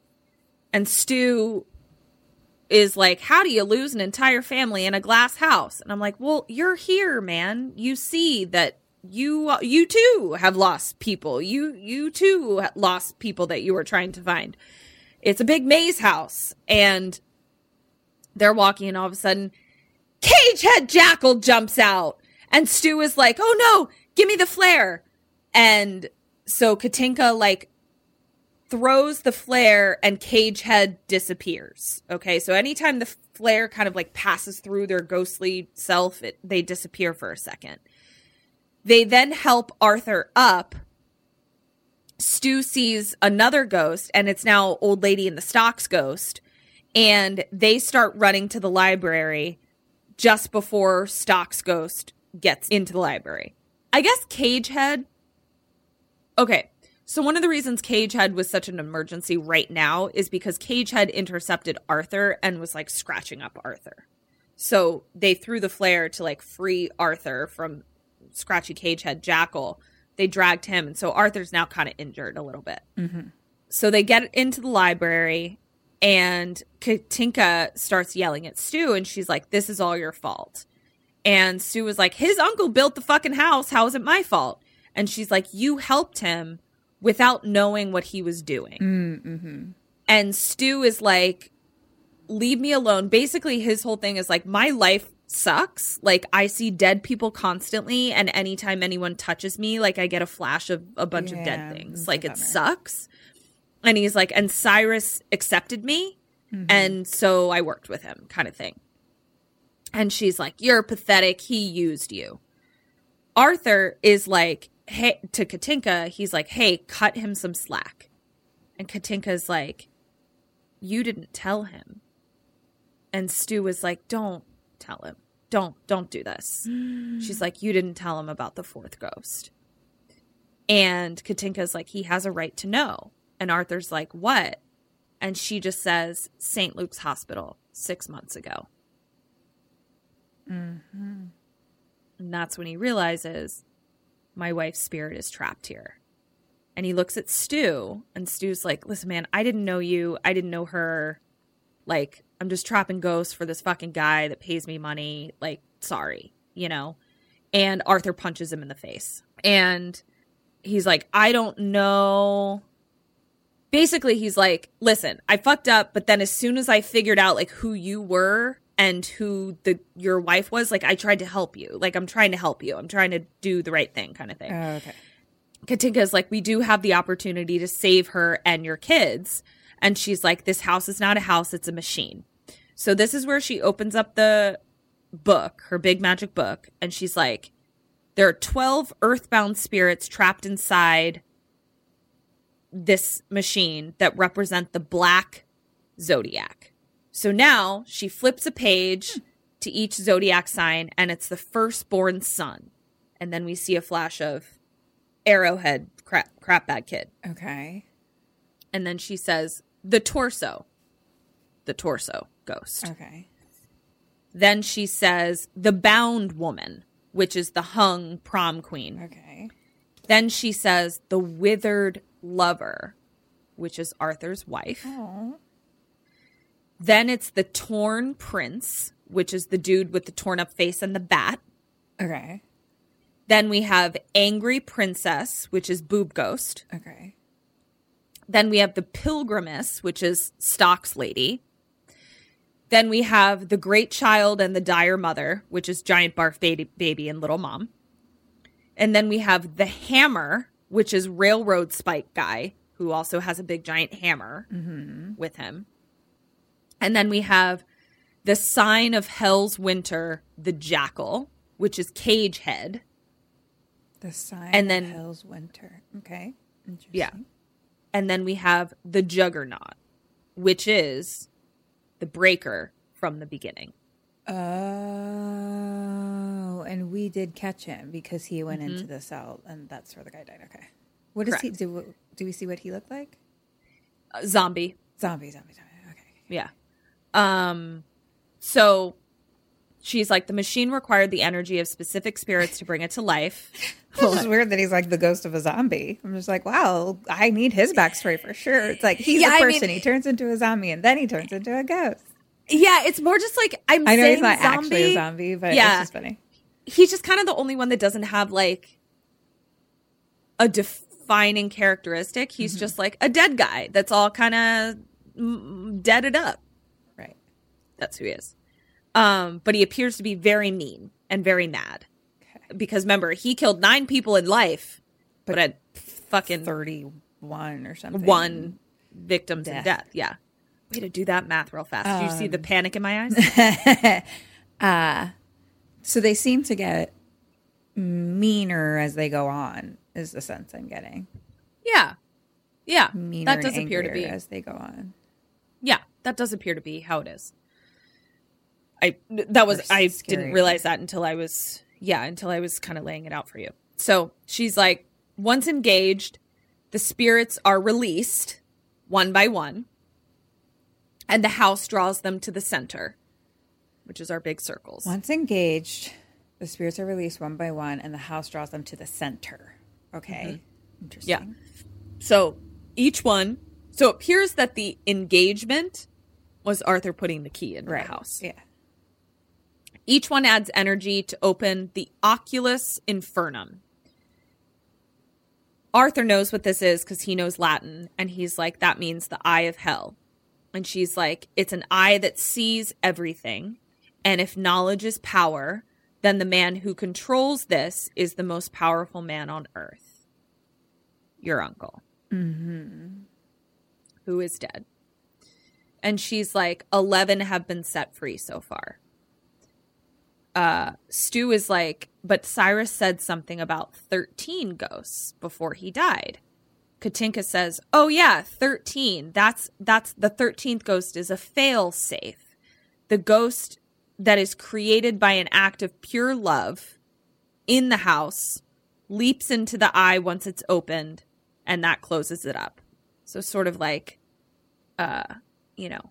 And Stu is like, How do you lose an entire family in a glass house? And I'm like, Well, you're here, man. You see that you you too have lost people. You you too lost people that you were trying to find. It's a big maze house, and they're walking, and all of a sudden, Cagehead Jackal jumps out, and Stu is like, "Oh no, give me the flare!" And so Katinka like throws the flare and Cagehead disappears. Okay, so anytime the flare kind of like passes through their ghostly self, it, they disappear for a second. They then help Arthur up. Stu sees another ghost, and it's now Old Lady in the Stocks ghost. And they start running to the library just before Stocks ghost gets into the library. I guess Cagehead. Okay, so one of the reasons Cagehead was such an emergency right now is because Cagehead intercepted Arthur and was like scratching up Arthur. So they threw the flare to like free Arthur from scratchy Cagehead Jackal. They dragged him, and so Arthur's now kind of injured a little bit. Mm-hmm. So they get into the library, and Katinka starts yelling at Stu, and she's like, "This is all your fault." And Stu was like, "His uncle built the fucking house. How is it my fault?" And she's like, "You helped him without knowing what he was doing." And Stu is like, leave me alone. Basically, his whole thing is like, my life sucks. Like, I see dead people constantly, and anytime anyone touches me, like, I get a flash of a bunch of dead things. Like, it sucks. And he's like, and Cyrus accepted me, and so I worked with him, kind of thing. And she's like, You're pathetic. He used you. Arthur is like, Hey, to Katinka, he's like, Hey, cut him some slack. And Katinka's like, You didn't tell him. And Stu was like, Don't tell him. Don't, don't do this. Mm. She's like, You didn't tell him about the fourth ghost. And Katinka's like, He has a right to know. And Arthur's like, What? And she just says, St. Luke's Hospital six months ago. Mm-hmm. And that's when he realizes my wife's spirit is trapped here. And he looks at Stu, and Stu's like, Listen, man, I didn't know you. I didn't know her. Like, I'm just trapping ghosts for this fucking guy that pays me money. Like, sorry, you know? And Arthur punches him in the face. And he's like, I don't know. Basically, he's like, listen, I fucked up, but then as soon as I figured out like who you were and who the your wife was, like I tried to help you. Like I'm trying to help you. I'm trying to do the right thing kind of thing. Oh, okay. Katinka is like, we do have the opportunity to save her and your kids. And she's like, this house is not a house, it's a machine. So this is where she opens up the book, her big magic book, and she's like, there are 12 earthbound spirits trapped inside this machine that represent the black zodiac. So now she flips a page to each zodiac sign, and it's the firstborn son. And then we see a flash of Arrowhead, crap, crap bag kid. Okay. And then she says, the torso, the torso ghost. Okay. Then she says, the bound woman, which is the hung prom queen. Okay. Then she says, the withered lover, which is Arthur's wife. Then it's the torn prince, which is the dude with the torn up face and the bat. Okay. Then we have angry princess, which is boob ghost. Okay. Then we have the pilgrimess, which is Stock's lady. Then we have the great child and the dire mother, which is giant barf baby, baby and little mom. And then we have the hammer, which is railroad spike guy, who also has a big giant hammer mm-hmm. with him. And then we have the sign of hell's winter, the jackal, which is cage head. The sign And of then- Hell's Winter. Okay. Interesting. Yeah. And then we have the juggernaut, which is the breaker from the beginning. Oh, and we did catch him because he went into the cell, and that's where the guy died. Okay. What does he do? Do we see what he looked like? Uh, zombie. Zombie, zombie, zombie. Okay. Yeah. Um so she's like the machine required the energy of specific spirits to bring it to life. *laughs* It's just weird that he's like the ghost of a zombie. I'm just like, wow, I need his backstory for sure. It's like he's Yeah, I a mean- person. he turns into a zombie, and then he turns into a ghost. Yeah, it's more just like I'm I know saying he's not zombie. actually a zombie, but Yeah. it's just funny. He's just kind of the only one that doesn't have like a defining characteristic. He's Mm-hmm. just like a dead guy that's all kind of deaded up. That's who he is. Um, but he appears to be very mean and very mad. Because remember, he killed nine people in life, but, had fucking 31 or something. one victims in Death. Yeah. Way to do that math real fast. Did you see Um, the panic in my *laughs* eyes? So they seem to get meaner as they go on, is the sense I'm getting. yeah. Yeah. Meaner that does appear to be. as they go on. Yeah, that does appear to be how it is. I that was I scary. didn't realize that until I was yeah, until I was kind of laying it out for you. So, she's like once engaged, the spirits are released one by one and the house draws them to the center, which is our big circles. Once engaged, the spirits are released one by one, and the house draws them to the center. Okay. Mm-hmm. Interesting. Yeah. So, each one so it appears that the engagement was Arthur putting the key into Right. the house. Yeah. Each one adds energy to open the Oculus Infernum. Arthur knows what this is because he knows Latin, and he's like, that means the eye of hell. And she's like, it's an eye that sees everything. And if knowledge is power, then the man who controls this is the most powerful man on earth. Your uncle. Mm-hmm. Who is dead. And she's like, 11 have been set free so far. Uh, Stu is like, but Cyrus said something about 13 ghosts before he died. Katinka says, "Oh yeah, 13. That's that's the 13th ghost is a fail safe. The ghost that is created by an act of pure love in the house leaps into the eye once it's opened and that closes it up. So sort of like uh, you know,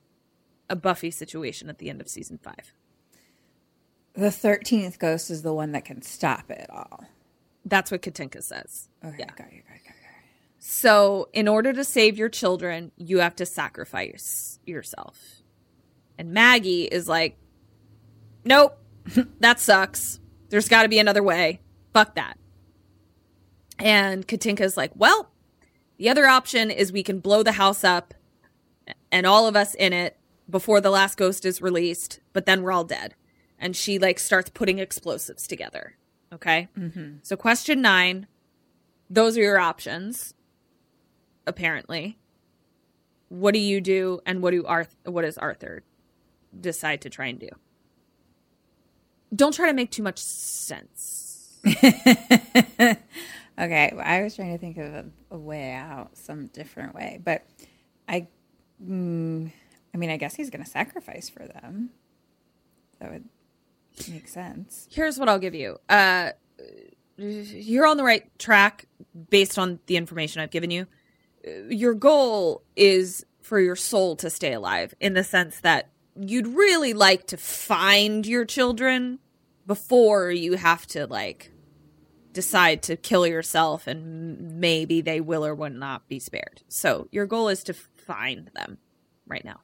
a Buffy situation at the end of season 5. The 13th ghost is the one that can stop it all. That's what Katinka says. Okay. Yeah. Got you, got you, got you. So, in order to save your children, you have to sacrifice yourself. And Maggie is like, nope, *laughs* that sucks. There's got to be another way. Fuck that. And Katinka's like, well, the other option is we can blow the house up and all of us in it before the last ghost is released, but then we're all dead. And she like starts putting explosives together. Okay. So, question nine those are your options apparently what do you do and what do arthur what does arthur decide to try and do don't try to make too much sense *laughs* Okay, well, I was trying to think of a, a way out, some different way, but I, mm, I mean, I guess he's going to sacrifice for them. That would make sense. Here's what I'll give you. Uh, you're on the right track based on the information I've given you. Uh, Your goal is for your soul to stay alive in the sense that you'd really like to find your children before you have to like decide to kill yourself and maybe they will or will not be spared. So your goal is to find them right now.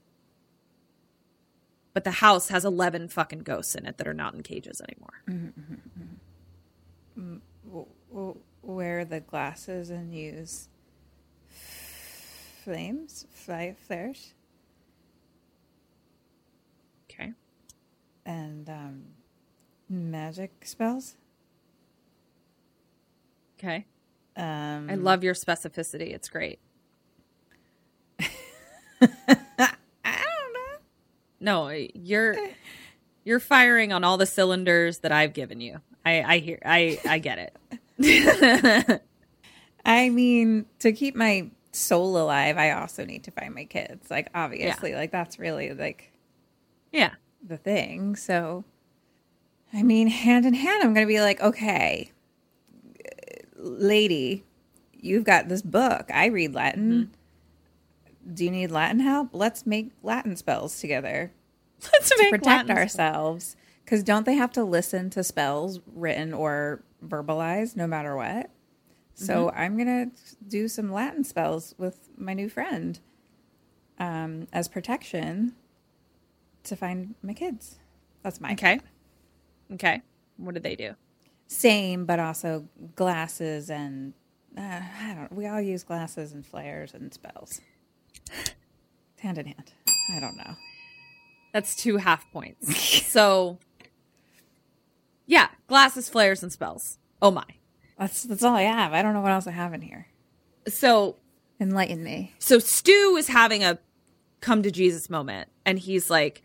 But the house has 11 fucking ghosts in it that are not in cages anymore. We'll wear the glasses and use flames, fly, flares, Okay. and um, magic spells. Okay. Um, I love your specificity. It's great. *laughs* No, you're eh. you're firing on all the cylinders that I've given you. I I hear I I get it. *laughs* I mean, to keep my soul alive, I also need to find my kids. Like, obviously, like that's really like yeah. the thing. So, I mean, hand in hand, I'm going to be like, okay, lady, you've got this book. I read Latin. Mm-hmm. Do you need Latin help? Let's make Latin spells together *laughs* Let's to protect ourselves. Because don't they have to listen to spells written or verbalized no matter what? So I'm going to do some Latin spells with my new friend um, as protection to find my kids. That's my Okay. Okay. What did they do? same, but also glasses and uh, I don't. We all use glasses and flares and spells, hand in hand. I don't know. That's two half points. *laughs* so yeah, glasses, flares, and spells. Oh my. That's that's all I have. I don't know what else I have in here. So Enlighten me. so Stu is having a come to Jesus moment, and he's like,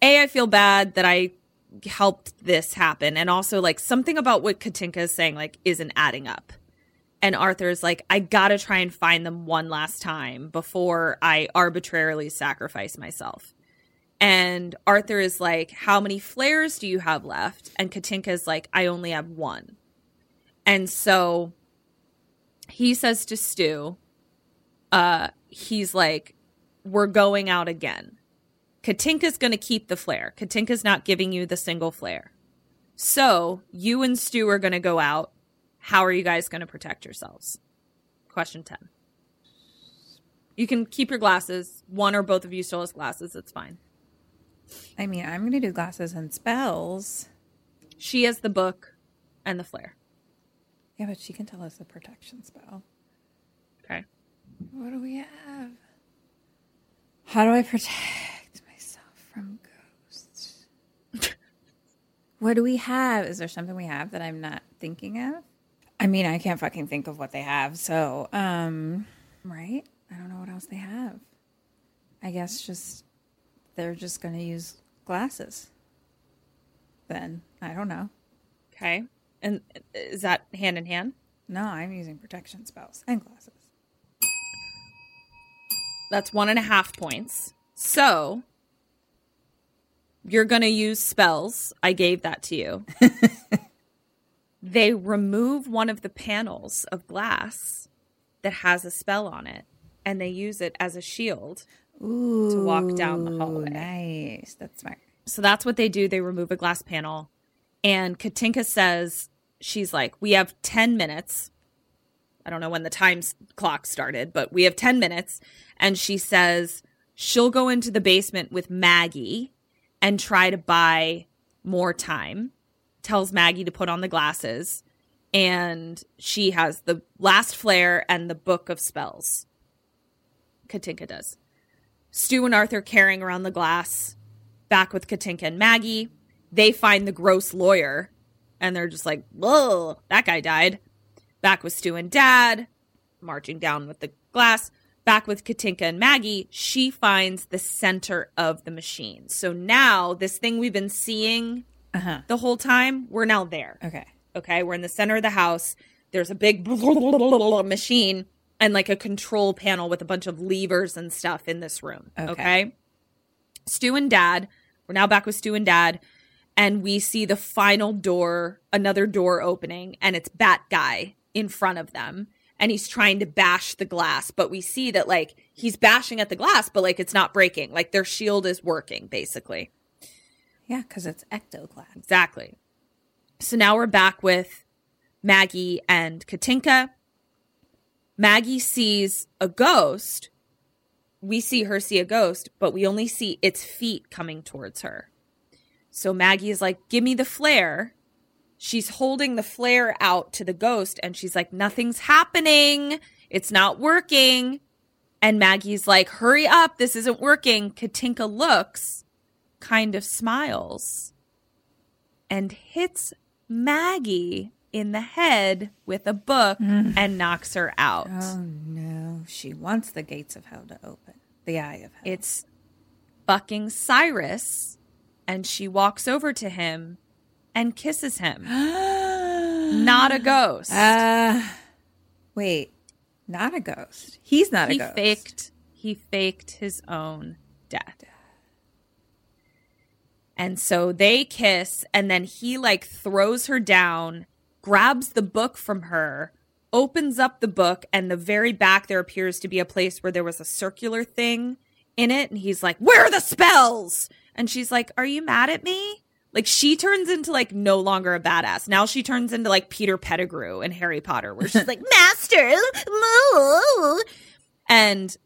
"A, I feel bad that I helped this happen, and also like something about what Katinka is saying like isn't adding up." And Arthur's like, "I gotta try and find them one last time before I arbitrarily sacrifice myself." And Arthur is like, "How many flares do you have left?" And Katinka is like, "I only have one." And so he says to Stu, uh, he's like, we're going out again. Katinka's to keep the flare. Katinka's not giving you the single flare. So you and Stu are to go out. How are you guys going to protect yourselves? Question 10. You can keep your glasses. One or both of you still has glasses. It's fine. I mean, I'm going to do glasses and spells. She has the book and the flare. Yeah, but she can tell us the protection spell. Okay. What do we have? How do I protect myself from ghosts? *laughs* what do we have? Is there something we have that I'm not thinking of? I mean, I can't fucking think of what they have. So, um, right? I don't know what else they have. I guess just they're just going to use glasses. Then I don't know. Okay. And is that hand in hand? No, I'm using protection spells and glasses. That's one and a half points. So you're going to use spells. I gave that to you. *laughs* they remove one of the panels of glass that has a spell on it and they use it as a shield to walk down the hallway. Nice. That's smart. So that's what they do. They remove a glass panel. And Katinka says, she's like, we have 10 minutes. I don't know when the time clock started, but we have 10 minutes. And she says she'll go into the basement with Maggie and try to buy more time. Tells Maggie to put on the glasses. And she has the last flare and the book of spells. Katinka does. Stu and Arthur carrying around the glass back with Katinka and Maggie. They find the gross lawyer and they're just like, whoa, that guy died. Back with Stu and Dad, marching down with the glass. Back with Katinka and Maggie, she finds the center of the machine. So now, this thing we've been seeing Uh huh. the whole time, we're now there. Okay. Okay. We're in the center of the house. There's a big *laughs* machine and like a control panel with a bunch of levers and stuff in this room. Okay. okay? Stu and dad, we're now back with Stu and dad, and we see the final door, another door opening, and it's Bat Guy in front of them. And he's trying to bash the glass, but we see that like he's bashing at the glass, but like it's not breaking. Like their shield is working, basically. Yeah, because it's ectoglass. Exactly. So now we're back with Maggie and Katinka. Maggie sees a ghost. We see her see a ghost, but we only see its feet coming towards her. So Maggie is like, Give me the flare. She's holding the flare out to the ghost and she's like, Nothing's happening. It's not working. And Maggie's like, Hurry up. This isn't working. Katinka looks, kind of smiles, and hits Maggie in the head with a book and knocks her out. Oh no, she wants the gates of hell to open. The eye of hell. It's fucking Cyrus, and she walks over to him and kisses him. *gasps* not a ghost. Uh, wait, not a ghost. He's not a he ghost. faked. He faked his own death. And so they kiss, and then he like throws her down, grabs the book from her, opens up the book, and the very back there appears to be a place where there was a circular thing in it. And he's like, Where are the spells? And she's like, Are you mad at me? Like she turns into like no longer a badass. Now she turns into like Peter Pettigrew in Harry Potter, where she's like, *laughs* Master, moo." and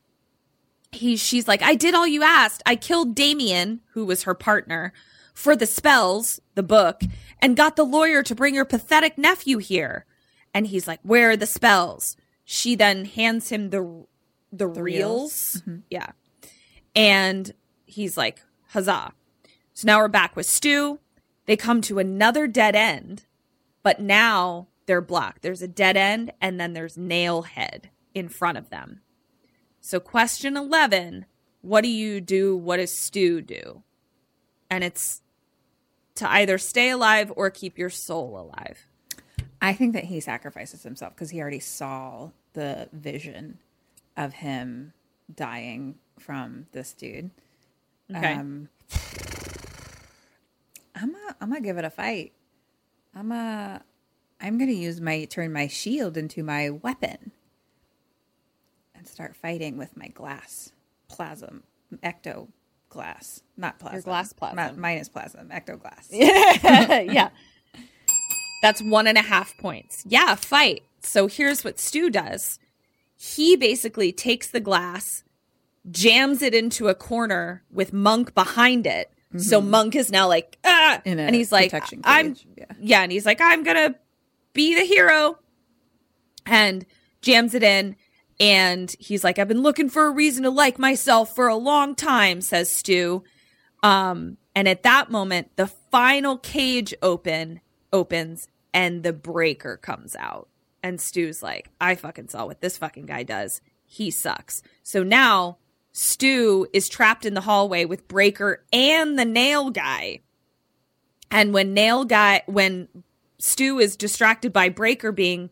he she's like, I did all you asked. I killed Damien, who was her partner, for the spells, the book, and got the lawyer to bring your pathetic nephew here. And he's like, Where are the spells? She then hands him the the, reels. Mm-hmm. Yeah. And he's like, Huzzah. So now we're back with Stu. They come to another dead end, but now they're blocked. There's a dead end, and then there's Nailhead in front of them. So, question 11 What do you do? What does Stu do? And it's to either stay alive or keep your soul alive. I think that he sacrifices himself because he already saw the vision of him dying from this dude. Okay. Um, I'm a, I'm gonna give it a fight. I'm a I'm gonna use my turn my shield into my weapon and start fighting with my glass plasm ecto glass, not plasma. glass plasm. Not, mine is plasm, ecto glass. *laughs* yeah. That's one and a half points. Yeah, fight. So here's what Stu does. He basically takes the glass, jams it into a corner with Monk behind it. So Monk is now like, ah, and he's like, protection I'm, yeah. yeah, and he's like, I'm gonna be the hero, and jams it in. And he's like, I've been looking for a reason to like myself for a long time, says Stu. Um, and at that moment, the final cage open opens and the breaker comes out. And Stu's like, I fucking saw what this fucking guy does. He sucks. So now Stu is trapped in the hallway with Breaker and the nail guy. And when nail guy when Stu is distracted by Breaker being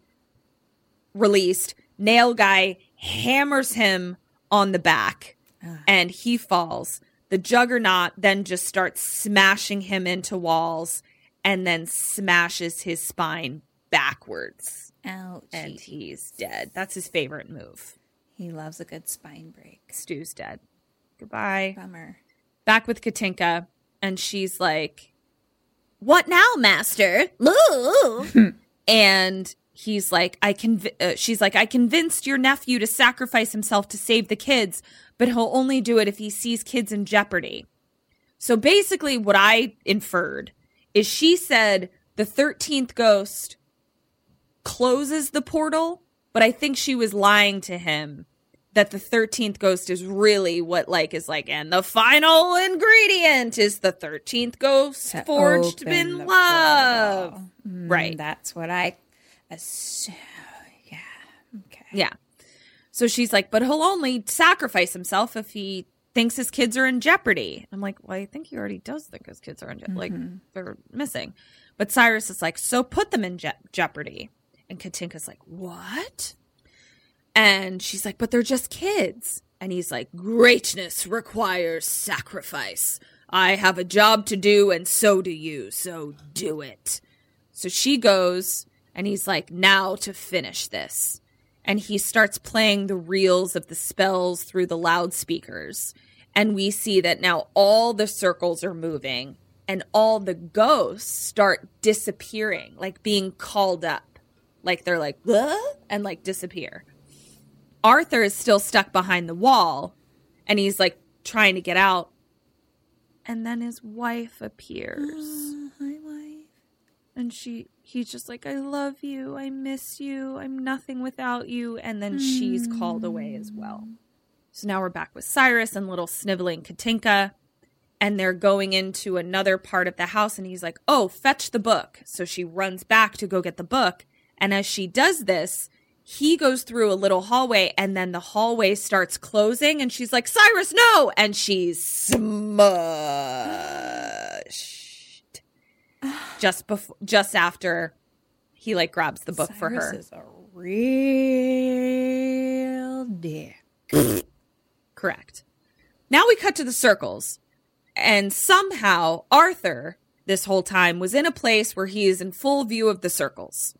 released, Nail Guy hammers him on the back and he falls. The Juggernaut then just starts smashing him into walls and then smashes his spine backwards. Ouch. And he's dead. That's his favorite move. he loves a good spine break. Stu's dead. Goodbye. Bummer. Back with Katinka, and she's like, What now, master? Moo. *laughs* and he's like, I conv- uh, she's like, I convinced your nephew to sacrifice himself to save the kids, but he'll only do it if he sees kids in jeopardy. So basically, what I inferred is she said the 13th ghost closes the portal, but I think she was lying to him that the 13th ghost is really what like is like and the final ingredient is the 13th ghost forged in love. portal. Mm, Right. That's what I assume. Yeah. Okay. Yeah. So she's like, but he'll only sacrifice himself if he thinks his kids are in jeopardy. I'm like, well, I think he already does think his kids are in jeopardy. Like mm-hmm. they're missing. But Cyrus is like, so put them in je- jeopardy. And Katinka's like, what? And she's like, but they're just kids. And he's like, greatness requires sacrifice. I have a job to do, and so do you. So do it. So she goes, and he's like, now to finish this. And he starts playing the reels of the spells through the loudspeakers. And we see that now all the circles are moving and all the ghosts start disappearing, like being called up. Like they're like, and like disappear. Arthur is still stuck behind the wall and he's like trying to get out. And then his wife appears. *gasps* *gasps* *gasps* And she he's just like, I love you, I miss you, I'm nothing without you. And then she's called away as well. So now we're back with Cyrus and little sniveling Katinka. And they're going into another part of the house, and he's like, Oh, fetch the book. So she runs back to go get the book. And as she does this, he goes through a little hallway, and then the hallway starts closing, and she's like, Cyrus, no! And she's smushed. Just before, just after he like grabs the book for her. Cyrus is a real dick. *laughs* Correct. Now we cut to the circles. And somehow Arthur, this whole time, was in a place where he is in full view of the circles.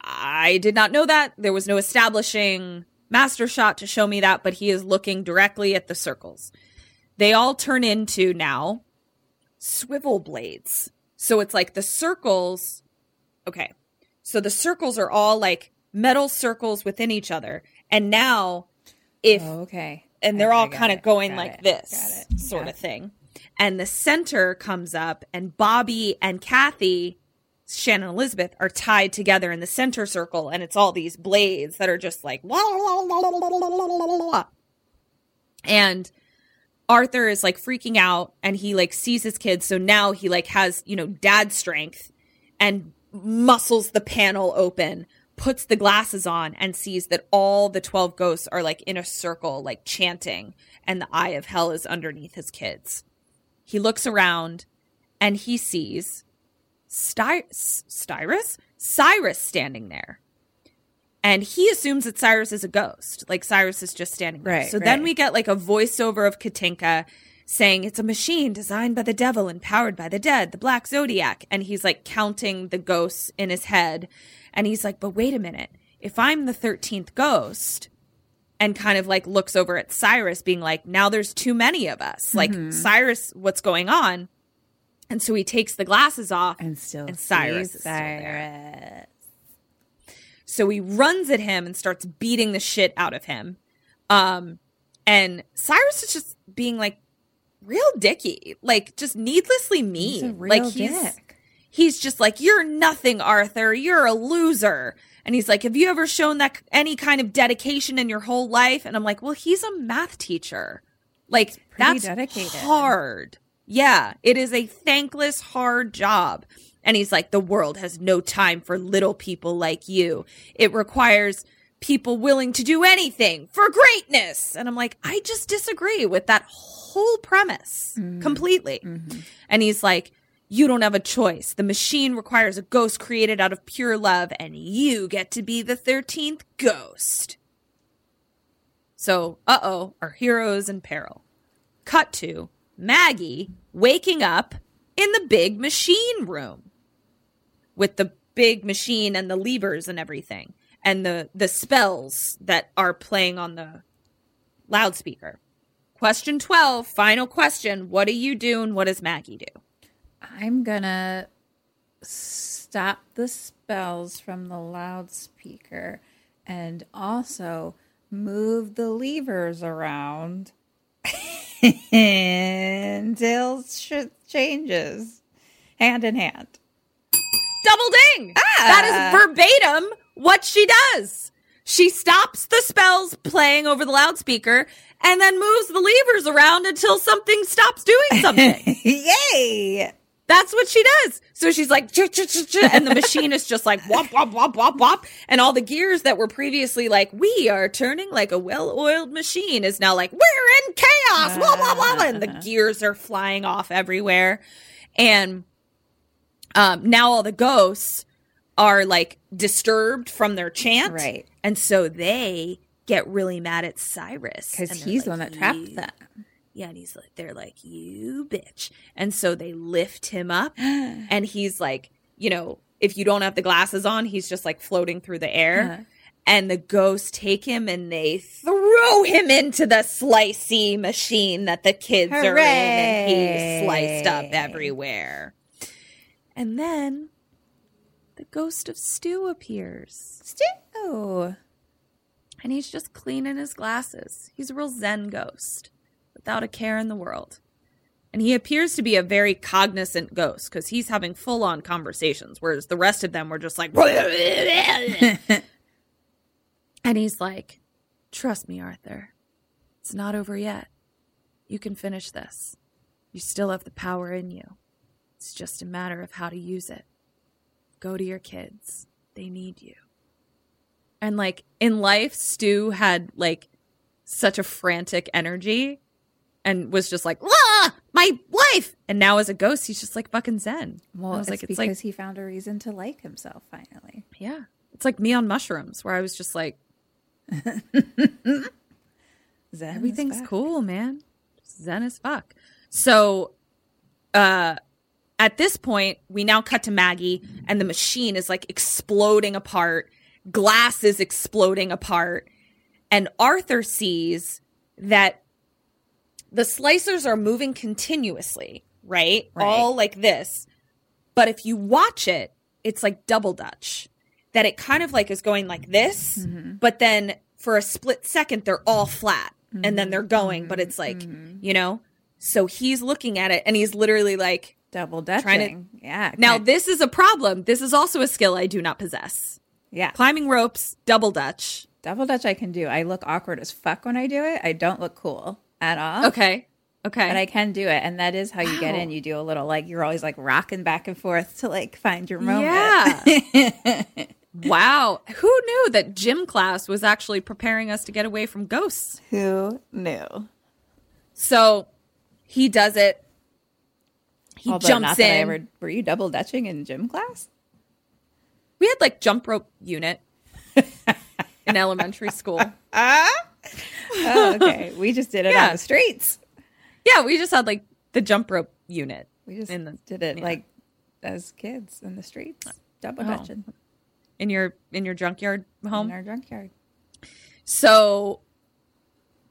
I did not know that. There was no establishing master shot to show me that, but he is looking directly at the circles. They all turn into now swivel blades. So it's like the circles. Okay. So the circles are all like metal circles within each other. And now, if oh, Okay. and they're I- all kind of going got like it, this sort yeah. of thing. And the center comes up, and Bobby and Kathy, Shannon Elizabeth, are tied together in the center circle, and it's all these blades that are just like la, la, la, la, la, la, la, la, la, la. and Arthur is like freaking out and he like sees his kids so now he like has you know dad strength and muscles the panel open puts the glasses on and sees that all the 12 ghosts are like in a circle like chanting and the eye of hell is underneath his kids he looks around and he sees Sty- S- Styrus? Cyrus standing there. And he assumes that Cyrus is a ghost. Like Cyrus is just standing there. Right, so then we get like a voiceover of Katinka saying it's a machine designed by the devil and powered by the dead, the black zodiac. And he's like counting the ghosts in his head. And he's like, but wait a minute. If I'm the 13th ghost, and kind of like looks over at Cyrus, being like, now there's too many of us. Like, Mm-hmm. Cyrus, what's going on? And so he takes the glasses off And still and Cyrus sees is still there. Cyrus. So he runs at him and starts beating the shit out of him. Um, and Cyrus is just being like real dicky, like just needlessly mean. He's like he's dick. he's just like you're nothing, Arthur. You're a loser. And he's like, "Have you ever shown that any kind of dedication in your whole life?" And I'm like, "Well, he's a math teacher. Like that's dedicated. hard. Yeah, it is a thankless, hard job." And he's like, "The world has no time for little people like you. It requires people willing to do anything for greatness." And I'm like, "I just disagree with that whole premise completely." And he's like, you don't have a choice. The machine requires a ghost created out of pure love, and you get to be the 13th ghost. So, uh oh, our heroes in peril. Cut to Maggie waking up in the big machine room with the big machine and the levers and everything, and the, the spells that are playing on the loudspeaker. Question 12, final question. What do you do and what does Maggie do? I'm gonna stop the spells from the loudspeaker and also move the levers around *laughs* until shit changes hand in hand. Double ding. That is ah. verbatim what she does. She stops the spells playing over the loudspeaker and then moves the levers around until something stops doing something. *laughs* Yay! That's what she does. So she's like, "Ch- ch- ch- ch," and the machine is just like wop, wop, wop, wop, wop. And all the gears that were previously like, we are turning like a well oiled machine is now like, we're in chaos. Wah, wah, wah. And the *laughs* gears are flying off everywhere. And um, now all the ghosts are like disturbed from their chant, Right. And so they get really mad at Cyrus Because he's the one that trapped them. Yeah, and he's like, they're like, you bitch. And so they lift him up, *gasps* and he's like, you know, if you don't have the glasses on, he's just like floating through the air. Uh-huh. And the ghosts take him and they throw him into the slicey machine that the kids are in, and he's sliced up everywhere. And then the ghost of Stu appears. Stu. Oh. And he's just cleaning his glasses. He's a real Zen ghost without a care in the world. And he appears to be a very cognizant ghost because he's having full on conversations, whereas the rest of them were just like. *laughs* and he's like, Trust me, Arthur. It's not over yet. You can finish this. You still have the power in you. It's just a matter of how to use it. Go to your kids. They need you. And like in life, Stu had like such a frantic energy and was just like, ah, my wife. And now as a ghost, he's just like fucking zen. Well, I was it's like, it's because like, he found a reason to like himself finally. yeah, it's like me on mushrooms, where I was just like, *laughs* Zen everything's cool, man. Zen as fuck. So, uh, at this point, we now cut to Maggie, and the machine is like exploding apart. Glass is exploding apart, and Arthur sees that the slicers are moving continuously, right? Right. All like this. But if you watch it, it's like double dutch. That it kind of like is going like this, Mm-hmm. but then for a split second they're all flat and then they're going, but it's like, Mm-hmm. you know? So he's looking at it and he's literally like, Double dutching. Trying yeah. now this is a problem. This is also a skill I do not possess. yeah. Climbing ropes, double dutch. Double dutch I can do. I look awkward as fuck when I do it. I don't look cool at all. Okay. Okay. But I can do it. And that is how you get in. You do a little like you're always like rocking back and forth to like find your moment. Yeah. *laughs* wow. Who knew that gym class was actually preparing us to get away from ghosts? Who knew? So he does it. He Although jumps not that I in. ever, were you double dutching in gym class? we had like jump rope unit *laughs* in elementary school. *laughs* Oh, okay. we just did it Yeah. on the streets. Yeah, we just had like the jump rope unit. We just the- did it yeah. like as kids in the streets. Double Oh. dutching in your in your junkyard home. in our junkyard. So,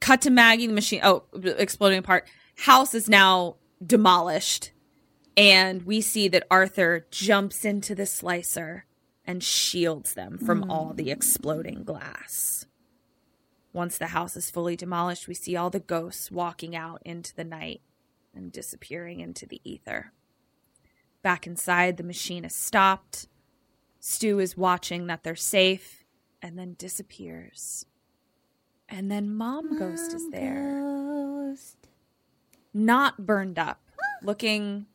cut to Maggie, the machine. Oh, exploding apart. House is now demolished, and we see that Arthur jumps into the slicer and shields them from hmm. all the exploding glass. Once the house is fully demolished, we see all the ghosts walking out into the night and disappearing into the ether. Back inside, the machine is stopped. Stu is watching that they're safe and then disappears. And then Mom Ghost is there, not burned up, looking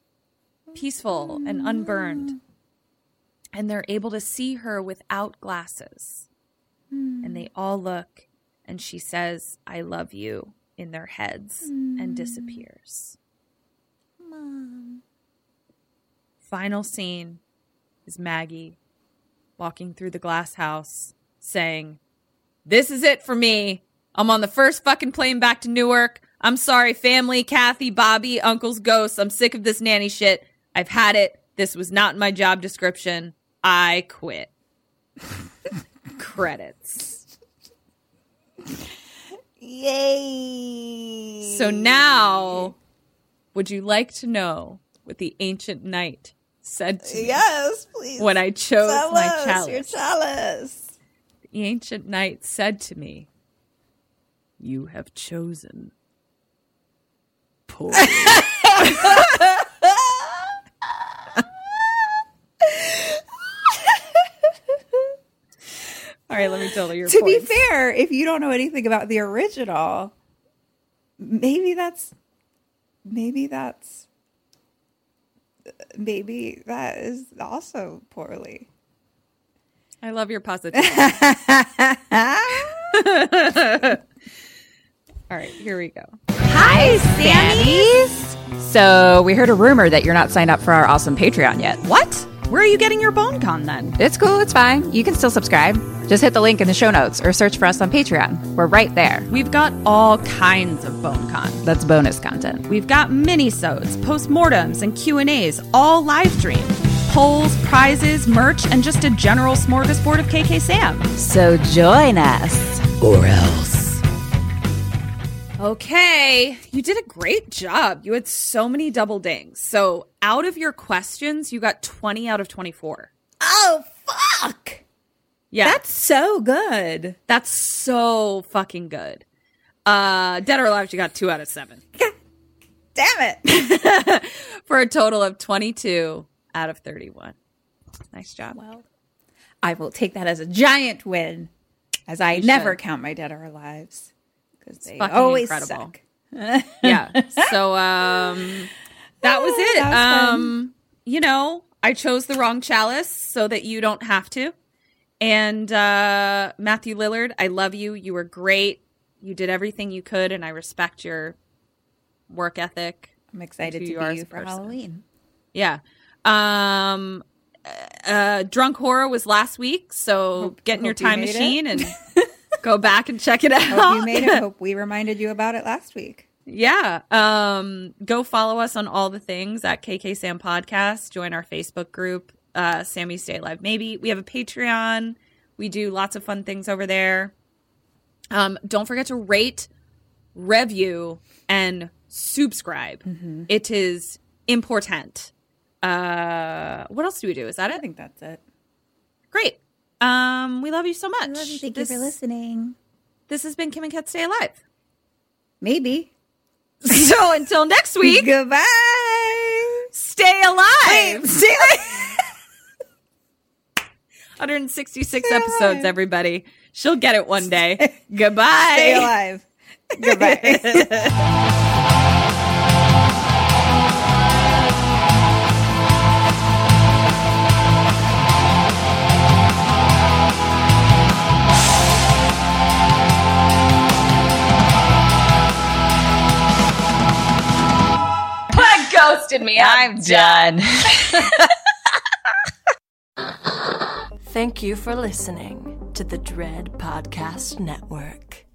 peaceful and unburned. And they're able to see her without glasses. And they all look, and she says, I love you in their heads and disappears. Final scene is Maggie walking through the glass house saying, This is it for me. I'm on the first fucking plane back to Newark. I'm sorry, family, Kathy, Bobby, uncles, ghosts. I'm sick of this nanny shit. I've had it. This was not in my job description. I quit. *laughs* Credits. Yay! So now, would you like to know what the ancient knight said to me yes, please. when I chose Tell my us chalice? your chalice. The ancient knight said to me, You have chosen poor. *laughs* All right, let me tell you your to be fair, if you don't know anything about the original, maybe that's maybe that's maybe that is also poorly. I love your positivity. *laughs* All right, here we go. Hi, Sammies. So we heard a rumor that you're not signed up for our awesome Patreon yet. What? Where are you getting your bone con then? It's cool. It's fine. You can still subscribe. Just hit the link in the show notes or search for us on Patreon. We're right there. We've got all kinds of bone con. That's bonus content. We've got mini-sodes, postmortems, and Q&As, all live streamed. Polls, prizes, merch, and just a general smorgasbord of KK Sam. So join us. Or else. Okay, you did a great job. You had so many double dings. So out of your questions, you got 20 out of 24. Oh, fuck. Yeah. That's so good. That's so fucking good. Uh Dead or Alive, you got two out of seven. Damn it. *laughs* For a total of 22 out of 31. Nice job. Well, I will take that as a giant win, as I You never should. count my dead or alives because they fucking always incredible. suck. yeah. *laughs* So um that was it. That was um you know, I chose the wrong chalice so that you don't have to. And uh Matthew Lillard, I love you. You were great. You did everything you could and I respect your work ethic. I'm excited to you be you for person. Halloween. Yeah. Um uh Drunk Horror was last week, so Hope- get in your time made it. machine and *laughs* go back and check it out. Hope you made it. *laughs* Hope we reminded you about it last week. Yeah. Um, go follow us on all the things at KK Sam Podcast. Join our Facebook group, uh, Sammies Stay Live. Maybe we have a Patreon. We do lots of fun things over there. Um, don't forget to rate, review, and subscribe. It is important. Uh, what else do we do? Is that I think that's it. Great. Um, we love you so much. I love you. Thank this, you for listening. This has been Kim and Ket Stay Alive. Maybe. *laughs* So until next week, *laughs* Goodbye. stay alive. Stay alive. *laughs* 166 episodes, everybody. She'll get it one day. Goodbye. Stay alive. Goodbye. Ghosted me. I'm done. Thank you for listening to the Dread Podcast Network.